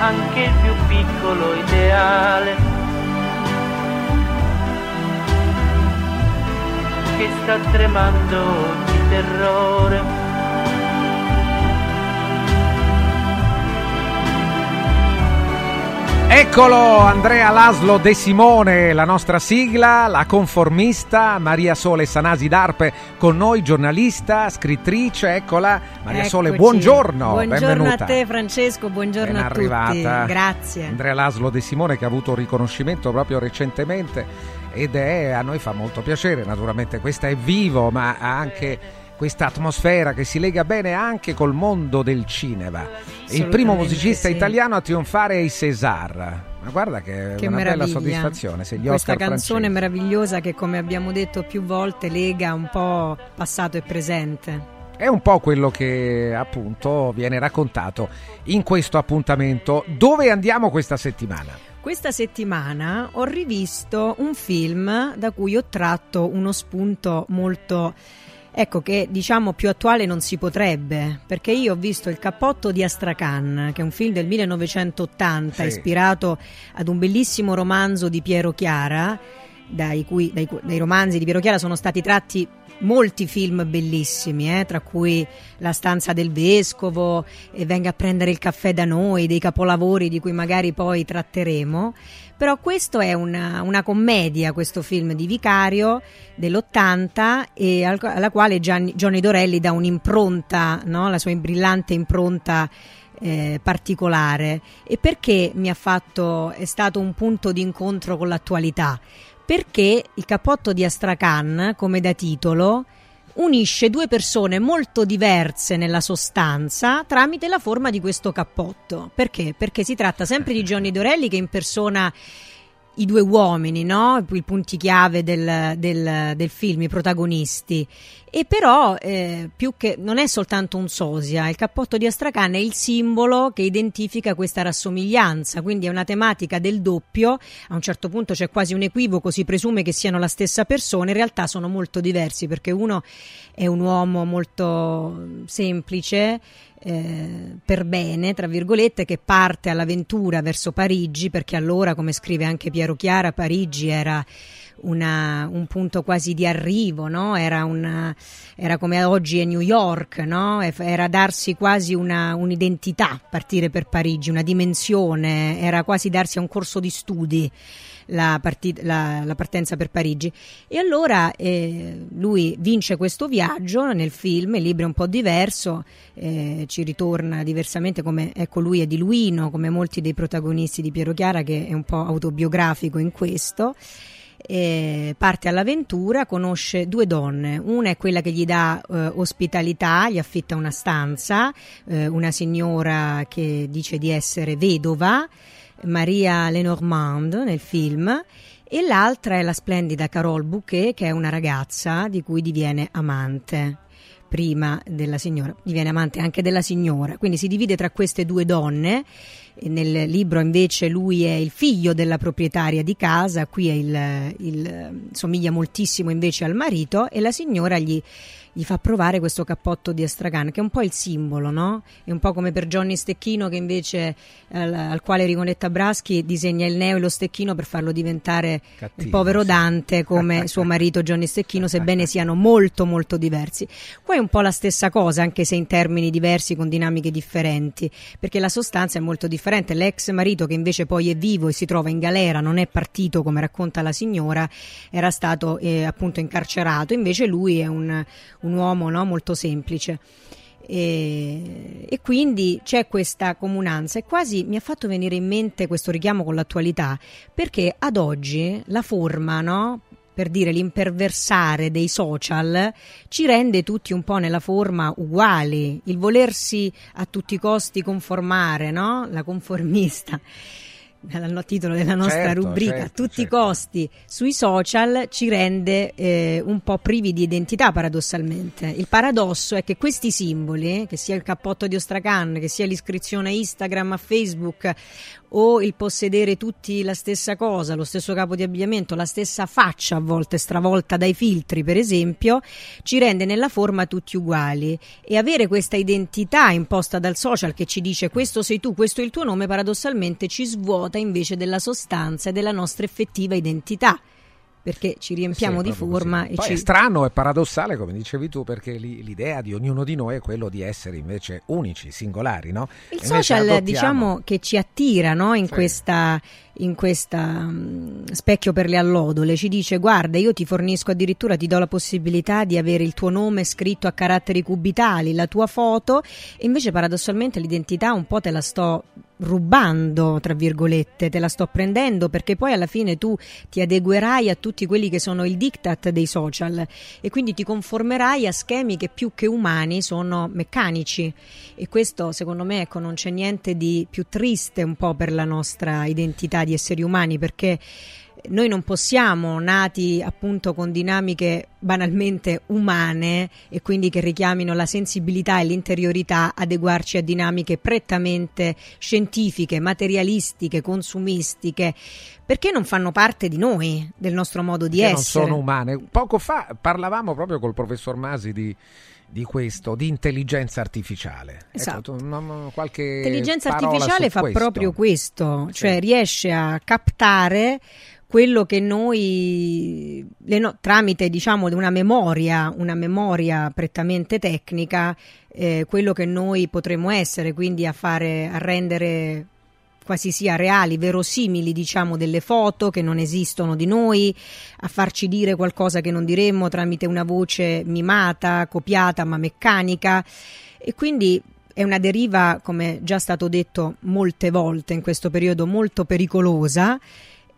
anche il più piccolo ideale. Che sta tremando di terrore Eccolo Andrea Laslo De Simone, la nostra sigla, la conformista, Maria Sole Sanasi d'Arpe con noi, giornalista, scrittrice, eccola. Maria Sole, Eccoci. buongiorno, Buongiorno benvenuta. a te Francesco, buongiorno Ben a arrivata. tutti. Grazie. Andrea Laslo De Simone che ha avuto un riconoscimento proprio recentemente ed è, a noi fa molto piacere, naturalmente questa è vivo, ma ha anche questa atmosfera che si lega bene anche col mondo del cinema. È il primo musicista sì. italiano a trionfare ai César. Ma guarda che, Che una bella meraviglia. soddisfazione. Se gli Questa Oscar canzone francesi. meravigliosa che come abbiamo detto più volte lega un po' passato e presente. È un po' quello che appunto viene raccontato in questo appuntamento. Dove andiamo questa settimana? Questa settimana ho rivisto un film da cui ho tratto uno spunto molto Ecco che diciamo più attuale non si potrebbe, perché io ho visto Il cappotto di Astrakhan, che è un film del 1980 Sì. ispirato ad un bellissimo romanzo di Piero Chiara, dai, cui, dai, dai romanzi di Piero Chiara sono stati tratti molti film bellissimi, eh, tra cui La stanza del vescovo, e Venga a prendere il caffè da noi, dei capolavori di cui magari poi tratteremo. Però questo è una, una commedia, questo film di Vicario dell'80 e al- alla quale Gianni- Johnny Dorelli dà un'impronta, no? la sua brillante impronta eh, particolare. E perché mi ha fatto, è stato un punto di incontro con l'attualità? Perché il cappotto di Astrakhan, come da titolo, unisce due persone molto diverse nella sostanza tramite la forma di questo cappotto. Perché? Perché si tratta sempre di Johnny Dorelli che impersona i due uomini, no? i punti chiave del, del- del film, i protagonisti. E però, eh, più che non è soltanto un sosia, il cappotto di Astrakhan è il simbolo che identifica questa rassomiglianza, quindi è una tematica del doppio. A un certo punto c'è quasi un equivoco, si presume che siano la stessa persona, in realtà sono molto diversi perché uno è un uomo molto semplice, eh, per bene, tra virgolette, che parte all'avventura verso Parigi, perché allora, come scrive anche Piero Chiara, Parigi era una- un punto quasi di arrivo, no? era, una- era come oggi è New York, no? Era darsi quasi una, un'identità, partire per Parigi, una dimensione, era quasi darsi a un corso di studi. La, parti- la- la partenza per Parigi e allora eh, lui vince questo viaggio nel film, il libro è un po' diverso, eh, ci ritorna diversamente come ecco lui è di Luino, come molti dei protagonisti di Piero Chiara che è un po' autobiografico in questo. Eh, parte all'avventura, conosce due donne, una è quella che gli dà eh, ospitalità, gli affitta una stanza, eh, una signora che dice di essere vedova, Maria Lenormand nel film, e l'altra è la splendida Carole Bouquet che è una ragazza di cui diviene amante prima della signora, diviene amante anche della signora, quindi si divide tra queste due donne. Nel libro invece lui è il figlio della proprietaria di casa, qui il, il- somiglia moltissimo invece al marito e la signora gli, gli fa provare questo cappotto di Astragan che è un po' il simbolo, no? È un po' come per Johnny Stecchino che invece al, al quale Rigonetta Braschi disegna il neo e lo stecchino per farlo diventare il povero Dante come <laughs> suo marito Johnny Stecchino, sebbene siano molto molto diversi. Qua è un po' la stessa cosa, anche se in termini diversi, con dinamiche differenti, perché la sostanza è molto differente. L'ex marito, che invece poi è vivo e si trova in galera, non è partito come racconta la signora, era stato eh, appunto incarcerato, invece lui è un, un uomo no, molto semplice. E, e quindi c'è questa comunanza e quasi mi ha fatto venire in mente questo richiamo con l'attualità perché ad oggi la forma no? per dire l'imperversare dei social ci rende tutti un po' nella forma uguali il volersi a tutti i costi conformare no? la conformista dal titolo della nostra Certo, rubrica, certo, a tutti i costi sui social ci rende eh, un po' privi di identità paradossalmente. Il paradosso è che questi simboli, che sia il cappotto di Ostracan, che sia l'iscrizione a Instagram, a Facebook o il possedere tutti la stessa cosa, lo stesso capo di abbigliamento, la stessa faccia a volte stravolta dai filtri per esempio, ci rende nella forma tutti uguali e avere questa identità imposta dal social che ci dice questo sei tu, questo è il tuo nome, paradossalmente ci svuota invece della sostanza e della nostra effettiva identità. Perché ci riempiamo Sì, di forma così. e Poi ci... è strano e paradossale, come dicevi tu, perché li- l'idea di ognuno di noi è quello di essere invece unici, singolari, no? Il E social diciamo che ci attira no? in Sì. questa, in questa mm, specchio per le allodole, ci dice guarda io ti fornisco addirittura, ti do la possibilità di avere il tuo nome scritto a caratteri cubitali, la tua foto. E invece paradossalmente l'identità un po' te la sto rubando, tra virgolette, te la sto prendendo perché poi alla fine tu ti adeguerai a tutti quelli che sono il diktat dei social. E quindi ti conformerai a schemi che più che umani sono meccanici. E questo secondo me ecco non c'è niente di più triste un po' per la nostra identità di esseri umani perché noi non possiamo, nati appunto con dinamiche banalmente umane e quindi che richiamino la sensibilità e l'interiorità, adeguarci a dinamiche prettamente scientifiche, materialistiche, consumistiche, perché non fanno parte di noi, del nostro modo di non essere. sono umane. Poco fa parlavamo proprio col professor Masi di, di questo, di intelligenza artificiale. Esatto. Ecco, tu- no, qualche L'intelligenza parola artificiale fa questo. proprio questo, cioè riesce a captare quello che noi no- tramite diciamo una memoria, una memoria prettamente tecnica, eh, quello che noi potremmo essere, quindi a fare a rendere quasi sia reali, verosimili, diciamo, delle foto che non esistono di noi, a farci dire qualcosa che non diremmo tramite una voce mimata, copiata ma meccanica e quindi è una deriva, come già stato detto molte volte in questo periodo, molto pericolosa,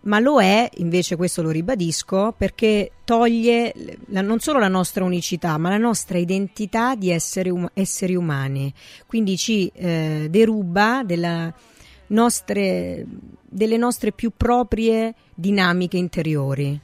ma lo è, invece questo lo ribadisco, perché toglie la- non solo la nostra unicità, ma la nostra identità di essere um- esseri umani. Quindi ci eh, deruba della nostre- delle nostre più proprie dinamiche interiori.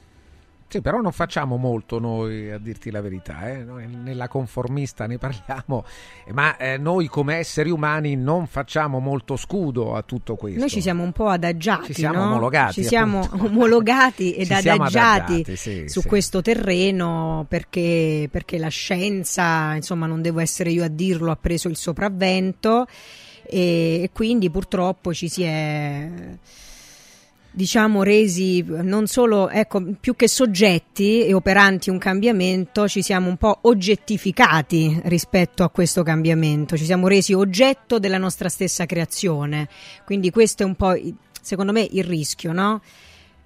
Sì, però non facciamo molto noi, a dirti la verità, eh. Noi nella conformista ne parliamo, ma eh, noi come esseri umani non facciamo molto scudo a tutto questo. Noi ci siamo un po' adagiati, Ci siamo no? omologati, Ci siamo appunto. <laughs> omologati ed adagiati, adagiati, sì, su sì. questo terreno perché, perché la scienza, insomma, non devo essere io a dirlo, ha preso il sopravvento e, quindi purtroppo ci si è diciamo resi non solo ecco più che soggetti e operanti un cambiamento ci siamo un po' oggettificati rispetto a questo cambiamento ci siamo resi oggetto della nostra stessa creazione quindi questo è un po' secondo me il rischio no?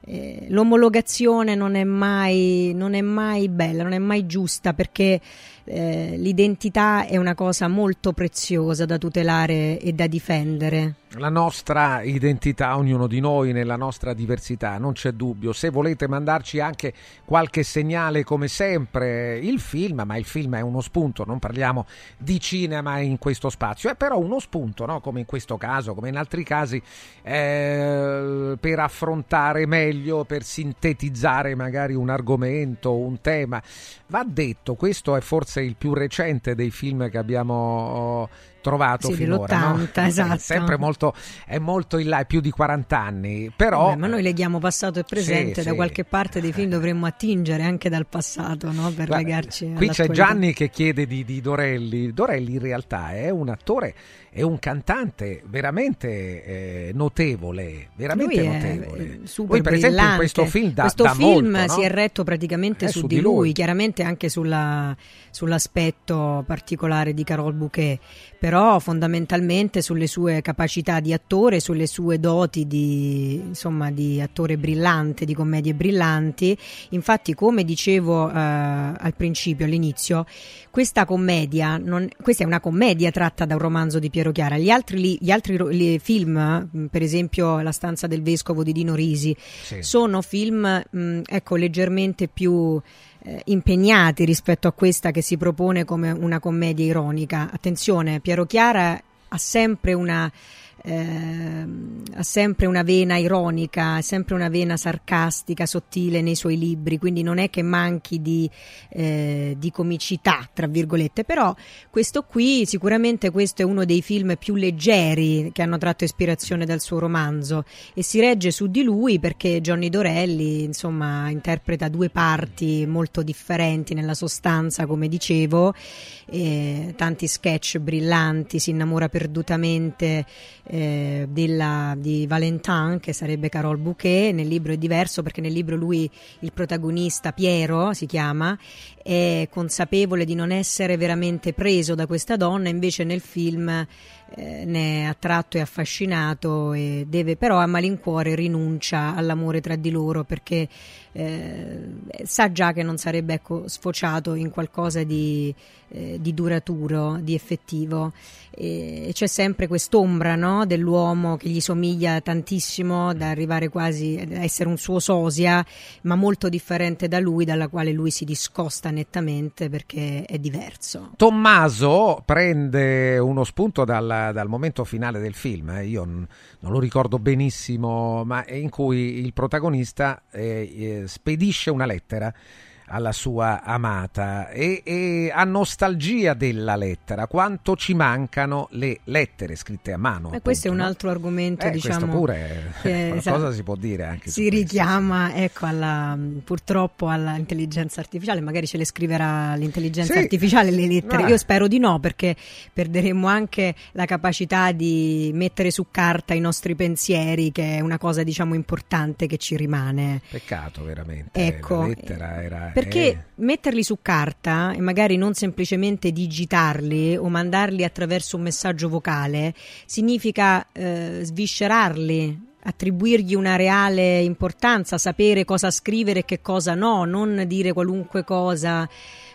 Eh, l'omologazione non è mai non è mai bella non è mai giusta perché eh, l'identità è una cosa molto preziosa da tutelare e da difendere La nostra identità, ognuno di noi nella nostra diversità, non c'è dubbio. Se volete mandarci anche qualche segnale, come sempre, il film, ma il film è uno spunto, non parliamo di cinema in questo spazio, è però uno spunto, no? come in questo caso, come in altri casi, eh, per affrontare meglio, per sintetizzare magari un argomento, un tema. Va detto, questo è forse il più recente dei film che abbiamo trovato Sì, finora. no? dell'80, esatto. È sempre molto, è molto in là, è più di 40 anni, però... Vabbè, ma noi leghiamo passato e presente, Sì, da sì. qualche parte dei film dovremmo attingere anche dal passato no? per Guarda, legarci Qui c'è. Gianni che chiede di, di Dorelli. Dorelli in realtà è un attore, è un cantante veramente eh, notevole, veramente Lui notevole. eh, super Lui per esempio in questo film da, Questo da film molto, no? si è retto praticamente Eh, su, su di di lui, lui. chiaramente anche sulla- sull'aspetto particolare di Carol Bouquet, però fondamentalmente sulle sue capacità di attore, sulle sue doti di, insomma, di attore brillante, di commedie brillanti. Infatti, come dicevo eh, al principio, all'inizio, questa commedia, non- questa è una commedia tratta da un romanzo di Piero Chiara. Gli altri, li- gli altri film, mh, per esempio La stanza del vescovo di Dino Risi, Sì. sono film mh, ecco, leggermente più eh, impegnati rispetto a questa che si propone come una commedia ironica. Attenzione, Piero Chiara ha sempre una ehm, ha sempre una vena ironica, sempre una vena sarcastica, sottile nei suoi libri, quindi non è che manchi di, eh, di comicità, tra virgolette, però questo qui sicuramente questo è uno dei film più leggeri che hanno tratto ispirazione dal suo romanzo. E si regge su di lui perché Johnny Dorelli insomma interpreta due parti molto differenti nella sostanza come dicevo. Eh, tanti sketch brillanti si innamora perdutamente eh, della, di Valentin, che sarebbe Carole Bouquet. Nel libro è diverso perché nel libro lui, il protagonista Piero si chiama, è consapevole di non essere veramente preso da questa donna, invece nel film eh, ne è attratto e affascinato e deve però a malincuore rinuncia all'amore tra di loro perché eh, sa già che non sarebbe ecco, sfociato in qualcosa di, eh, di duraturo, di effettivo e c'è sempre quest'ombra no, dell'uomo che gli somiglia tantissimo da arrivare quasi ad essere un suo sosia ma molto differente da lui dalla quale lui si discosta nettamente perché è diverso. Tommaso prende uno spunto dal, dal momento finale del film, eh. io n- non lo ricordo benissimo, ma in cui il protagonista eh, eh, spedisce una lettera alla sua amata e, e, ha nostalgia della lettera, quanto ci mancano le lettere scritte a mano. E questo è un no? altro argomento, eh, diciamo. Questo pure che, qualcosa esatto, si può dire anche Si richiama, ecco, alla, purtroppo all'intelligenza artificiale, magari ce le scriverà l'intelligenza Sì. artificiale le lettere. No. Io spero di no, perché perderemmo anche la capacità di mettere su carta i nostri pensieri, che è una cosa, diciamo, importante che ci rimane. Peccato veramente. Ecco, la lettera era Perché eh, metterli su carta e magari non semplicemente digitarli o mandarli attraverso un messaggio vocale significa eh, sviscerarli, attribuirgli una reale importanza, sapere cosa scrivere e che cosa no, non dire qualunque cosa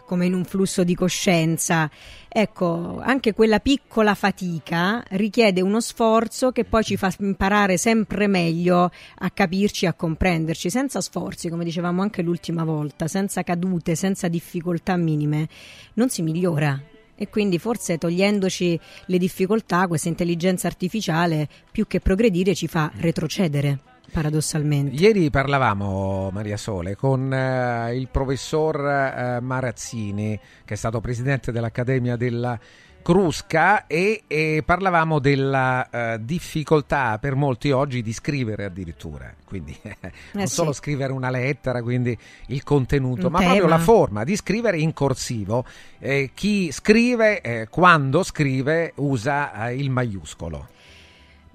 come in un flusso di coscienza. Ecco, anche quella piccola fatica richiede uno sforzo che poi ci fa imparare sempre meglio a capirci, a comprenderci, senza sforzi, come dicevamo anche l'ultima volta, senza cadute, senza difficoltà minime, non si migliora. E quindi forse togliendoci le difficoltà, questa intelligenza artificiale, più che progredire, ci fa retrocedere, paradossalmente. Ieri parlavamo, Maria Sole, con eh, il professor eh, Marazzini, che è stato presidente dell'Accademia della Crusca, e, e parlavamo della eh, difficoltà per molti oggi di scrivere addirittura. Quindi <laughs> non Eh sì. solo scrivere una lettera, quindi il contenuto, Un ma proprio tema. la forma di scrivere in corsivo. Eh, chi scrive, eh, quando scrive, usa il maiuscolo.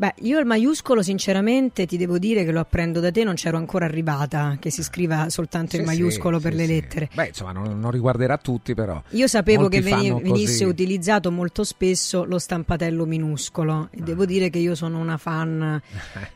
Beh, io il maiuscolo sinceramente ti devo dire che lo apprendo da te, non c'ero ancora arrivata che si scriva soltanto il Sì, maiuscolo sì, per sì, le lettere. Beh, insomma, non, non riguarderà tutti, però. Io sapevo Molti che veni- venisse utilizzato molto spesso lo stampatello minuscolo e Ah. devo dire che io sono una fan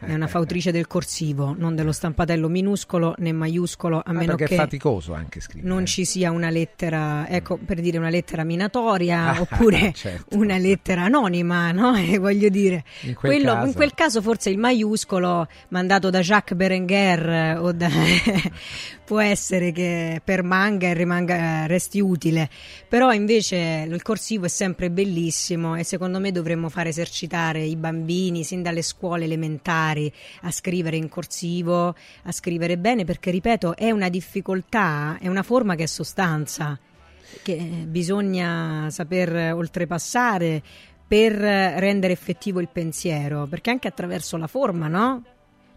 e una fautrice del corsivo, non dello stampatello minuscolo né maiuscolo, a Ah, meno che è faticoso anche scrivere. non ci sia una lettera, ecco, per dire una lettera minatoria Ah, <laughs> oppure certo. una lettera anonima, no? <laughs> E voglio dire, In quel quello- caso- in quel caso forse il maiuscolo mandato da Jacques Berenguer eh, o da <laughs> può essere che permanga e rimanga, resti utile, però invece il corsivo è sempre bellissimo e secondo me dovremmo far esercitare i bambini sin dalle scuole elementari a scrivere in corsivo, a scrivere bene, perché ripeto è una difficoltà, è una forma che è sostanza che bisogna saper oltrepassare per rendere effettivo il pensiero, perché anche attraverso la forma, no?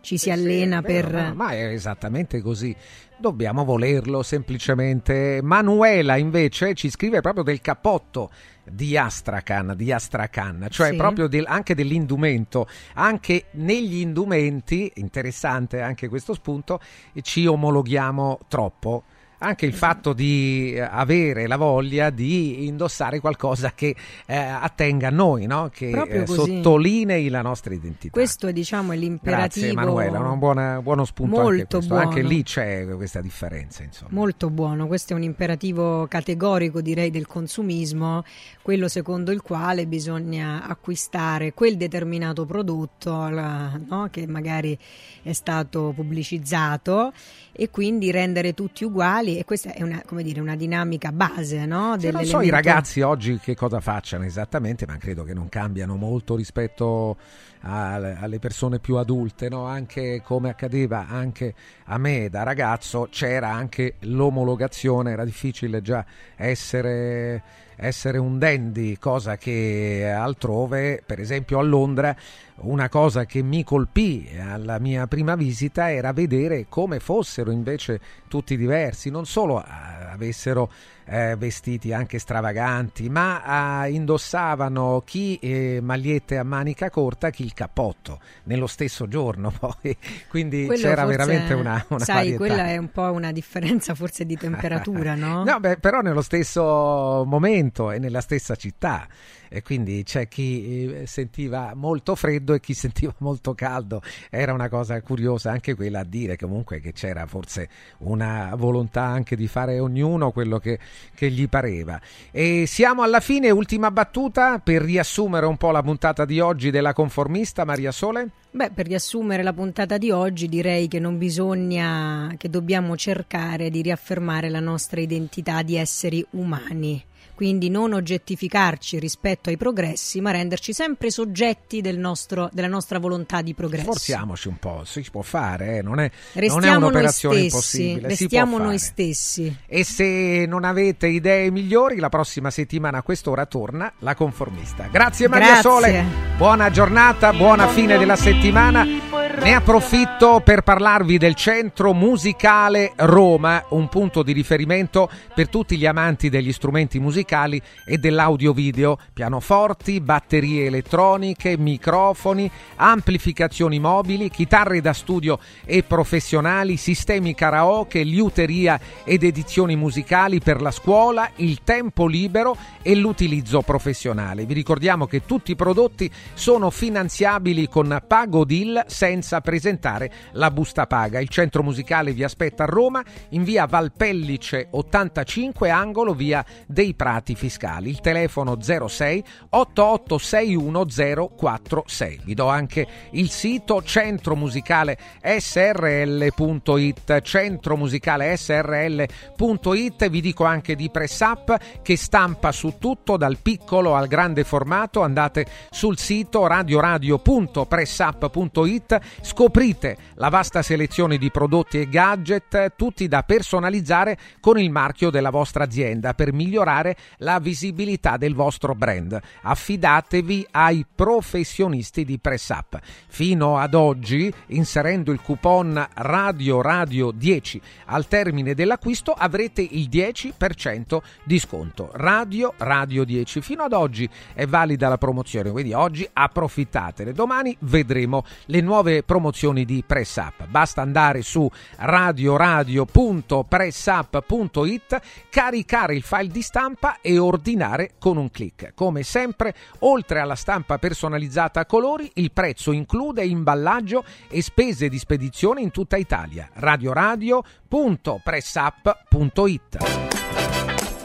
Ci si allena È vero, per... no, ma è esattamente così. Dobbiamo volerlo semplicemente. Manuela invece ci scrive proprio del cappotto di Astrakhan, di Astrakhan, cioè Sì. proprio del- anche dell'indumento. Anche negli indumenti, interessante anche questo spunto, ci omologhiamo troppo. Anche il fatto di eh, avere la voglia di indossare qualcosa che eh, attenga a noi, no? che eh, sottolinei la nostra identità. Questo è diciamo è l'imperativo Grazie Emanuela, un buona- buono spunto anche molto buono. Anche lì c'è questa differenza, insomma. Molto buono, questo è un imperativo categorico direi del consumismo, quello secondo il quale bisogna acquistare quel determinato prodotto la- no, che magari è stato pubblicizzato e quindi rendere tutti uguali e questa è una, come dire, una dinamica base no, Cioè, non so i ragazzi oggi che cosa facciano esattamente, ma credo che non cambiano molto rispetto al- alle persone più adulte, no? anche come accadeva anche a me da ragazzo, c'era anche l'omologazione, era difficile già essere, essere un dandy, cosa che altrove, per esempio a Londra, una cosa che mi colpì alla mia prima visita era vedere come fossero invece tutti diversi, non solo eh, avessero eh, vestiti anche stravaganti, ma eh, indossavano chi eh, magliette a manica corta, chi il cappotto nello stesso giorno. <laughs> Poi. Quindi Quello c'era veramente una, una Sai, varietà. quella è un po' una differenza forse di temperatura, <laughs> no? No, beh, però nello stesso momento e nella stessa città. E quindi c'è chi eh, sentiva molto freddo e chi <laughs> sentiva molto caldo. Era una cosa curiosa anche quella a dire comunque che c'era forse una volontà anche di fare ognuno quello che, che gli pareva. E siamo alla fine, ultima battuta per riassumere un po' la puntata di oggi della conformista Maria Sole. Beh, per riassumere la puntata di oggi direi che non bisogna, che dobbiamo cercare di riaffermare la nostra identità di esseri umani. Quindi non oggettificarci rispetto ai progressi, ma renderci sempre soggetti del nostro, della nostra volontà di progresso. Sforziamoci un po', si può fare, eh, non, è, non è un'operazione noi stessi, impossibile. si restiamo noi stessi. E se non avete idee migliori, la prossima settimana a quest'ora torna la conformista. Grazie Maria Grazie. Sole, buona giornata, buona fine della settimana. Ne approfitto per parlarvi del Centro Musicale Roma, un punto di riferimento per tutti gli amanti degli strumenti musicali e dell'audio-video, pianoforti, batterie elettroniche, microfoni, amplificazioni mobili, chitarre da studio e professionali, sistemi karaoke, liuteria ed edizioni musicali per la scuola, il tempo libero e l'utilizzo professionale. Vi ricordiamo che tutti i prodotti sono finanziabili con Pago Deal senza presentare la busta paga. Il centro musicale vi aspetta a Roma in via Valpellice 85 angolo via dei Prati Fiscali. Il telefono 06 8861046. Vi do anche il sito centromusicale srl.it centromusicale srl.it vi dico anche di Press Up che stampa su tutto dal piccolo al grande formato andate sul sito radioradio.pressup.it scoprite la vasta selezione di prodotti e gadget tutti da personalizzare con il marchio della vostra azienda per migliorare la visibilità del vostro brand. Affidatevi ai professionisti di Press Up fino ad oggi inserendo il coupon radio radio 10 al termine dell'acquisto avrete il 10% di sconto. Radio radio 10 fino ad oggi è valida la promozione quindi oggi approfittatene. Domani vedremo le nuove promozioni di Press Up. Basta andare su radioradio.pressup.it caricare il file di stampa e ordinare con un clic. Come sempre oltre alla stampa personalizzata a colori il prezzo include imballaggio e spese di spedizione in tutta Italia. Radioradio.pressup.it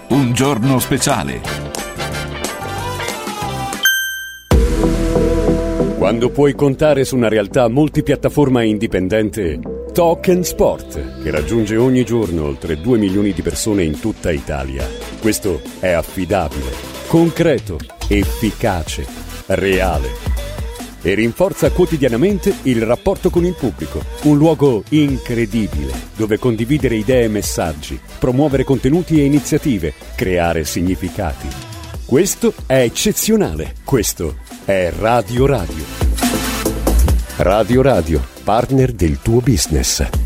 Un giorno speciale. Quando puoi contare su una realtà multipiattaforma e indipendente, Talk Sport, che raggiunge ogni giorno oltre 2 milioni di persone in tutta Italia. Questo è affidabile, concreto, efficace, reale. E rinforza quotidianamente il rapporto con il pubblico. Un luogo incredibile, dove condividere idee e messaggi, promuovere contenuti e iniziative, creare significati. Questo è eccezionale. Questo è Radio Radio. Radio Radio, partner del tuo business.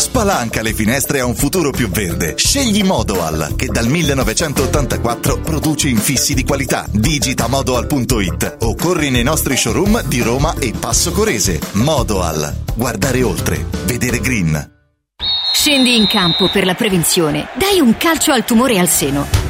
Spalanca le finestre a un futuro più verde. Scegli Modoal, che dal 1984 produce infissi di qualità. Digita modoal.it o corri nei nostri showroom di Roma e Passo Corese. Modoal. Guardare oltre. Vedere green. Scendi in campo per la prevenzione. Dai un calcio al tumore al seno.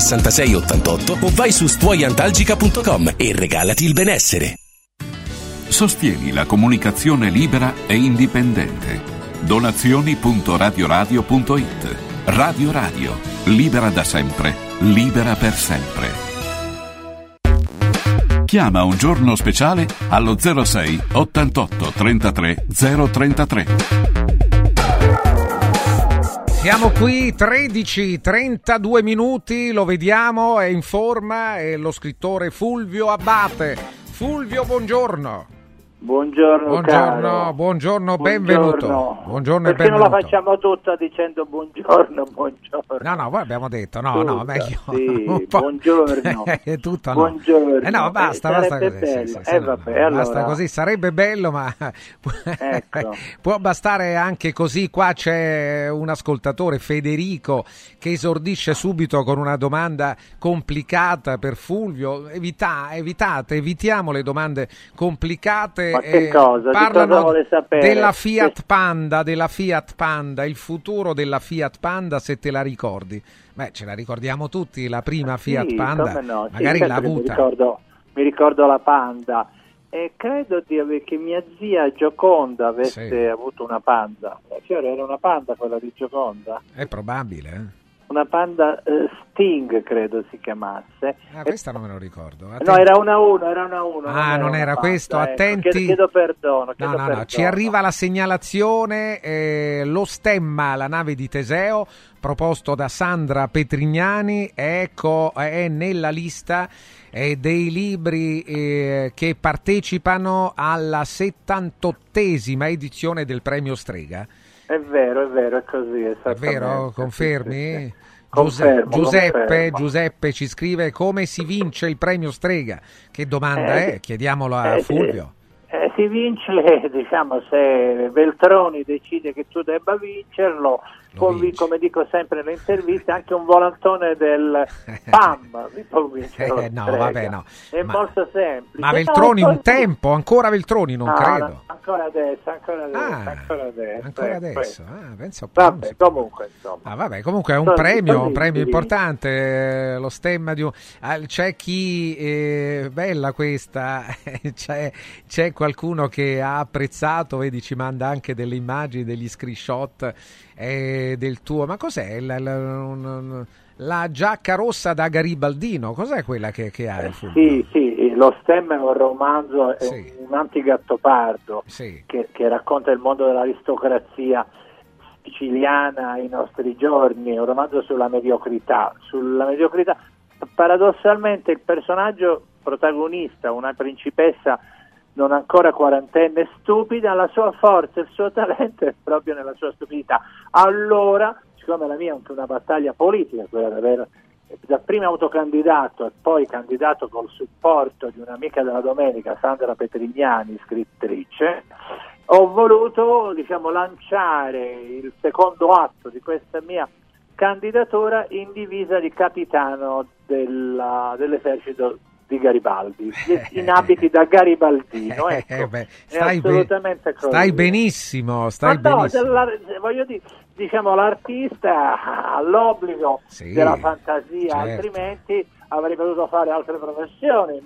66 88 o vai su stuoiantalgica.com e regalati il benessere. Sostieni la comunicazione libera e indipendente. Donazioni.radioradio.it Radio Radio, libera da sempre, libera per sempre. Chiama un giorno speciale allo 06 88 33 033. Siamo qui 13, 32 minuti, lo vediamo, è in forma, è lo scrittore Fulvio Abbate. Fulvio, buongiorno. Buongiorno, buongiorno, buongiorno, benvenuto. Buongiorno. Perché benvenuto. non la facciamo tutta dicendo buongiorno, buongiorno. No, no, voi abbiamo detto, no, no, Tutta, meglio. sì, <laughs> buongiorno. <laughs> È tutto no. Buongiorno. Eh no, basta, Eh, basta così. sì, sì, Eh, no, vabbè, no, allora. Basta così, sarebbe bello, ma <laughs> Ecco. può bastare anche così. Qua c'è un ascoltatore, Federico, che esordisce subito con una domanda complicata per Fulvio. Evita, evitate, evitiamo le domande complicate. Ma che eh, cosa? Parlano cosa sapere? della Fiat Panda, della Fiat Panda, il futuro della Fiat Panda, se te la ricordi. Beh, ce la ricordiamo tutti, la prima Fiat Sì, Panda, no, sì, magari certo l'ha che Mi avuta. ricordo, mi ricordo la Panda e credo di aver- che mia zia Gioconda avesse Sì. avuto una Panda. Eh, Fiore, era una Panda quella di Gioconda? È probabile, eh? Una Panda eh, Sting, credo si chiamasse. Ah, questa non me lo ricordo. No, Attenti. era una 1, era una 1. Ah, non era questo, attenti. Chiedo, chiedo perdono, No, chiedo no, no, perdono. ci arriva la segnalazione, eh, lo stemma, la nave di Teseo, proposto da Sandra Petrignani, ecco, è nella lista eh, dei libri eh, che partecipano alla 78esima edizione del premio Strega. È vero, è vero, è così. È vero? Confermi? Confermo, Giuseppe, confermo. Giuseppe ci scrive come si vince il premio Strega. Che domanda Eh, è? Chiediamolo a eh, Fulvio. Eh, si vince, <laughs> diciamo, se Veltroni decide che tu debba vincerlo, può come dico sempre nelle interviste, anche un volantone del PAM <laughs> può vincere. Eh, no, vabbè, no. È Ma- molto semplice. Ma Veltroni un tempo, ancora Veltroni non No, credo. no, ancora adesso, ancora adesso, Ah, ancora adesso. Ancora eh, adesso, ah, po'. Vabbè, comunque, insomma. Ah, vabbè, comunque è un Così, premio, così un premio importante, eh, lo stemma di un... ah, c'è chi, eh, bella questa, <laughs> c'è, c'è qualcuno che ha apprezzato, vedi ci manda anche delle immagini, degli screenshot eh, del tuo, ma cos'è? La, la- un- la giacca rossa da Garibaldino, cos'è quella che, che hai? Fulvio? Sì, sì, lo stemma è un romanzo, è Sì. un antigattopardo Sì. che, che racconta il mondo dell'aristocrazia siciliana ai nostri giorni, è un romanzo sulla mediocrità. Sulla mediocrità. Paradossalmente il personaggio protagonista, una principessa non ancora quarantenne stupida, la sua forza, il suo talento è proprio nella sua stupidità. Allora, siccome la mia è anche una battaglia politica, quella di aver da prima autocandidato e poi candidato col supporto di un'amica della domenica, Sandra Petrignani, scrittrice, ho voluto diciamo, lanciare il secondo atto di questa mia candidatura in divisa di capitano della- dell'esercito di Garibaldi, <laughs> in abiti da garibaldino. Ecco. Eh, beh, stai, assolutamente così. stai benissimo, stai Ma no, benissimo. della- voglio dire, diciamo, l'artista ha l'obbligo Sì, della fantasia, certo. altrimenti avrei potuto fare altre professioni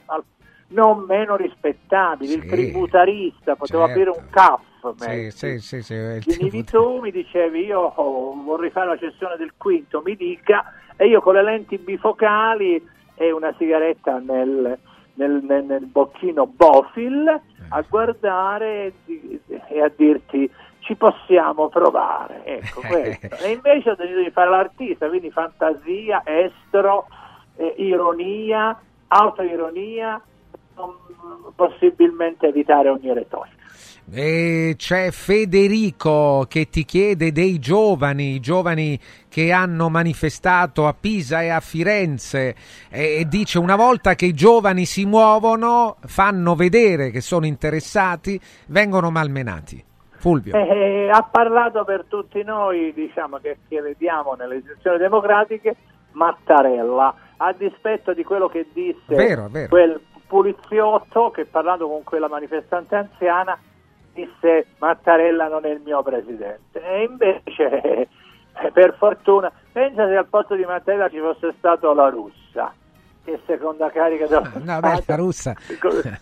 non meno rispettabili. Il Sì, tributarista, potevo certo. aprire un CAF. Sì, sì, sì, sì, il Venivi tu, mi dicevi io oh, vorrei fare la cessione del quinto, mi dica, e io con le lenti bifocali e una sigaretta nel, nel, nel- nel bocchino Bofil a guardare e, a dirti ci possiamo provare. Ecco, <laughs> questo. E invece ho deciso di fare l'artista, quindi fantasia, estro, eh, ironia, autoironia, possibilmente evitare ogni retorica. E c'è Federico che ti chiede dei giovani, i giovani che hanno manifestato a Pisa e a Firenze e, dice una volta che i giovani si muovono, fanno vedere che sono interessati, vengono malmenati. Fulvio. Eh, ha parlato per tutti noi, diciamo che, vediamo nelle istituzioni democratiche, Mattarella, a dispetto di quello che disse Vero, vero. quel poliziotto che parlando con quella manifestante anziana disse Mattarella non è il mio presidente. E invece, eh, <laughs> per fortuna, pensa se al posto di Mattarella ci fosse stato la russa. Che seconda carica dello <laughs> No, beh, la russa.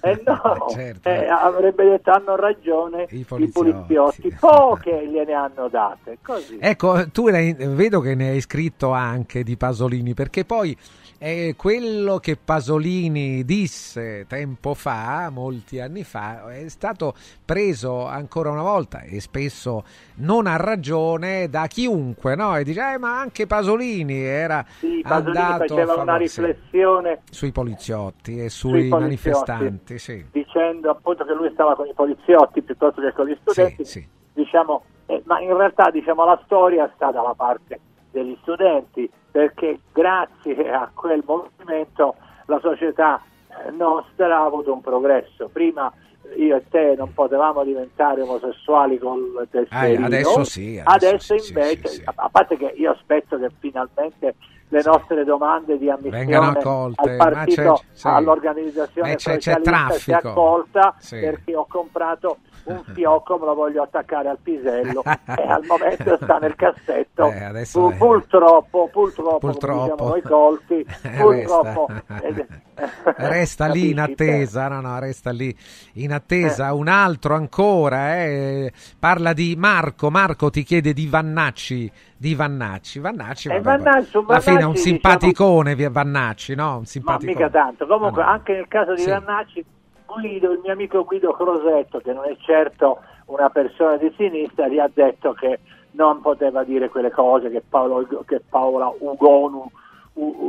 eh no, <laughs> Certo. eh, avrebbe detto hanno ragione I i poliziotti. poliziotti, poche gliene hanno date, così. Ecco, tu ne vedo che ne hai scritto anche di Pasolini, perché poi eh, quello che Pasolini disse tempo fa, molti anni fa, è stato preso ancora una volta e spesso non a ragione da chiunque, no? E dice, "Eh, ma anche Pasolini era Sì, Pasolini andato faceva una sì, riflessione sui poliziotti e sui sui, manifestanti, sì. dicendo appunto che lui stava con i poliziotti piuttosto che con gli studenti, sì. diciamo, eh, ma in realtà diciamo, la storia sta dalla parte degli studenti perché grazie a quel movimento la società eh, nostra ha avuto un progresso. Prima io e te non potevamo diventare omosessuali col tesserino. Ah, adesso sì, adesso Adesso sì, invece, sì, sì, a parte che io aspetto che finalmente le nostre domande di Vengano ammissione accolte, al partito, c'è- sì. all'organizzazione c'è- c'è socialista sia traffico. accolta perché ho comprato un <laughs> fiocco, me lo voglio attaccare al pisello e al momento sta nel cassetto. <laughs> Eh, Pu- purtroppo, purtroppo, Purtroppo. diciamo noi colti, <laughs> Eh, purtroppo resta. Resta lì in attesa, no, no, resta lì in attesa. Un altro ancora, eh, parla di Marco. Marco ti chiede di Vannacci. Di Vannacci, Vannacci, Eh, vabbè, Vannacci, alla fine è un Vannacci, simpaticone, via Vannacci, no? Un Ma simpaticone. mica tanto. Comunque, Ah, no. anche nel caso di Sì. Vannacci, Guido, il mio amico Guido Crosetto, che non è certo una persona di sinistra, gli ha detto che non poteva dire quelle cose, che, Paolo, che Paola Ugonu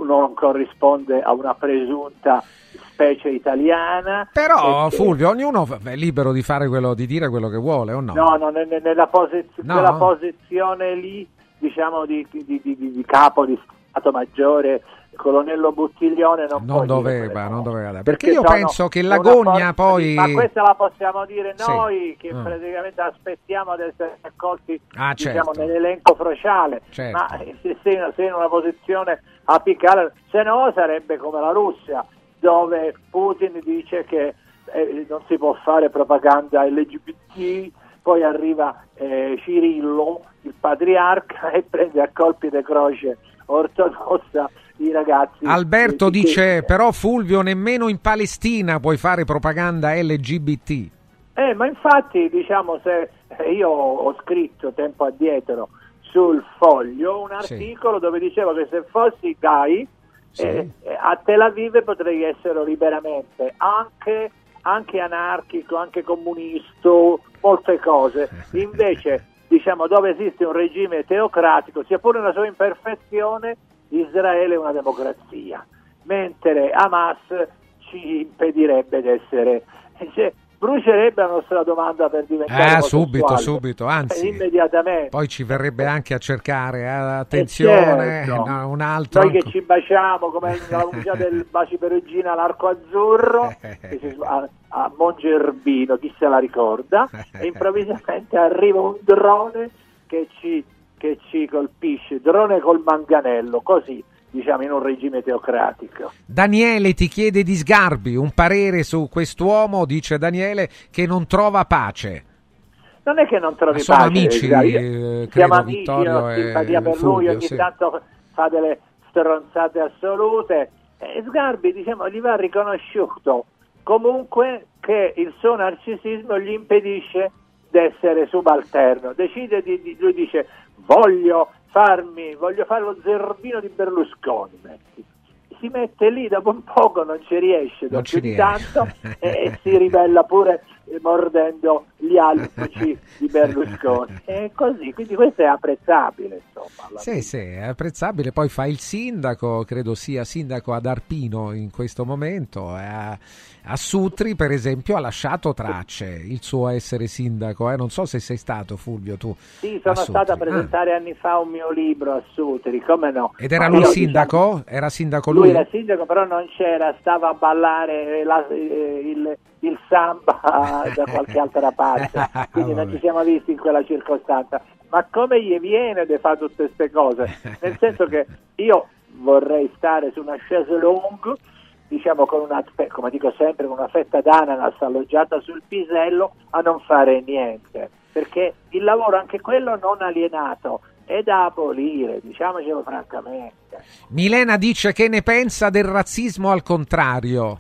non corrisponde a una presunta specie italiana. Però, che- Fulvio, ognuno è libero di fare quello, di dire quello che vuole, o no? No, no, ne- ne- nella, posiz- No? quella posizione lì, diciamo, di, di- di- di- di capo di Stato Maggiore colonnello Buttiglione non, non doveva, non doveva. Perché Perché io penso che una l'agonia forza poi... Ma questa la possiamo dire Sì. noi che Ah. praticamente aspettiamo di essere accolti Ah, diciamo, certo. nell'elenco sociale. Certo. Ma eh, se sei in una posizione apicale, se no sarebbe come la Russia, dove Putin dice che eh, non si può fare propaganda LGBT, poi arriva eh, Cirillo, il patriarca, <laughs> e prende a colpi di croce ortodossa i ragazzi. Alberto dice, però Fulvio, nemmeno in Palestina puoi fare propaganda LGBT. Eh, ma infatti, diciamo, se eh, io ho scritto tempo addietro sul foglio un Sì. articolo dove dicevo che se fossi gay Sì. eh, eh, a Tel Aviv potrei essere liberamente anche, anche anarchico, anche comunista, molte cose. <laughs> Invece, diciamo, dove esiste un regime teocratico, sia pure nella sua imperfezione, Israele è una democrazia, mentre Hamas ci impedirebbe di essere... cioè, brucerebbe la nostra domanda per diventare Ah, subito, subito, anzi. Eh, immediatamente. Poi ci verrebbe anche a cercare, eh, attenzione, certo. no, un altro... Noi che ci baciamo come <laughs> nella pubblicità del Baci Perugina l'arco azzurro <laughs> si- a, a Mongerbino, chi se la ricorda, <laughs> e improvvisamente arriva un drone che ci, che ci colpisce, drone col manganello, così diciamo in un regime teocratico. Daniele ti chiede di Sgarbi un parere su quest'uomo, dice Daniele, che non trova pace. Non è che non trovi Ma sono pace, amici, eh, siamo amici, Vittorio e simpatia per lui, Fulvio, ogni sì. tanto fa delle stronzate assolute. E Sgarbi, diciamo, gli va riconosciuto comunque che il suo narcisismo gli impedisce di essere subalterno. Decide di, di- lui dice voglio farmi, voglio fare lo zerbino di Berlusconi. metti. Si mette lì, dopo un poco non ci riesce, Non ci riesce. tanto, e, e si ribella pure eh, mordendo gli alfici di Berlusconi. <laughs> E così, quindi questo è apprezzabile, insomma. Sì, sì, è apprezzabile. Poi fa il sindaco, credo sia sindaco ad Arpino in questo momento. e A, Sutri, per esempio, ha lasciato tracce il suo essere sindaco. eh. Non so se sei stato, Fulvio, tu. Sì, sono stato a Ah. presentare anni fa un mio libro a Sutri, come no? Ed era lui io, sindaco? Era sindaco diciamo, lui? lui era sindaco, però non c'era, stava a ballare la- eh, il, il samba <laughs> da qualche altra parte, quindi non ci siamo visti in quella circostanza. Ma come gli viene di fare tutte queste cose? Nel senso che io vorrei stare su una chaise longue, diciamo con una, come dico sempre, con una fetta d'ananas alloggiata sul pisello a non fare niente, perché il lavoro, anche quello non alienato, è da abolire, diciamocelo francamente. Milena dice che ne pensa del razzismo al contrario.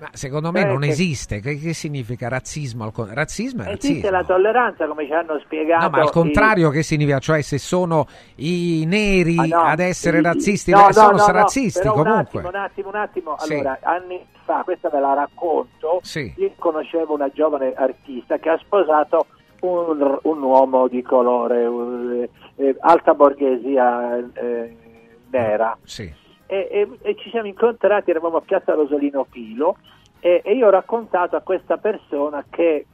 Ma secondo me Eh, non che- esiste. Che, che significa razzismo al? Razzismo è Esiste razzismo. la tolleranza, come ci hanno spiegato. No, ma al i- contrario che significa? Cioè se sono i neri Ah, no, ad essere i- razzisti, no, no, sono no, razzisti comunque. Un attimo, un attimo, un attimo. Sì. Allora, anni fa, questa ve la racconto, Sì. io conoscevo una giovane artista che ha sposato un, un uomo di colore, un- eh, alta borghesia eh, nera. Sì. E, e- e ci siamo incontrati, eravamo a Piazza Rosolino Pilo e, e io ho raccontato a questa persona che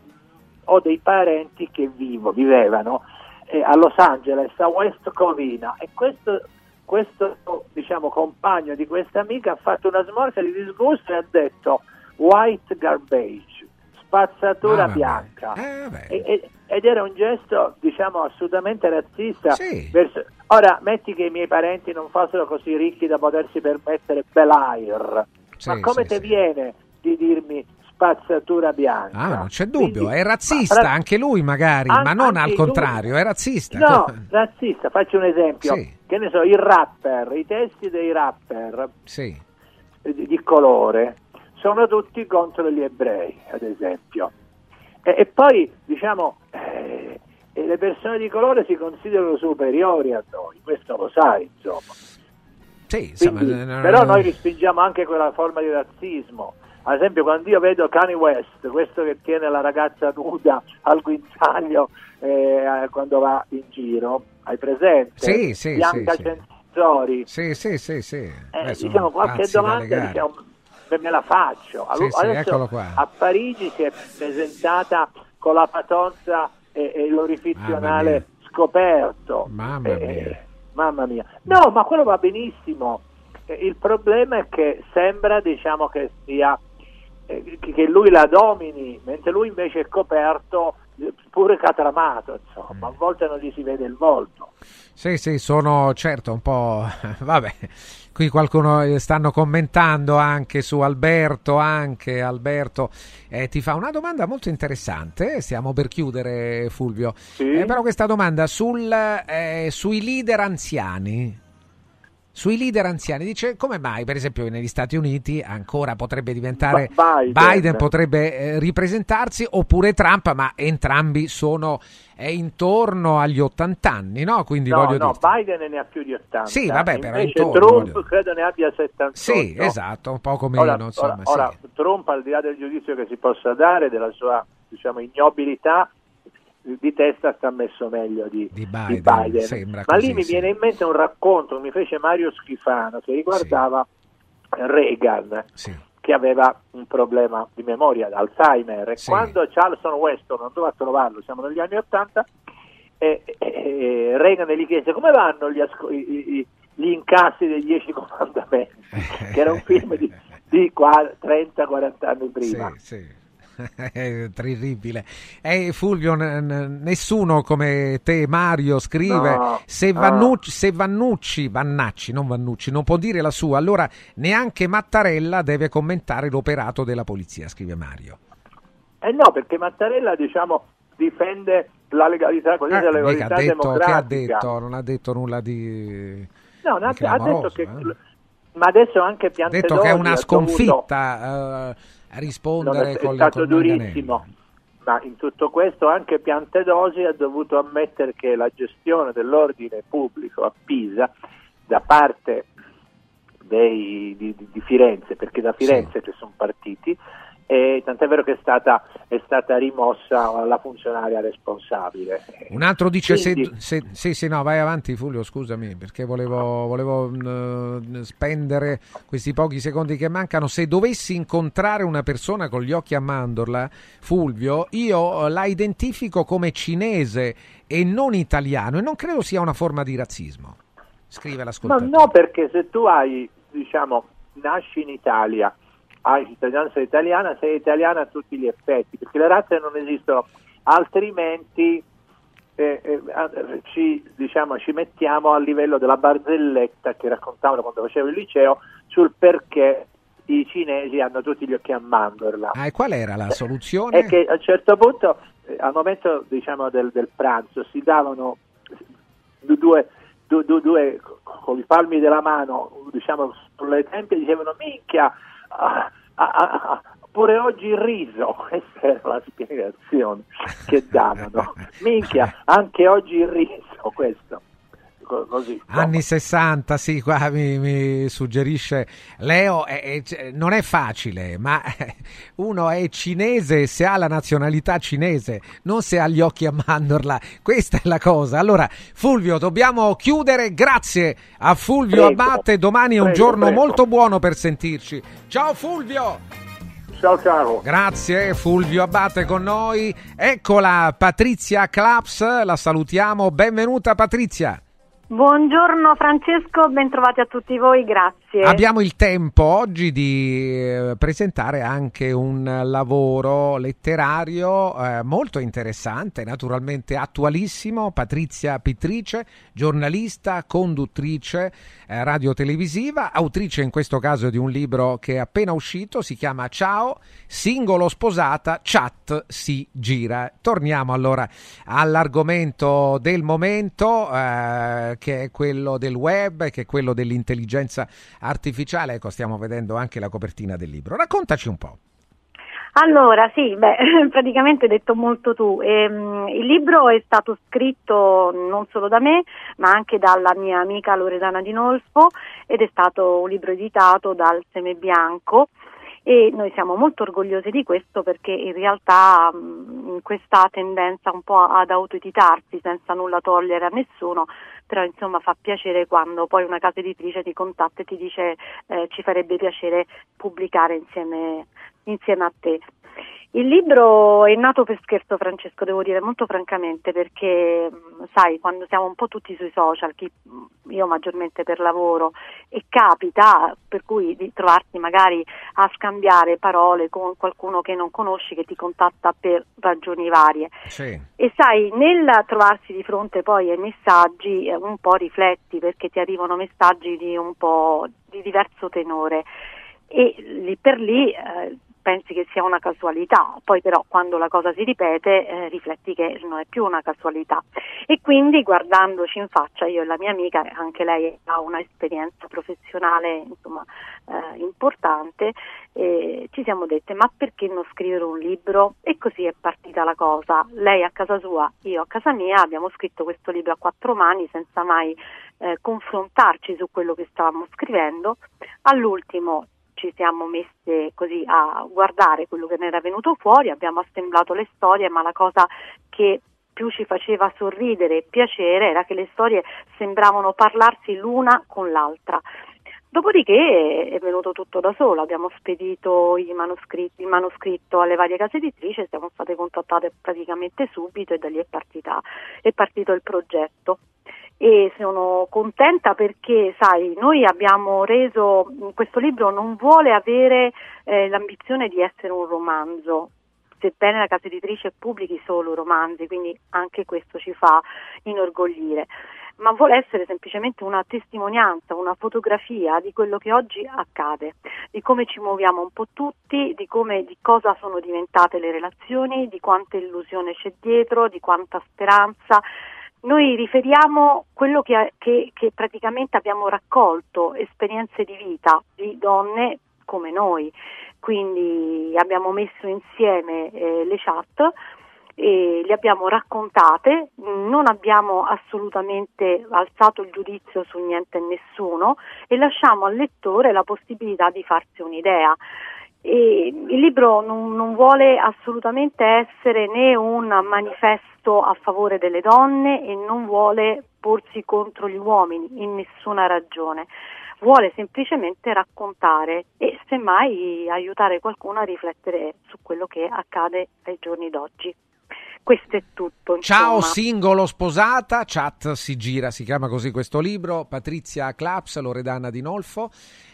ho dei parenti che vivo, vivevano eh, a Los Angeles, a West Covina e questo, questo diciamo, compagno di questa amica ha fatto una smorfia di disgusto e ha detto white garbage, spazzatura Ah, bianca. Eh, ed era un gesto, diciamo, assolutamente razzista. Sì. verso- Ora, metti che i miei parenti non fossero così ricchi da potersi permettere Bel Air, Sì, ma come sì, ti sì. viene di dirmi spazzatura bianca? Ah, non c'è dubbio, Quindi- è razzista ma anche lui magari, An- ma non al lui. contrario, è razzista. No, <laughs> razzista, faccio un esempio. Che ne so, i rapper, i testi dei rapper eh, di, di colore sono tutti contro gli ebrei, ad esempio. E, e poi, diciamo, eh, e le persone di colore si considerano superiori a noi, questo lo sai, insomma. Sì, insomma, Quindi, no, però no, noi respingiamo anche quella forma di razzismo. Ad esempio, quando io vedo Kanye West, questo che tiene la ragazza nuda al guinzaglio eh, quando va in giro, hai presente? Sì, sì, Bianca sì, sì. Censori. Sì, sì, sì, sì. Eh, diciamo, qualche domanda diciamo, me la faccio. Sì, sì, Adesso qua. a Parigi si è presentata con la patonza e, e anale scoperto. Mamma Eh, mia. mamma mia. No, ma quello va benissimo. Eh, Il problema è che sembra, diciamo, che sia eh, che lui la domini, mentre lui invece è coperto, eh, pure catramato, insomma, a volte non gli si vede il volto. Sì, sì, sono certo un po'... <laughs> Vabbè, qui qualcuno eh, stanno commentando anche su Alberto, anche Alberto eh, ti fa una domanda molto interessante, stiamo per chiudere Fulvio, Eh, però questa domanda sul, eh, sui leader anziani. Sui leader anziani dice come mai, per esempio, negli Stati Uniti ancora potrebbe diventare Biden, Biden. potrebbe eh, ripresentarsi oppure Trump, ma entrambi sono è intorno agli 80 anni, no? Quindi no, voglio no, dire. Biden ne ha più di 80. Sì, vabbè, però Invece intorno, Trump voglio- credo ne abbia 78. Sì, esatto, un poco meno, Ora, insomma, ora- sì. ora, Trump, al di là del giudizio che si possa dare della sua diciamo, ignobilità, di testa sta messo meglio di, di Biden, sembra Ma così, lì mi sì. viene in mente un racconto che mi fece Mario Schifano che riguardava Reagan. Che aveva un problema di memoria, Alzheimer, e Sì. quando Charleston Weston andò a trovarlo, siamo negli anni Ottanta, e, e- e Reagan gli chiese come vanno gli, asco- i- i- gli incassi dei Dieci Comandamenti, <laughs> che era un film di, di qua- 30-40 anni prima. <laughs> È terribile. Eh, Fulvio, n- n- nessuno come te, Mario, scrive No, se, no. Vannucci, se Vannucci, Vannacci, non Vannucci, non può dire la sua, allora neanche Mattarella deve commentare l'operato della polizia, scrive Mario. Eh no, perché Mattarella diciamo, difende la legalità, così Eh, la mica legalità ha detto, che ha democratica. detto? Non ha detto nulla di... No, no, ha, ha detto che... eh. Ma adesso anche Ha Piantedosi detto che è una sconfitta Non rispondere è, è con le stato con durissimo, ma in tutto questo anche Piantedosi ha dovuto ammettere che la gestione dell'ordine pubblico a Pisa da parte dei- di, di- Firenze, perché da Firenze che sono partiti, e tant'è vero che è stata, è stata rimossa la funzionaria responsabile. Un altro dice Quindi- se, se- sì, sì, no, vai avanti Fulvio, scusami, perché volevo, volevo mm, spendere questi pochi secondi che mancano. Se dovessi incontrare una persona con gli occhi a mandorla, Fulvio, io eh, la identifico come cinese e non italiano e non credo sia una forma di razzismo. Scrive l'ascoltatore. no, perché se tu hai, diciamo, nasci in Italia, hai cittadinanza italiana, sei italiana a tutti gli effetti, perché le razze non esistono, altrimenti eh, eh, ci, diciamo, ci mettiamo a livello della barzelletta che raccontavano quando facevo il liceo sul perché i cinesi hanno tutti gli occhi a mandorla. Ah, e qual era la soluzione? È che a un certo punto, eh, al momento diciamo, del, del pranzo, si davano du- due, du- du- due con i palmi della mano diciamo, sulle tempie dicevano minchia, ah, ah, ah, pure oggi il riso, <laughs> questa era la spiegazione che davano. <laughs> Minchia, anche oggi il riso, questo. Co- Così. Anni 60, sì, qua mi, mi suggerisce Leo, è- è- non è facile, ma <laughs> uno è cinese se ha la nazionalità cinese, non se ha gli occhi a mandorla, questa è la cosa. Allora, Fulvio, dobbiamo chiudere, grazie a Fulvio Prego. Abbatte, domani è un Prego, giorno prego. molto buono per sentirci. Ciao Fulvio! Ciao ciao. Grazie Fulvio Abbatte con noi. Eccola Patrizia Claps, la salutiamo. Benvenuta Patrizia. Buongiorno Francesco, bentrovati a tutti voi, grazie. Abbiamo il tempo oggi di eh, presentare anche un lavoro letterario eh, molto interessante, naturalmente attualissimo. Patrizia Pittrice, giornalista, conduttrice eh, radiotelevisiva, autrice in questo caso di un libro che è appena uscito, si chiama Ciao, singolo sposata, chat si gira. Torniamo allora all'argomento del momento, eh, che è quello del web, che è quello dell'intelligenza artificiale. Ecco, stiamo vedendo anche la copertina del libro. Raccontaci un po'. Allora, sì, beh, <laughs> praticamente hai detto molto tu. Ehm, il libro è stato scritto non solo da me, ma anche dalla mia amica Loredana Di Nolfo ed è stato un libro editato dal Seme Bianco e noi siamo molto orgogliosi di questo perché in realtà mh, questa tendenza un po' ad autoeditarsi senza nulla togliere a nessuno, però insomma fa piacere quando poi una casa editrice ti contatta e ti dice eh, ci farebbe piacere pubblicare insieme, insieme a te. Il libro è nato per scherzo, Francesco, devo dire molto francamente, perché mh, sai, quando siamo un po' tutti sui social, chi, io maggiormente per lavoro, e capita per cui di trovarti magari a scambiare parole con qualcuno che non conosci, che ti contatta per ragioni varie. Sì. E sai, nel trovarsi di fronte poi ai messaggi, eh, un po' rifletti perché ti arrivano messaggi di un po' di diverso tenore e lì per lì eh, pensi che sia una casualità, poi però quando la cosa si ripete eh, rifletti che non è più una casualità. E quindi guardandoci in faccia io e la mia amica, anche lei ha un'esperienza professionale insomma, eh, importante, eh, ci siamo dette ma perché non scrivere un libro? E così è partita la cosa, lei a casa sua, io a casa mia abbiamo scritto questo libro a quattro mani senza mai eh, confrontarci su quello che stavamo scrivendo, all'ultimo ci siamo messe così a guardare quello che ne era venuto fuori, abbiamo assemblato le storie, ma la cosa che più ci faceva sorridere e piacere era che le storie sembravano parlarsi l'una con l'altra. Dopodiché è venuto tutto da solo, abbiamo spedito il manoscritto alle varie case editrici, siamo state contattate praticamente subito e da lì è, partita, è partito il progetto e sono contenta perché, sai, noi abbiamo reso, questo libro non vuole avere eh, l'ambizione di essere un romanzo, sebbene la casa editrice pubblichi solo romanzi, quindi anche questo ci fa inorgoglire, ma vuole essere semplicemente una testimonianza, una fotografia di quello che oggi accade, di come ci muoviamo un po' tutti, di, come, di cosa sono diventate le relazioni, di quanta illusione c'è dietro, di quanta speranza, noi riferiamo quello che, che, che, praticamente abbiamo raccolto, esperienze di vita di donne come noi, quindi abbiamo messo insieme eh, le chat e le abbiamo raccontate, non abbiamo assolutamente alzato il giudizio su niente e nessuno e lasciamo al lettore la possibilità di farsi un'idea. E il libro non, non, vuole assolutamente essere né un manifesto a favore delle donne e non vuole porsi contro gli uomini in nessuna ragione. Vuole semplicemente raccontare e semmai aiutare qualcuno a riflettere su quello che accade ai giorni d'oggi questo è tutto. Insomma. Ciao singolo sposata, chat si gira, si chiama così questo libro, Patrizia Claps, Loredana Di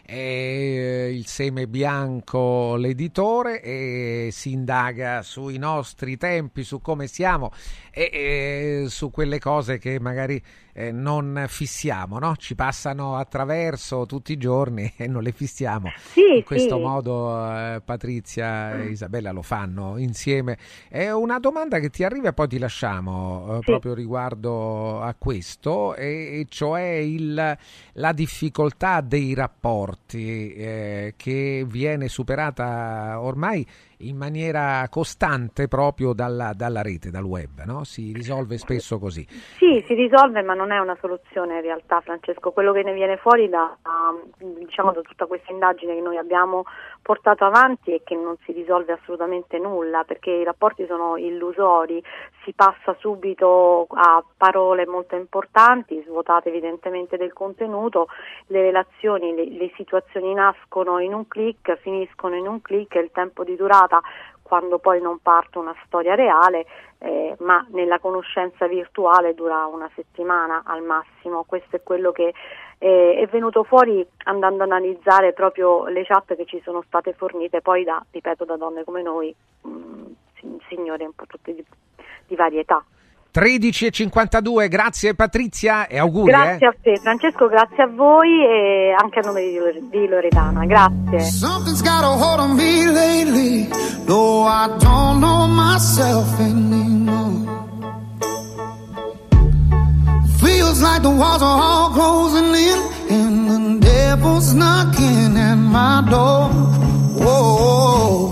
Nolfo, il seme bianco l'editore e si indaga sui nostri tempi, su come siamo e, e su quelle cose che magari eh, non fissiamo, no? ci passano attraverso tutti i giorni <laughs> e non le fissiamo. Sì, In questo sì. modo eh, Patrizia e Isabella lo fanno insieme. È una domanda che ti arriva e poi ti lasciamo eh, Sì. proprio riguardo a questo, e, e cioè il, la difficoltà dei rapporti eh, che viene superata ormai in maniera costante proprio dalla, dalla rete, dal web, no? si risolve spesso così. Sì, si risolve, ma non è una soluzione in realtà, Francesco. Quello che ne viene fuori da, diciamo, da tutta questa indagine che noi abbiamo portato avanti è che non si risolve assolutamente nulla, perché i rapporti sono illusori, si passa subito a parole molto importanti, svuotate evidentemente del contenuto, le relazioni, le, le situazioni nascono in un clic, finiscono in un clic e il tempo di durata quando poi non parte una storia reale, eh, ma nella conoscenza virtuale dura una settimana al massimo. Questo è quello che eh, è venuto fuori andando ad analizzare proprio le chat che ci sono state fornite poi da, ripeto, da donne come noi, mh, signore un po' tutte di, di varietà. 13 e 52, grazie Patrizia e auguri. Grazie eh. a te Francesco, grazie a voi e anche a nome di, Lore- di Loredana, grazie. Something's got a hold on me lately. No, I don't know myself anymore. Feels like the walls are all closing in, and the devil's knocking at my door. Whoa,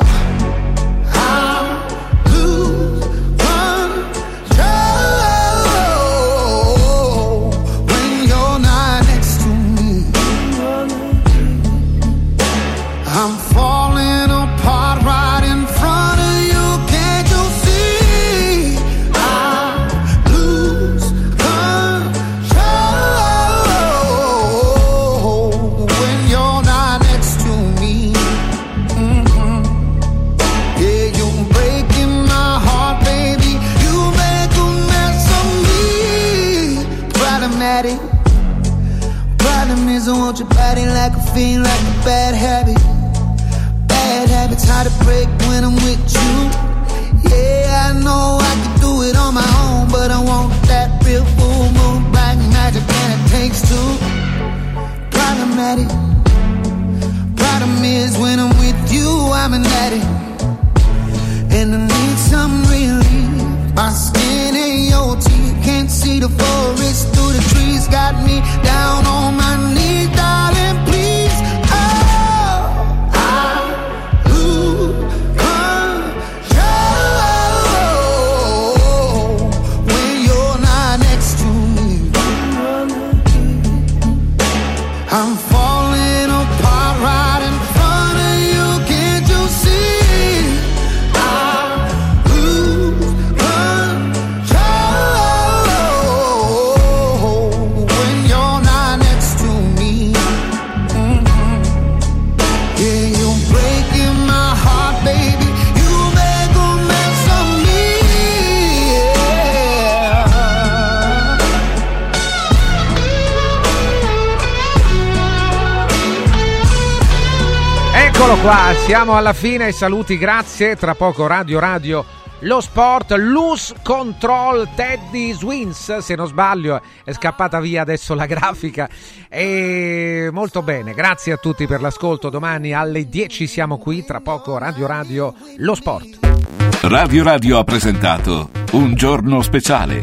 With you, I'm an addict, and I need some relief. My skin ain't your teeth, can't see the forest through the trees. Got me down on my knees, Eccolo qua, siamo alla fine, saluti, grazie. Tra poco Radio Radio, lo sport, loose control, Teddy Swins, se non sbaglio è scappata via adesso la grafica. E molto bene, grazie a tutti per l'ascolto. Domani alle 10 siamo qui, tra poco Radio Radio, lo sport. Radio Radio ha presentato Un giorno speciale